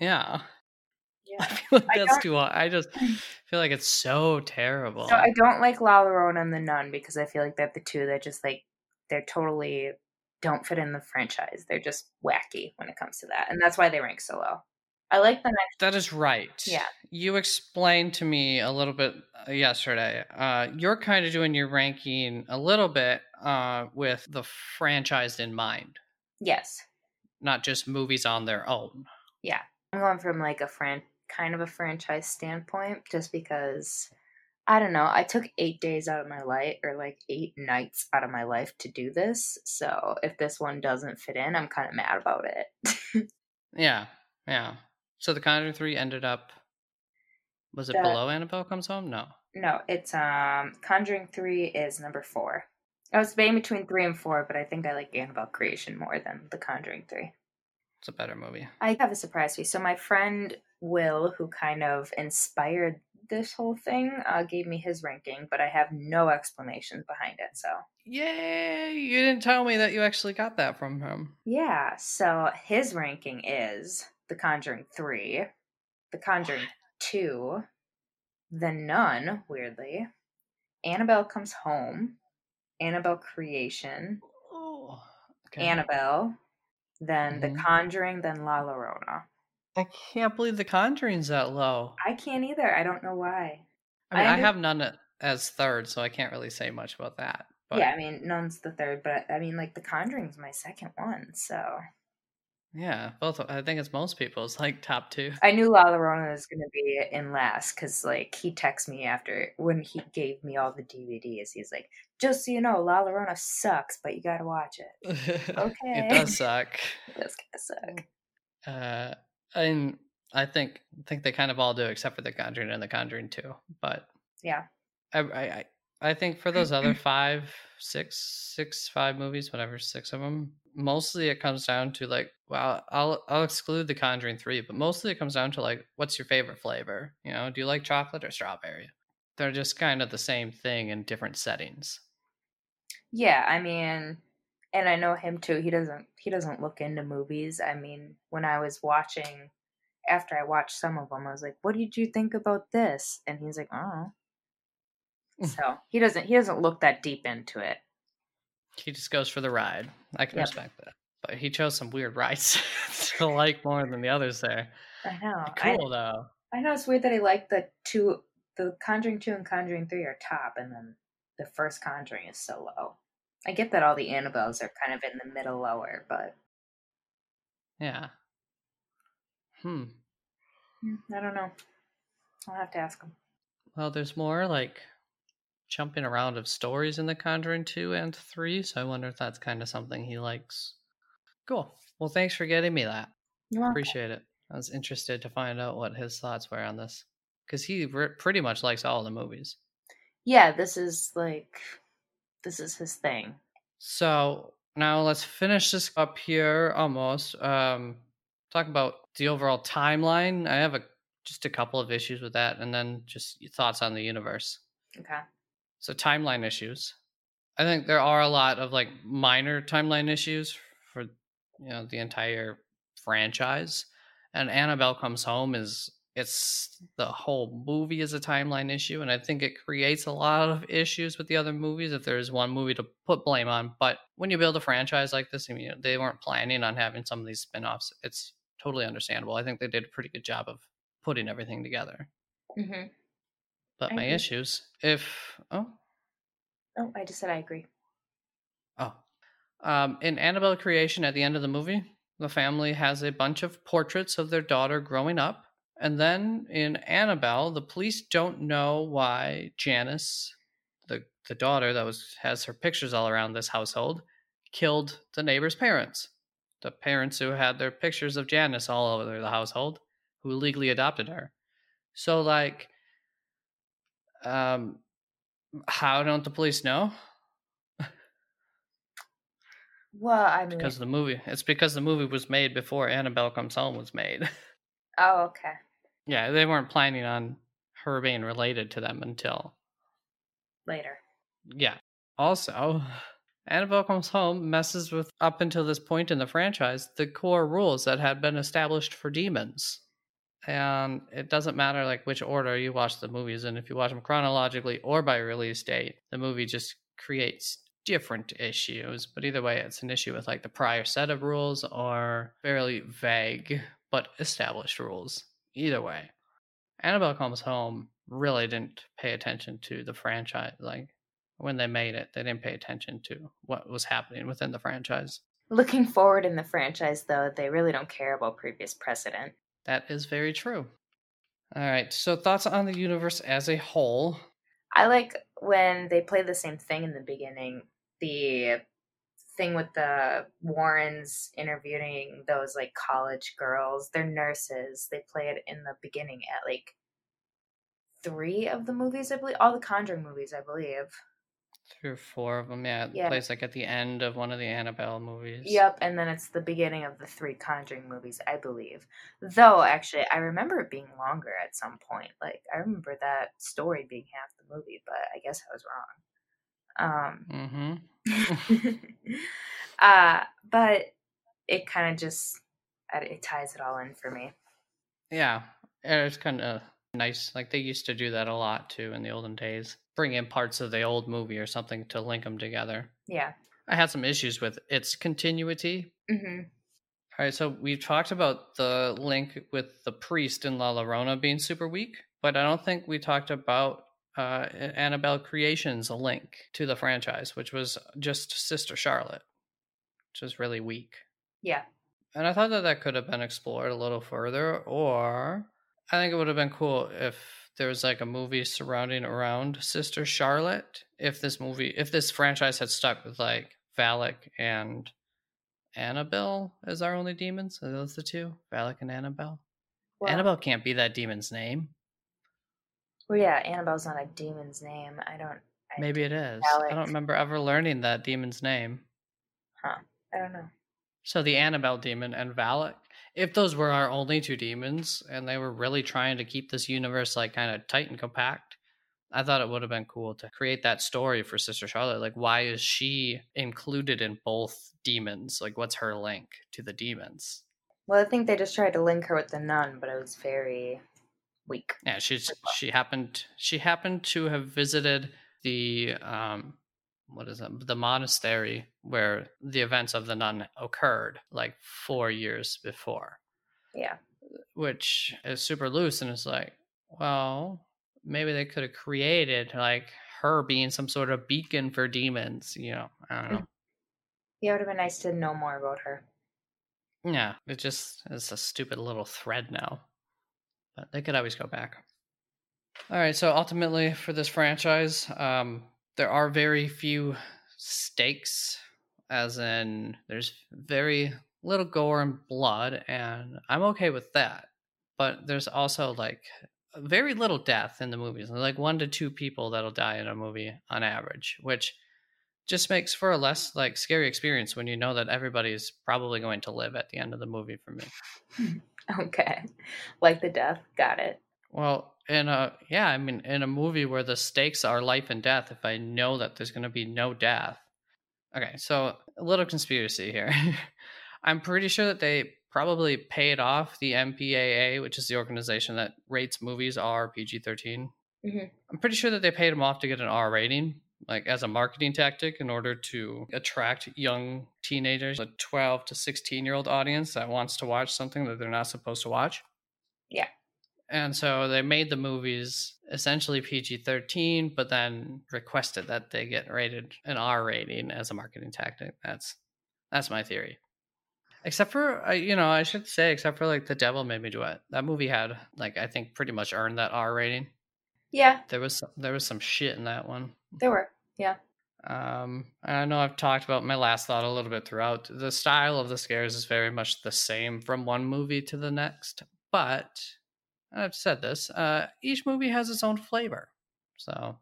yeah. I Yeah. feel like I that's too high. I just feel like it's so terrible. So I don't like La Llorona and The Nun because I feel like they're the two that just like, they're totally don't fit in the franchise. They're just wacky when it comes to that. And that's why they rank so low. I like the next. that is right. Yeah. You explained to me a little bit uh, yesterday. Uh, you're kind of doing your ranking a little bit uh, with the franchise in mind, Yes. not just movies on their own. Yeah. I'm going from like a fran kind of a franchise standpoint just because I don't know. I took eight days out of my life or like eight nights out of my life to do this. So if this one doesn't fit in, I'm kind of mad about it. Yeah. Yeah. So the Conjuring 3 ended up. Was it The- below Annabelle Comes Home? No. no, it's um Conjuring 3 is number four. I was debating between three and four, but I think I like Annabelle Creation more than The Conjuring 3. It's a better movie. I have a surprise for you. So my friend Will, who kind of inspired this whole thing, uh, gave me his ranking, but I have no explanations behind it. So Yay! You didn't tell me that you actually got that from him. yeah, so his ranking is The Conjuring 3, The Conjuring 2, The Nun, weirdly, Annabelle Comes Home, Annabelle Creation, Oh, okay. Annabelle, then The Mhm. Conjuring, then La Llorona. I can't believe the Conjuring's that low. I can't either. I don't know why. I mean, I I, have Nun as third, so I can't really say much about that. But yeah, I mean, Nun's the third, but I mean, like, The Conjuring's my second one, so. Yeah, both. I think it's most people's like top two. I knew La Llorona was going to be in last because, like, he texted me after when he gave me all the DVDs. He's like, just so you know, La Llorona sucks, but you got to watch it. Okay, it does suck. It does kind of suck. Uh, and I think I think they kind of all do, except for the Conjuring and the Conjuring Two. But Yeah. I, I, I- I think for those other five, six, six, five movies, whatever, six of them, mostly it comes down to like, well, I'll I'll exclude the Conjuring Three, but mostly it comes down to like, what's your favorite flavor? You know, do you like chocolate or strawberry? They're just kind of the same thing in different settings. Yeah, I mean, and I know him too. He doesn't he doesn't look into movies. I mean, when I was watching after I watched some of them, I was like, "What did you think about this?" And he's like, "Oh." So he doesn't he doesn't look that deep into it. He just goes for the ride. I can Yep. respect that. But he chose some weird rides to like more than the others there. I know. I, Cool though. I know it's weird that he like the two, the Conjuring two and Conjuring three are top, and then the first Conjuring is so low. I get that all the Annabelles are kind of in the middle lower, but Yeah. Hmm. mm, I don't know. I'll have to ask him. Well, there's more like jumping around of stories in the Conjuring 2 and 3, so I wonder if that's kind of something he likes. Cool. Well, thanks for getting me that. You? Appreciate it. I was interested to find out what his thoughts were on this because he re- pretty much likes all the movies. Yeah, this is like, this is his thing. So now let's finish this up here almost. Um, talk about the overall timeline. I have a just a couple of issues with that, and then just your thoughts on the universe. Okay. So timeline issues. I think there are a lot of like minor timeline issues for you know the entire franchise. And Annabelle Comes Home is it's the whole movie is a timeline issue, and I think it creates a lot of issues with the other movies if there's one movie to put blame on. But when you build a franchise like this, I mean, they weren't planning on having some of these spin-offs. It's totally understandable. I think they did a pretty good job of putting everything together. Mm-hmm. But I my agree. issues, if oh Oh, I just said I agree. Oh. Um, in Annabelle Creation, at the end of the movie, the family has a bunch of portraits of their daughter growing up. And then in Annabelle, the police don't know why Janice, the, the daughter that was has her pictures all around this household, killed the neighbor's parents. The parents who had their pictures of Janice all over the household, who legally adopted her. So like um how don't the police know? Well, I mean, because the movie it's because the movie was made before annabelle comes home was made oh, okay. yeah they weren't planning on her being related to them until Later. yeah also annabelle comes home messes with up until this point in the franchise the core rules that had been established for demons and it doesn't matter like which order you watch the movies and if you watch them chronologically or by release date the movie just creates different issues. But either way it's an issue with like the prior set of rules or fairly vague but established rules. Either way annabelle comes home really didn't pay attention to the franchise like when they made it they didn't pay attention to what was happening within the franchise. Looking forward in the franchise, though, they really don't care about previous precedent. That is very true all right so thoughts on the universe as a whole I like when they play the same thing in the beginning. The thing with the Warrens interviewing those like college girls, they're nurses. They play it in the beginning at like three of the movies, I believe. All the Conjuring movies, I believe. Three or four of them yeah it Yeah. plays like at the end of one of the annabelle movies Yep, and then it's the beginning of the three Conjuring movies, I believe. Though, actually, I remember it being longer at some point. Like, I remember that story being half the movie, but I guess I was wrong. Um, mm-hmm uh, but it kind of just it ties it all in for me. Yeah, it's kind of nice. Like they used to do that a lot too in the olden days. Bring in parts of the old movie or something to link them together. Yeah. I had some issues with its continuity. hmm All right, so we've talked about the link with the priest in La Llorona being super weak, but I don't think we talked about uh, Annabelle Creation's link to the franchise, which was just Sister Charlotte, which was really weak. Yeah. And I thought that that could have been explored a little further, or I think it would have been cool if there was like a movie surrounding around Sister Charlotte. If this movie, if this franchise had stuck with like Valak and Annabelle as our only demons, are those the two? Valak and Annabelle? Well, Annabelle can't be that demon's name. Well, yeah, Annabelle's not a demon's name. I don't. I, Maybe it is. I don't remember ever learning that demon's name. Huh. I don't know. So the Annabelle demon and Valak, if those were our only two demons and they were really trying to keep this universe like kind of tight and compact, I thought it would have been cool to create that story for Sister Charlotte. Like, why is she included in both demons? Like, what's her link to the demons? Well, I think they just tried to link her with the nun, but it was very weak. Yeah, she's she happened she happened to have visited the um what is that? the monastery where the events of the nun occurred like four years before. Yeah. which is super loose and it's like well maybe they could have created like her being some sort of beacon for demons you know i don't know Yeah, it would have been nice to know more about her. yeah it just it's a stupid little thread now but they could always go back all right so ultimately for this franchise um there are very few stakes as in there's very little gore and blood and i'm okay with that but there's also like very little death in the movies like one to two people that'll die in a movie on average which just makes for a less like scary experience when you know that everybody's probably going to live at the end of the movie for me Okay. Like the death. Got it. well in a yeah i mean in a movie where the stakes are life and death if i know that there's going to be no death okay so a little conspiracy here i'm pretty sure that they probably paid off the mpaa which is the organization that rates movies r pg-13 Mhm. i'm pretty sure that they paid them off to get an r rating like as a marketing tactic in order to attract young teenagers a 12 to 16 year old audience that wants to watch something that they're not supposed to watch Yeah. And so they made the movies essentially PG 13, but then requested that they get rated an R rating as a marketing tactic. That's that's my theory. Except for, uh, you know, I should say, except for like The Devil Made Me Do It. That movie had, like, I think pretty much earned that R rating. Yeah, There was some, there was some shit in that one. there were. Yeah. Um, I know I've talked about my last thought a little bit throughout. The style of the scares is very much the same from one movie to the next, but I've said this. Uh, each movie has its own flavor, so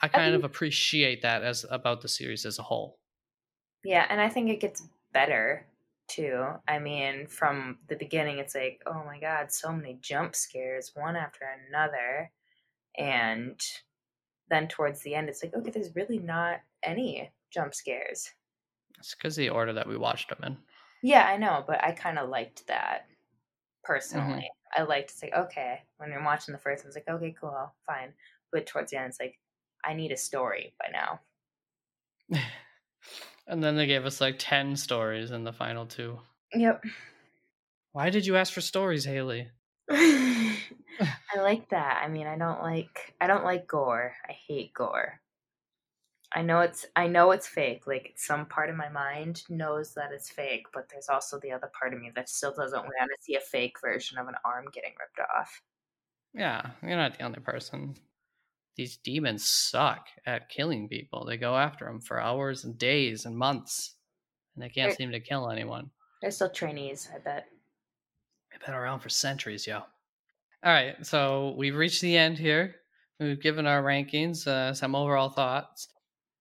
I kind of think- appreciate that as about the series as a whole. Yeah, and I think it gets better too. I mean, from the beginning, it's like, oh my god, so many jump scares, one after another. And then towards the end, it's like, okay, there's really not any jump scares. It's because the order that we watched them in. Yeah, I know, but I kind of liked that personally. I liked to say, okay, when you're watching the first one, it's like, okay, cool, fine. But towards the end, it's like, I need a story by now. and then they gave us like ten stories in the final two. Yep. Why did you ask for stories, Haley? I like that. I mean, I don't like I don't like gore. I hate gore. I know it's I know it's fake. Like some part of my mind knows that it's fake, but there's also the other part of me that still doesn't want to see a fake version of an arm getting ripped off. Yeah, you're not the only person. These demons suck at killing people. They go after them for hours and days and months, and they can't Right. seem to kill anyone. They're still trainees, I bet. They've been around for centuries, yo. All right, so we've reached the end here. We've given our rankings, uh, some overall thoughts.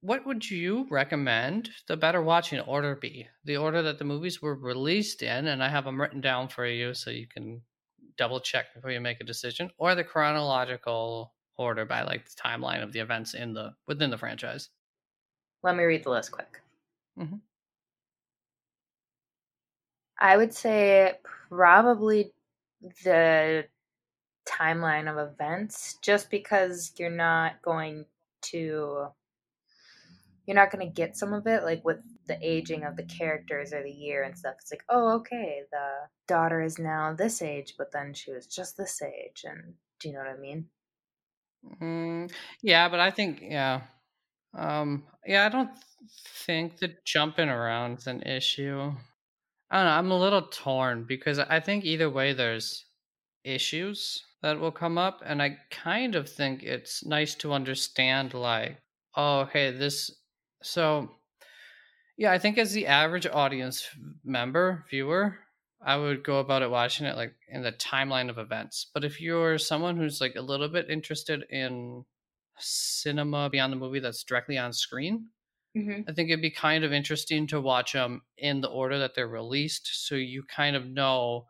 What would you recommend the better watching order be? The order that the movies were released in, and I have them written down for you so you can double check before you make a decision, or the chronological order by like the timeline of the events in the within the franchise. Let me read the list quick. Mhm. I would say probably the timeline of events just because you're not going to you're not going to get some of it like with the aging of the characters or the year and stuff it's like oh okay the daughter is now this age but then she was just this age and do you know what i mean Mm, yeah, but I think yeah, um, yeah. I don't think the jumping around is an issue. I don't know. I'm a little torn because I think either way there's issues that will come up, and I kind of think it's nice to understand like, oh, okay, this. So, yeah, I think as the average audience member viewer, I would go about it watching it like in the timeline of events. But if you're someone who's like a little bit interested in cinema beyond the movie that's directly on screen, mm-hmm. I think it'd be kind of interesting to watch them in the order that they're released so you kind of know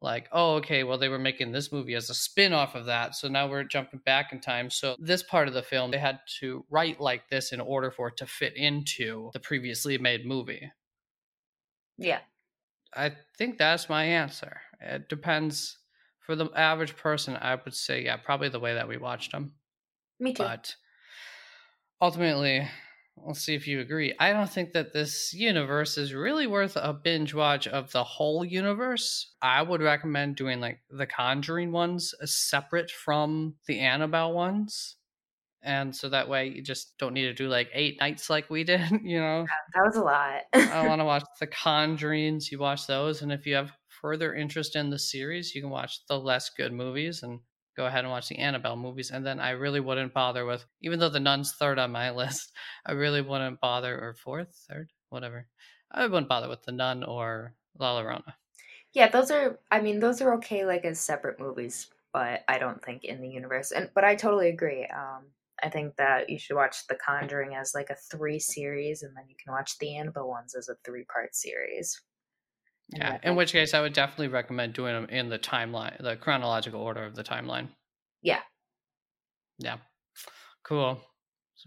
like oh okay well they were making this movie as a spin-off of that so now we're jumping back in time so this part of the film they had to write like this in order for it to fit into the previously made movie yeah I think that's my answer. It depends. For the average person, I would say, yeah, probably the way that we watched them. Me too. But ultimately, we'll see if you agree. I don't think that this universe is really worth a binge watch of the whole universe. I would recommend doing like the Conjuring ones uh, separate from the Annabelle ones and so that way you just don't need to do like eight nights like we did you know that was a lot i want to watch the conjurings you watch those and if you have further interest in the series you can watch the less good movies and go ahead and watch the annabelle movies and then i really wouldn't bother with even though the nun's third on my list i really wouldn't bother or fourth third whatever i wouldn't bother with the nun or la llorona yeah those are i mean those are okay like as separate movies but i don't think in the universe and but i totally agree um I think that you should watch The Conjuring as like a three series, and then you can watch the Annabelle ones as a three part series. Yeah, in which case I would definitely recommend doing them in the timeline, the chronological order of the timeline. Yeah. Yeah. Cool.